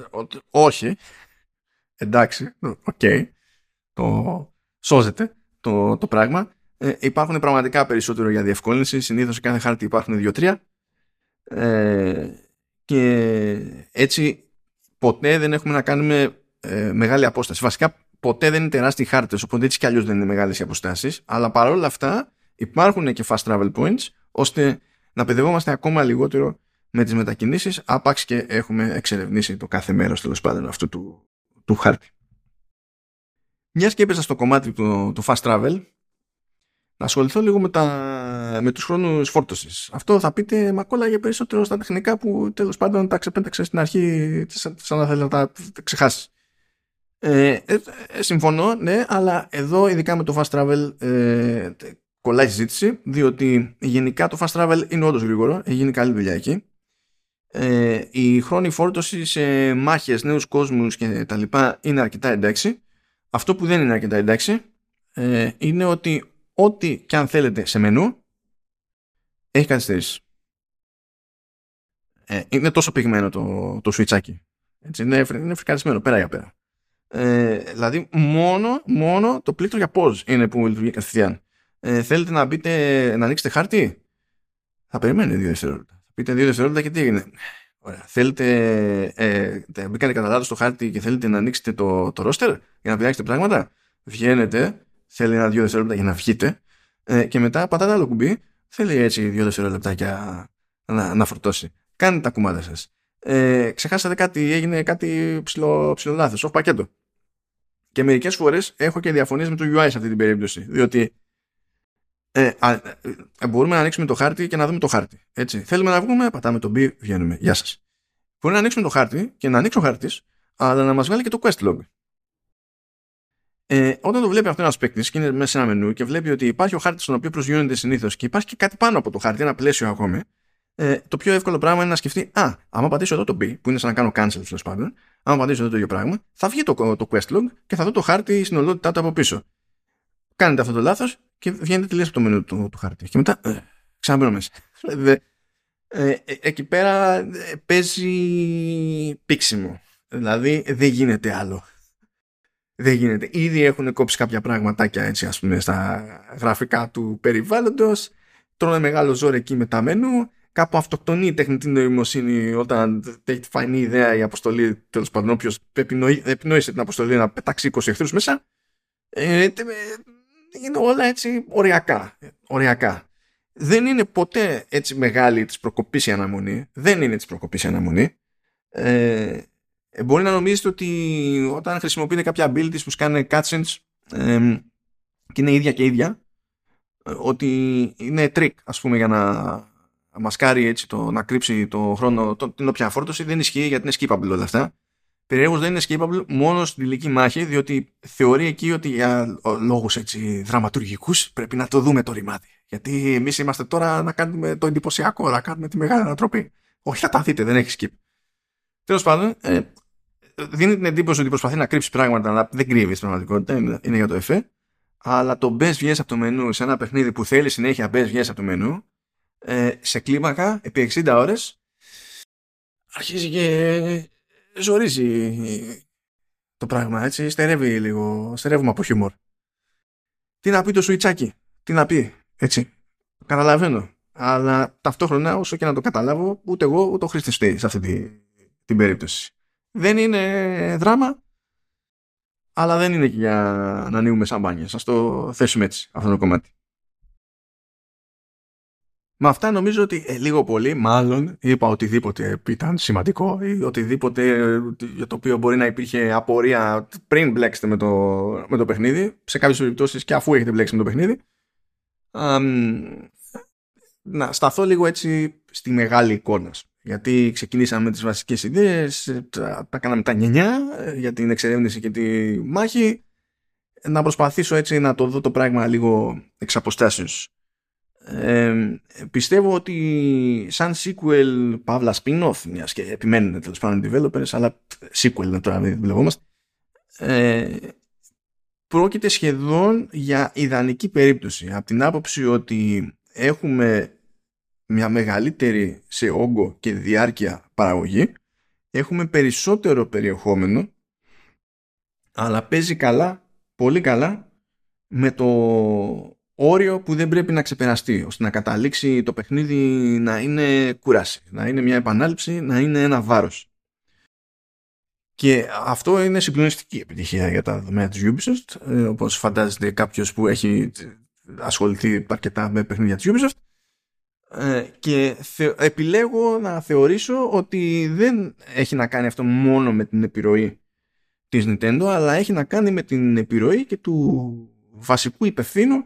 όχι. Εντάξει, ok. Okay. Το σώζεται το, το πράγμα. Ε, υπάρχουν πραγματικά περισσότερο για διευκόλυνση. Συνήθως σε κάθε χάρτη υπάρχουν δύο-τρία. Ε, και έτσι ποτέ δεν έχουμε να κάνουμε ε, μεγάλη απόσταση. Βασικά ποτέ δεν είναι τεράστιοι χάρτες, οπότε έτσι κι αλλιώς δεν είναι μεγάλες οι αποστάσεις, αλλά παρόλα αυτά υπάρχουν και fast travel points, ώστε να παιδευόμαστε ακόμα λιγότερο με τις μετακινήσεις, άπαξ και έχουμε εξερευνήσει το κάθε μέρος τέλος πάντων αυτού του, του χάρτη. Μιας και έπαιζα στο κομμάτι του, του fast travel, να ασχοληθώ λίγο με, τα, με τους χρόνους φόρτωσης. Αυτό θα πείτε, μα κόλλαγε περισσότερο στα τεχνικά που τέλος πάντων τα ξεπέταξες στην αρχή σαν να θέλει να τα ξεχάσεις. Ε, ε, ε, συμφωνώ, ναι, αλλά εδώ ειδικά με το fast travel ε, κολλάει συζήτηση, διότι γενικά το fast travel είναι όντως γρήγορο, έχει γίνει καλή δουλειά εκεί ε, η χρόνη φόρτωση σε μάχες, νέους κόσμους και τα λοιπά είναι αρκετά εντάξει. Αυτό που δεν είναι αρκετά εντάξει ε, είναι ότι ό,τι και αν θέλετε σε μενού έχει καθυστερήσει. Ε, είναι τόσο πυγμένο το, το σουιτσάκι. Έτσι, είναι, είναι φρικαρισμένο πέρα για πέρα. Ε, δηλαδή μόνο, μόνο το πλήκτρο για pause είναι που λειτουργεί κατευθείαν. Ε, θέλετε να μπείτε, να ανοίξετε χάρτη; Θα περιμένετε δύο δευτερόλεπτα. Θα πείτε δύο δευτερόλεπτα και τι έγινε. Ωραία. Θέλετε, ε, μπήκατε κατά λάθος στο χάρτη και θέλετε να ανοίξετε το, το roster για να πειράξετε πράγματα; Βγαίνετε, θέλει ένα δύο δευτερόλεπτα για να βγείτε ε, και μετά πατάτε άλλο κουμπί. Θέλει έτσι δύο δευτερόλεπτα για να, να φορτώσει. Κάντε τα κουμάτα σας. Ε, ξεχάσατε κάτι, έγινε κάτι ψηλό, ψηλό λάθος, όχι πακέτο. Και μερικές φορές έχω και διαφωνίες με το UI σε αυτή την περίπτωση, διότι ε, α, ε, μπορούμε να ανοίξουμε το χάρτη και να δούμε το χάρτη. Έτσι. Θέλουμε να βγούμε, πατάμε το B, βγαίνουμε. Γεια σας. Μπορεί να ανοίξουμε το χάρτη και να ανοίξει ο χάρτης, αλλά να μας βγάλει και το quest log. Ε, όταν το βλέπει αυτό ένας παίκτης και είναι μέσα σε ένα μενού και βλέπει ότι υπάρχει ο χάρτης στον οποίο προσγειώνεται συνήθως και υπάρχει και κάτι πάνω από το χάρτη, ένα πλαίσιο ακόμη, ε, το πιο εύκολο πράγμα είναι να σκεφτεί, Α, άμα πατήσω εδώ το B, που είναι σαν να κάνω cancel τέλος πάντων, άμα πατήσω εδώ το ίδιο πράγμα, θα βγει το, το quest log και θα δω το χάρτη στην ολότητά του από πίσω. Κάνετε αυτό το λάθος και βγαίνετε τελείως από το μενού του, του χάρτη. Και μετά ε, ξαναμπαίνω μέσα. ε, ε, εκεί πέρα ε, παίζει πίξιμο. Δηλαδή δεν γίνεται άλλο. Δεν γίνεται. Ήδη έχουν κόψει κάποια πραγματάκια έτσι ας πούμε στα γραφικά του περιβάλλοντος. Τρώνε μεγάλο ζόρι εκεί με τα μενού κάπου αυτοκτονεί η τεχνητή νοημοσύνη όταν έχει τη φανή ιδέα η αποστολή, τέλος πάντων, όποιος επινόησε την αποστολή να πετάξει 20 εχθρούς μέσα. Ε, είναι όλα έτσι οριακά. οριακά. Δεν είναι ποτέ έτσι μεγάλη της προκοπής η αναμονή. Δεν είναι της προκοπής η αναμονή. Ε, μπορεί να νομίζετε ότι όταν χρησιμοποιείτε κάποια abilities που σκάνε cutscenes ε, και είναι ίδια και ίδια, ε, ότι είναι trick, ας πούμε, για να μασκάρει έτσι το, να κρύψει το χρόνο, το, την όποια φόρτωση, δεν ισχύει γιατί είναι skippable όλα αυτά. Περιέργως δεν είναι skippable μόνο στην τελική μάχη, διότι θεωρεί εκεί ότι για λόγους έτσι δραματουργικούς πρέπει να το δούμε το ρημάδι. Γιατί εμείς είμαστε τώρα να κάνουμε το εντυπωσιακό, να κάνουμε τη μεγάλη ανατροπή. Όχι, θα τα δείτε, δεν έχει skip. Τέλος πάντων, ε, δίνει την εντύπωση ότι προσπαθεί να κρύψει πράγματα, αλλά δεν κρύβει στην πραγματικότητα, είναι για το εφέ. Αλλά το best βγες από το μενού σε ένα παιχνίδι που θέλει συνέχεια best βγες από το μενού, ε, σε κλίμακα επί 60 ώρες αρχίζει και ζορίζει το πράγμα έτσι. Στερεύει λίγο στερεύουμε από χιούμορ. Τι να πει το σουιτσάκι τι να πει έτσι. Καταλαβαίνω. Αλλά ταυτόχρονα όσο και να το καταλάβω ούτε εγώ ούτε ο Χρήστης σε αυτή την, την περίπτωση δεν είναι δράμα αλλά δεν είναι και για να ανοίγουμε σαμπάνια. Ας το θέσουμε έτσι αυτό το κομμάτι. Με αυτά νομίζω ότι ε, λίγο πολύ μάλλον είπα οτιδήποτε ήταν σημαντικό ή οτιδήποτε ε, για το οποίο μπορεί να υπήρχε απορία πριν μπλέξετε με το, με το παιχνίδι. Σε κάποιες περιπτώσεις και αφού έχετε μπλέξει με το παιχνίδι. Να σταθώ λίγο έτσι στη μεγάλη εικόνα γιατί ξεκινήσαμε με τις βασικές ιδέες τα, τα κάναμε τα νιανιά ε, για την εξερεύνηση και τη μάχη. Να προσπαθήσω έτσι να το δω το πράγμα λίγο εξ αποστάσεως. Πιστεύω ότι σαν sequel παύλα spin-off μιας και επιμένουν τέλος πάντων οι developers αλλά sequel είναι τώρα δουλευόμαστε ε, πρόκειται σχεδόν για ιδανική περίπτωση. Από την άποψη ότι έχουμε μια μεγαλύτερη σε όγκο και διάρκεια παραγωγή έχουμε περισσότερο περιεχόμενο αλλά παίζει καλά, πολύ καλά με το όριο που δεν πρέπει να ξεπεραστεί ώστε να καταλήξει το παιχνίδι να είναι κούραση, να είναι μια επανάληψη, να είναι ένα βάρος. Και αυτό είναι συγκλονιστική επιτυχία για τα δεδομένα της Ubisoft, ε, όπως φαντάζεται κάποιος που έχει ασχοληθεί αρκετά με παιχνίδια της Ubisoft. Ε, και επιλέγω να θεωρήσω ότι δεν έχει να κάνει αυτό μόνο με την επιρροή της Nintendo, αλλά έχει να κάνει με την επιρροή και του βασικού υπευθύνου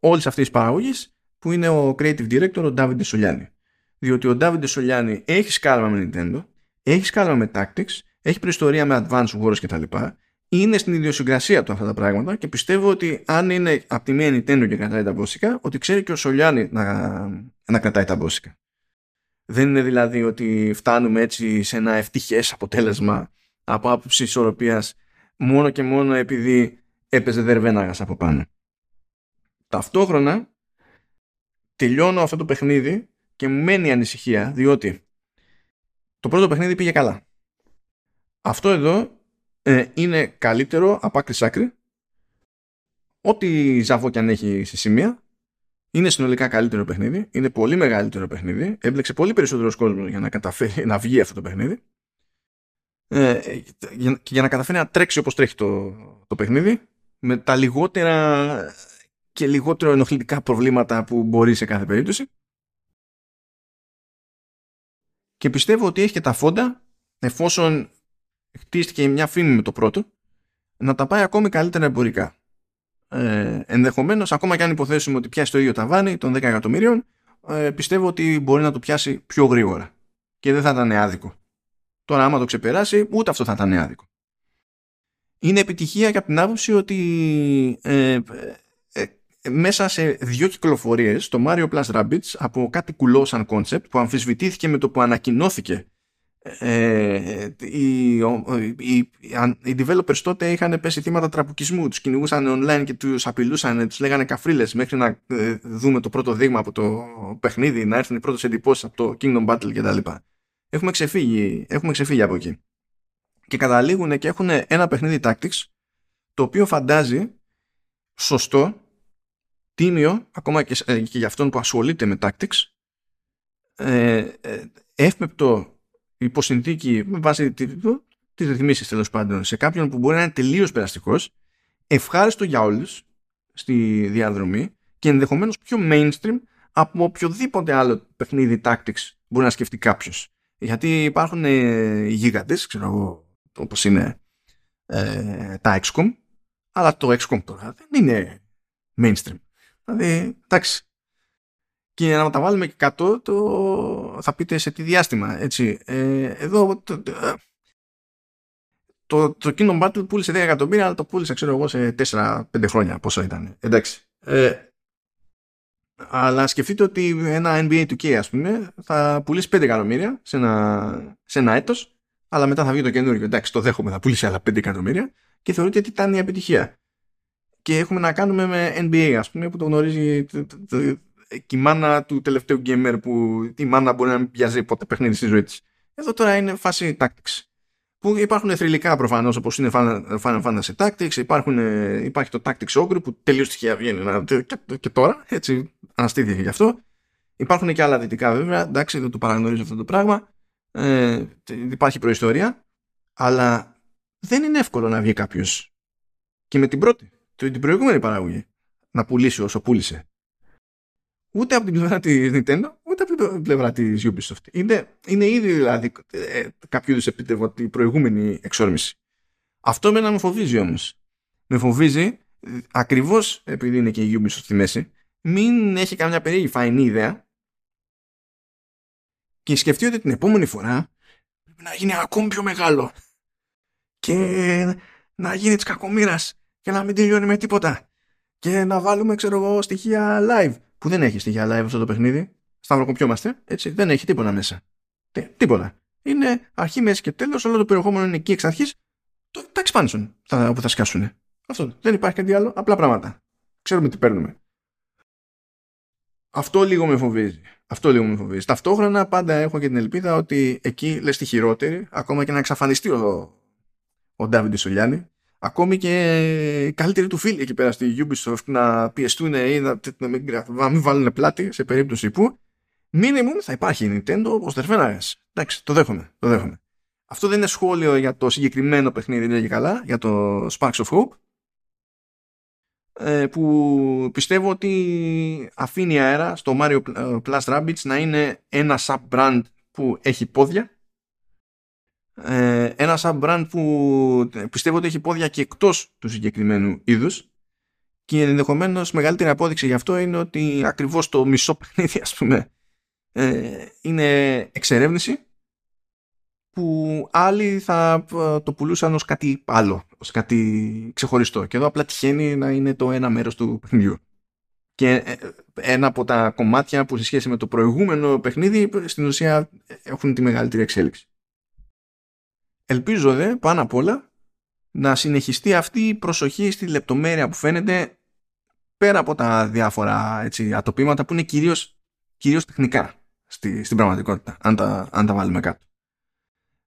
όλης αυτής της παραγωγής που είναι ο creative director ο David Σολιάνη. Διότι ο David Σολιάνη έχει σκάλμα με Nintendo, έχει σκάλμα με Tactics, έχει προϊστορία με Advanced Wars κτλ. Είναι στην ιδιοσυγκρασία του αυτά τα πράγματα και πιστεύω ότι αν είναι από τη μία Nintendo και κρατάει τα μπόσικα, ότι ξέρει και ο Σολιάνη να, να κρατάει τα μπόσικα. Δεν είναι δηλαδή ότι φτάνουμε έτσι σε ένα ευτυχές αποτέλεσμα από άποψη ισορροπίας μόνο και μόνο επειδή έπαιζε δερβέναγας από πάνω. Ταυτόχρονα τελειώνω αυτό το παιχνίδι και μου μένει ανησυχία διότι το πρώτο παιχνίδι πήγε καλά. Αυτό εδώ ε, είναι καλύτερο από άκρη σ' άκρη. Ό,τι ζαβό και αν έχει σε σημεία είναι συνολικά καλύτερο παιχνίδι. Είναι πολύ μεγαλύτερο παιχνίδι. Έμπλεξε πολύ περισσότερος κόσμος για να καταφέρει να βγει αυτό το παιχνίδι. Ε, για, και για να καταφέρει να τρέξει όπως τρέχει το, το παιχνίδι με τα λιγότερα και λιγότερο ενοχλητικά προβλήματα που μπορεί σε κάθε περίπτωση. Και πιστεύω ότι έχει και τα φόντα εφόσον χτίστηκε μια φήμη με το πρώτο να τα πάει ακόμη καλύτερα εμπορικά. Ε, ενδεχομένως ακόμα και αν υποθέσουμε ότι πιάσει το ίδιο ταβάνι των 10 εκατομμύριων ε, πιστεύω ότι μπορεί να το πιάσει πιο γρήγορα και δεν θα ήταν άδικο. Τώρα άμα το ξεπεράσει ούτε αυτό θα ήταν άδικο. Είναι επιτυχία και από την άποψη ότι ε, ε, μέσα σε δύο κυκλοφορίες το Mario Plus Rabbids από κάτι κουλό σαν concept που αμφισβητήθηκε με το που ανακοινώθηκε ε, οι, οι, οι developers τότε είχαν πέσει θύματα τραπουκισμού τους κυνηγούσαν online και τους απειλούσαν τους λέγανε καφρίλες μέχρι να ε, δούμε το πρώτο δείγμα από το παιχνίδι να έρθουν οι πρώτες εντυπώσεις από το Kingdom Battle κτλ έχουμε ξεφύγει, έχουμε ξεφύγει από εκεί. Και καταλήγουν και έχουν ένα παιχνίδι tactics το οποίο φαντάζει σωστό τίμιο ακόμα και, ε, και για αυτόν που ασχολείται με tactics ε, ε, εύπεπτο υποσυνθήκη με βάση τις ρυθμίσεις τέλος πάντων σε κάποιον που μπορεί να είναι τελείως περαστικός ευχάριστο για όλους στη διαδρομή και ενδεχομένως πιο mainstream από οποιοδήποτε άλλο παιχνίδι tactics μπορεί να σκεφτεί κάποιος. Γιατί υπάρχουν ε, γίγαντες, ξέρω εγώ, όπως είναι ε, τα XCOM, αλλά το XCOM τώρα δεν είναι mainstream. Δηλαδή, εντάξει, και να τα βάλουμε και κάτω το... θα πείτε σε τι διάστημα έτσι. Ε, εδώ το, το, το Kingdom Battle πούλησε 10 εκατομμύρια αλλά το πούλησε ξέρω εγώ σε 4-5 χρόνια πόσο ήταν. Εντάξει. Ε, αλλά σκεφτείτε ότι ένα NBA 2K ας πούμε θα πουλήσει 5 εκατομμύρια σε ένα, σε ένα έτος αλλά μετά θα βγει το καινούργιο. Εντάξει το δέχομαι θα πουλήσει άλλα 5 εκατομμύρια και θεωρείται ότι ήταν η επιτυχία. Και έχουμε να κάνουμε με NBA ας πούμε που το γνωρίζει και η μάνα του τελευταίου gamer που η μάνα μπορεί να μην πιάζει ποτέ παιχνίδι στη ζωή της. Εδώ τώρα είναι φάση tactics. Που υπάρχουν θρηλυκά προφανώς όπως είναι Final Fantasy Tactics, υπάρχουν, ε, υπάρχει το Tactics Ogre που τελείως τυχαία βγαίνει και, και τώρα, έτσι αναστήθηκε γι' αυτό. Υπάρχουν και άλλα δυτικά βέβαια, εντάξει δεν το παραγνωρίζω αυτό το πράγμα. Ε, υπάρχει προϊστορία, αλλά δεν είναι εύκολο να βγει κάποιος και με την πρώτη, την προηγούμενη παραγωγή, να πουλήσει όσο πούλησε ούτε από την πλευρά της Nintendo, ούτε από την πλευρά της Ubisoft. Είναι, είναι ήδη δηλαδή ε, κάποιο είδους επίτευγμα την προηγούμενη εξόρμηση. Αυτό με να με φοβίζει όμως. Με φοβίζει ακριβώς επειδή είναι και η Ubisoft στη μέση, μην έχει καμιά περίεργη φαϊνή ιδέα και σκεφτεί ότι την επόμενη φορά πρέπει να γίνει ακόμη πιο μεγάλο και να γίνει της κακομήρα και να μην τελειώνει με τίποτα και να βάλουμε ξέρω εγώ στοιχεία live που δεν έχει στοιχεία live αυτό το παιχνίδι, σταυροκοπιόμαστε, έτσι, δεν έχει τίποτα μέσα. Τι, τίποτα. Είναι αρχή, μέση και τέλος, όλο το περιεχόμενο είναι εκεί εξ αρχής, τα expansion θα, που θα σκάσουν. Αυτό. Δεν υπάρχει κάτι άλλο, απλά πράγματα. Ξέρουμε τι παίρνουμε. Αυτό λίγο με φοβίζει. Αυτό λίγο με φοβίζει. Ταυτόχρονα πάντα έχω και την ελπίδα ότι εκεί λες τη χειρότερη, ακόμα και να εξαφανιστεί ο, ο Ντάβιντι Σολιάνη, ακόμη και οι καλύτεροι του φίλοι εκεί πέρα στη Ubisoft να πιεστούν ή να, να μην βάλουν πλάτη σε περίπτωση που minimum θα υπάρχει η Nintendo όπως τερφέναρες. Εντάξει, το δέχομαι, το δέχομαι. Αυτό δεν είναι σχόλιο για το συγκεκριμένο παιχνίδι, είναι καλά, για το Sparks of Hope, ε, που πιστεύω ότι αφήνει αέρα στο Mario Plus Rabbids να είναι ένα sub-brand που έχει πόδια ε, ένα sub-brand που πιστεύω ότι έχει πόδια και εκτός του συγκεκριμένου είδους και ενδεχομένως μεγαλύτερη απόδειξη γι' αυτό είναι ότι ακριβώς το μισό παιχνίδι ας πούμε ε, είναι εξερεύνηση που άλλοι θα ε, το πουλούσαν ως κάτι άλλο, ως κάτι ξεχωριστό και εδώ απλά τυχαίνει να είναι το ένα μέρος του παιχνιδιού. Και Και ε, ένα από τα κομμάτια που σε σχέση με το προηγούμενο παιχνίδι στην ουσία έχουν τη μεγαλύτερη εξέλιξη. Ελπίζω δε πάνω απ' όλα να συνεχιστεί αυτή η προσοχή στη λεπτομέρεια που φαίνεται πέρα από τα διάφορα έτσι, ατοπήματα που είναι κυρίως, κυρίως τεχνικά στη, στην πραγματικότητα, αν τα, αν τα βάλουμε κάτω.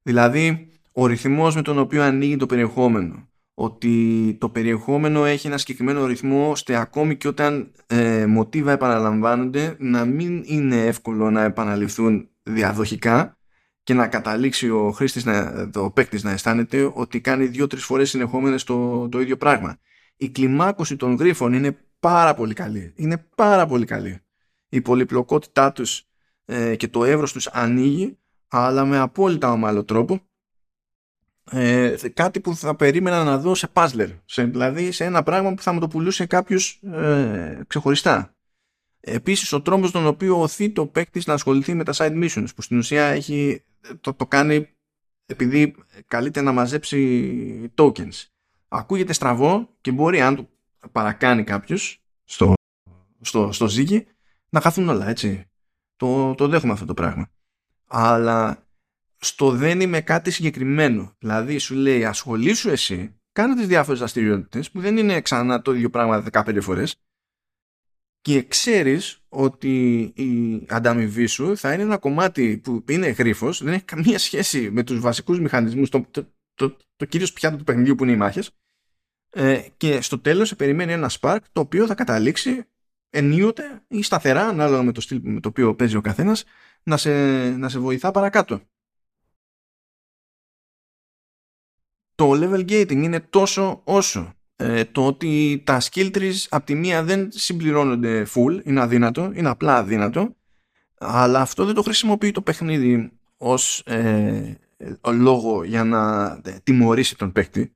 Δηλαδή, ο ρυθμός με τον οποίο ανοίγει το περιεχόμενο, ότι το περιεχόμενο έχει ένα συγκεκριμένο ρυθμό ώστε ακόμη και όταν ε, μοτίβα επαναλαμβάνονται να μην είναι εύκολο να επαναληφθούν διαδοχικά και να καταλήξει ο χρήστης, να, το παίκτης να αισθάνεται ότι κάνει δύο-τρεις φορές συνεχόμενες το, το ίδιο πράγμα. Η κλιμάκωση των γρίφων είναι πάρα πολύ καλή. Είναι πάρα πολύ καλή. Η πολυπλοκότητά τους ε, και το εύρος τους ανοίγει αλλά με απόλυτα ομαλό τρόπο ε, κάτι που θα περίμενα να δω σε puzzler σε, δηλαδή σε ένα πράγμα που θα μου το πουλούσε κάποιος ε, ξεχωριστά επίσης ο τρόπος τον οποίο οθεί το παίκτης να ασχοληθεί με τα side missions που στην ουσία έχει, το, το κάνει επειδή καλείται να μαζέψει tokens ακούγεται στραβό και μπορεί αν το παρακάνει κάποιος στο, στο, στο ζύγι να χαθούν όλα έτσι το, το δέχομαι αυτό το πράγμα αλλά στο δεν είμαι κάτι συγκεκριμένο. Δηλαδή σου λέει ασχολήσου εσύ, κάνε τις διάφορες δραστηριότητες που δεν είναι ξανά το ίδιο πράγμα 15 φορές και ξέρεις ότι η ανταμοιβή σου θα είναι ένα κομμάτι που είναι γρίφος, δεν έχει καμία σχέση με τους βασικούς μηχανισμούς, το, το, το, το κυρίως πιάτο του παιχνιδιού που είναι οι μάχες ε, και στο τέλος σε περιμένει ένα spark το οποίο θα καταλήξει ενίοτε ή σταθερά, ανάλογα με το στυλ με το οποίο παίζει ο καθένας, να σε, να σε βοηθά παρακάτω. Το level gating είναι τόσο όσο ε, το ότι τα skill trees από τη μία δεν συμπληρώνονται full, είναι αδύνατο, είναι απλά αδύνατο, αλλά αυτό δεν το χρησιμοποιεί το παιχνίδι ως ε, λόγο για να ε, τιμωρήσει τον παίκτη.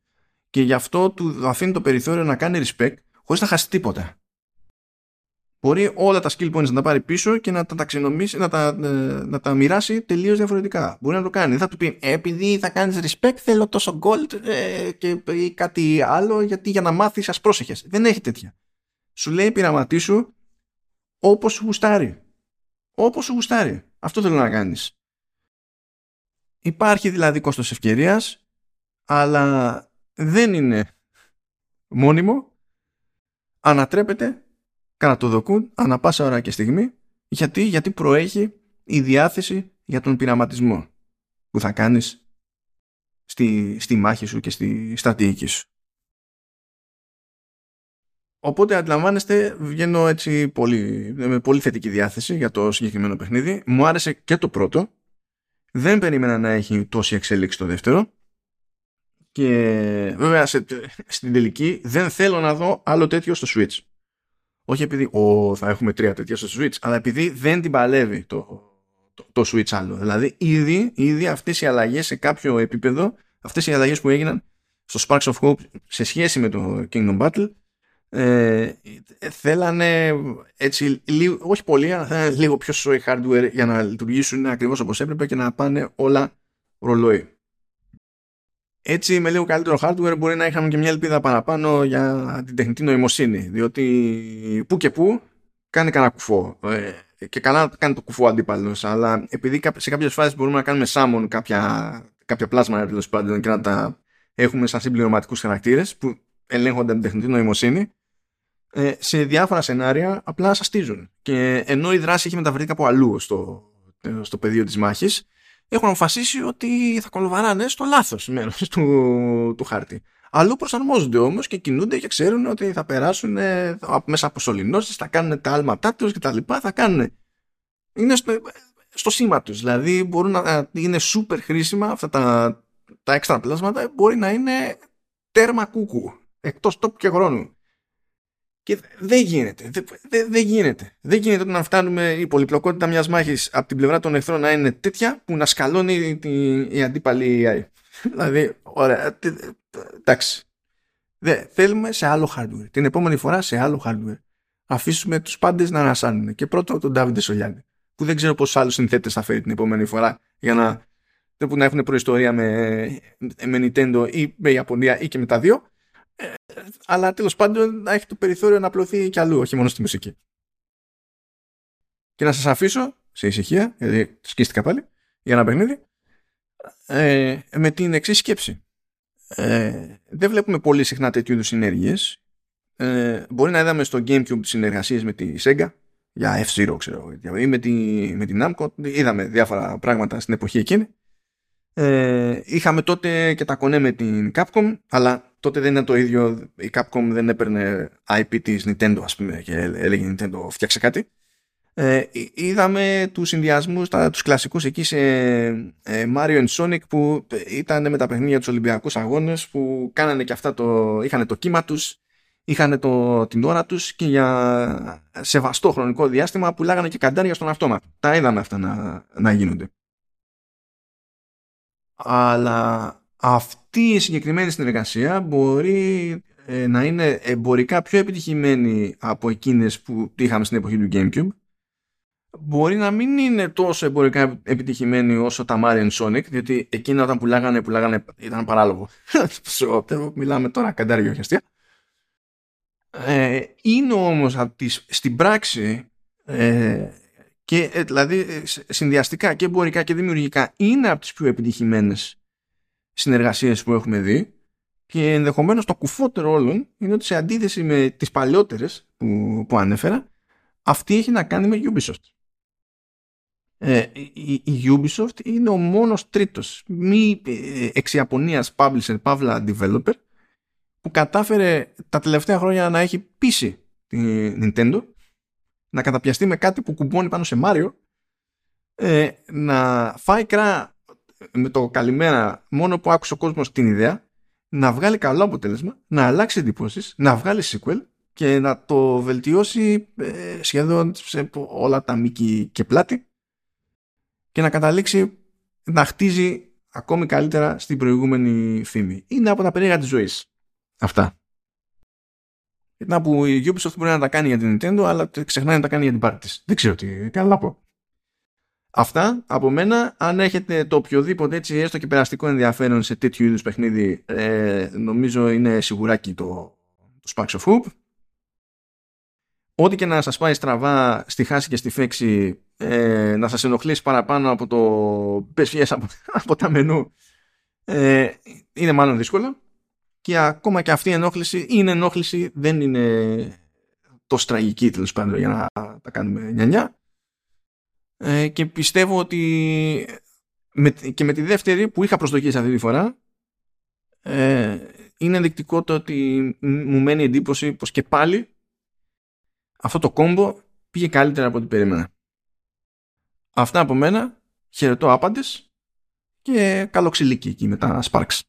Και γι' αυτό του αφήνει το περιθώριο να κάνει respect χωρίς να χάσει τίποτα μπορεί όλα τα skill points να τα πάρει πίσω και να τα ταξινομήσει, να τα, ε, να τα μοιράσει τελείως διαφορετικά. Μπορεί να το κάνει. Δεν θα του πει «Ε, επειδή θα κάνεις respect, θέλω τόσο gold ε, και ή κάτι άλλο, γιατί για να μάθεις, ας πρόσεχες. Δεν έχει τέτοια. Σου λέει πειραματίσου όπως σου γουστάρει. Όπως σου γουστάρει. Αυτό θέλω να κάνεις. Υπάρχει δηλαδή κόστος ευκαιρίας, αλλά δεν είναι μόνιμο. Ανατρέπεται κατά το δοκούν ανά πάσα ώρα και στιγμή γιατί, γιατί προέχει η διάθεση για τον πειραματισμό που θα κάνεις στη, στη μάχη σου και στη στρατηγική σου. Οπότε αντιλαμβάνεστε βγαίνω έτσι πολύ, με πολύ θετική διάθεση για το συγκεκριμένο παιχνίδι. Μου άρεσε και το πρώτο. Δεν περίμενα να έχει τόση εξέλιξη το δεύτερο. Και βέβαια στην τελική δεν θέλω να δω άλλο τέτοιο στο Switch. Όχι επειδή ο, θα έχουμε τρία τέτοια στο Switch, αλλά επειδή δεν την παλεύει το, το, το Switch άλλο. Δηλαδή, ήδη, ήδη αυτές οι αλλαγές σε κάποιο επίπεδο, αυτές οι αλλαγές που έγιναν στο Sparks of Hope σε σχέση με το Kingdom Battle, ε, θέλανε έτσι, λίγο, όχι πολύ, αλλά θέλανε λίγο πιο σόι hardware για να λειτουργήσουν ακριβώς όπως έπρεπε και να πάνε όλα ρολόι. Έτσι με λίγο καλύτερο hardware μπορεί να είχαμε και μια ελπίδα παραπάνω για την τεχνητή νοημοσύνη διότι που και που κάνει κανένα κουφό ε, και καλά κάνει το κουφό αντίπαλος. αλλά επειδή σε κάποιες φάσεις μπορούμε να κάνουμε summon κάποια, κάποια πλάσμα τέλος πάντων και να τα έχουμε σαν συμπληρωματικούς χαρακτήρες που ελέγχονται από την τεχνητή νοημοσύνη ε, σε διάφορα σενάρια απλά σαστίζουν και ενώ η δράση έχει μεταφερθεί κάπου αλλού στο, στο πεδίο της μάχης έχουν αποφασίσει ότι θα κολοβαράνε στο λάθος μέρος του, του χάρτη. Αλλού προσαρμόζονται όμως και κινούνται και ξέρουν ότι θα περάσουν ε, μέσα από σωληνώσεις, θα κάνουν τα άλματά τους και τα λοιπά, θα κάνουν. Είναι στο, στο σήμα τους, δηλαδή μπορούν να είναι σούπερ χρήσιμα αυτά τα, τα έξτρα πλάσματα, μπορεί να είναι τέρμα κούκου, εκτός τόπου και χρόνου. Και δεν γίνεται. Δεν, δεν, γίνεται. Δεν γίνεται να φτάνουμε η πολυπλοκότητα μιας μάχης από την πλευρά των εχθρών να είναι τέτοια που να σκαλώνει τη, η αντίπαλη AI. δηλαδή, ωραία. Εντάξει. Δεν, θέλουμε σε άλλο hardware. Την επόμενη φορά σε άλλο hardware. Αφήσουμε τους πάντες να ανασάνουν. Και πρώτο τον Ντάβιντε Σολιάνη. Που δεν ξέρω πόσους άλλους συνθέτες θα φέρει την επόμενη φορά για να, που να έχουν προϊστορία με, με Nintendo ή με Ιαπωνία ή και με τα δύο αλλά τέλος πάντων να έχει το περιθώριο να απλωθεί κι αλλού, όχι μόνο στη μουσική. Και να σας αφήσω σε ησυχία, γιατί σκίστηκα πάλι, για ένα παιχνίδι, ε, με την εξής σκέψη. Ε, δεν βλέπουμε πολύ συχνά τέτοιου είδους συνέργειες. Ε, μπορεί να είδαμε στο Gamecube συνεργασίες με τη Sega για F-Zero ξέρω ή με, τη, με την Namco είδαμε διάφορα πράγματα στην εποχή εκείνη ε, είχαμε τότε και τα κονέ με την Capcom αλλά τότε δεν ήταν το ίδιο η Capcom δεν έπαιρνε IP της Nintendo ας πούμε και έλεγε Nintendo φτιάξε κάτι ε, είδαμε τους συνδυασμούς τα, τους κλασικούς εκεί σε ε, Mario and Sonic που ήταν με τα παιχνίδια τους Ολυμπιακούς Αγώνες που κάνανε και αυτά το, είχαν το κύμα τους είχαν το, την ώρα τους και για σεβαστό χρονικό διάστημα πουλάγανε και καντάρια στον αυτόματο. Τα είδαμε αυτά να, να γίνονται. Αλλά αυτή η συγκεκριμένη συνεργασία μπορεί ε, να είναι εμπορικά πιο επιτυχημένη από εκείνες που είχαμε στην εποχή του Gamecube. Μπορεί να μην είναι τόσο εμπορικά επιτυχημένη όσο τα Mario Sonic διότι εκείνα όταν πουλάγανε, πουλάγανε ήταν παράλογο. Μιλάμε τώρα καντάρια όχι αστεία. Ε, είναι όμως στην πράξη ε, και ε, δηλαδή ε, συνδυαστικά και εμπορικά και δημιουργικά είναι από τις πιο επιτυχημένες συνεργασίες που έχουμε δει και ενδεχομένως το κουφότερο όλων είναι ότι σε αντίθεση με τις παλιότερες που, που ανέφερα αυτή έχει να κάνει με Ubisoft. Ε, η, η, Ubisoft είναι ο μόνος τρίτος μη ε, εξ Ιαπωνίας publisher, παύλα developer που κατάφερε τα τελευταία χρόνια να έχει πείσει την Nintendo να καταπιαστεί με κάτι που κουμπώνει πάνω σε Mario ε, να φάει κρά με το καλημέρα μόνο που άκουσε ο κόσμος την ιδέα να βγάλει καλό αποτέλεσμα, να αλλάξει εντυπώσεις, να βγάλει sequel και να το βελτιώσει ε, σχεδόν σε όλα τα μήκη και πλάτη και να καταλήξει να χτίζει ακόμη καλύτερα στην προηγούμενη φήμη. Είναι από τα περίεργα της ζωής. Αυτά. Να που η Ubisoft μπορεί να τα κάνει για την Nintendo, αλλά ξεχνάει να τα κάνει για την πάρτι της. Δεν ξέρω τι καλά πω. Αυτά από μένα. Αν έχετε το οποιοδήποτε έτσι έστω και περαστικό ενδιαφέρον σε τέτοιου είδους παιχνίδι, ε, νομίζω είναι σιγουράκι το, το Sparks of Hoop. Ό,τι και να σας πάει στραβά στη χάση και στη φέξη, ε, να σας ενοχλήσει παραπάνω από το πες από, από τα μενού, ε, είναι μάλλον δύσκολο και ακόμα και αυτή η ενόχληση είναι ενόχληση, δεν είναι τόσο τραγική τέλος πάντων για να τα κάνουμε νιανιά. Ε, και πιστεύω ότι με, και με τη δεύτερη που είχα προσδοκίσει αυτή τη φορά ε, είναι ενδεικτικό το ότι μου μένει εντύπωση πως και πάλι αυτό το κόμπο πήγε καλύτερα από ό,τι περίμενα. Αυτά από μένα. Χαιρετώ άπαντες και καλό ξυλίκι εκεί με τα Sparks.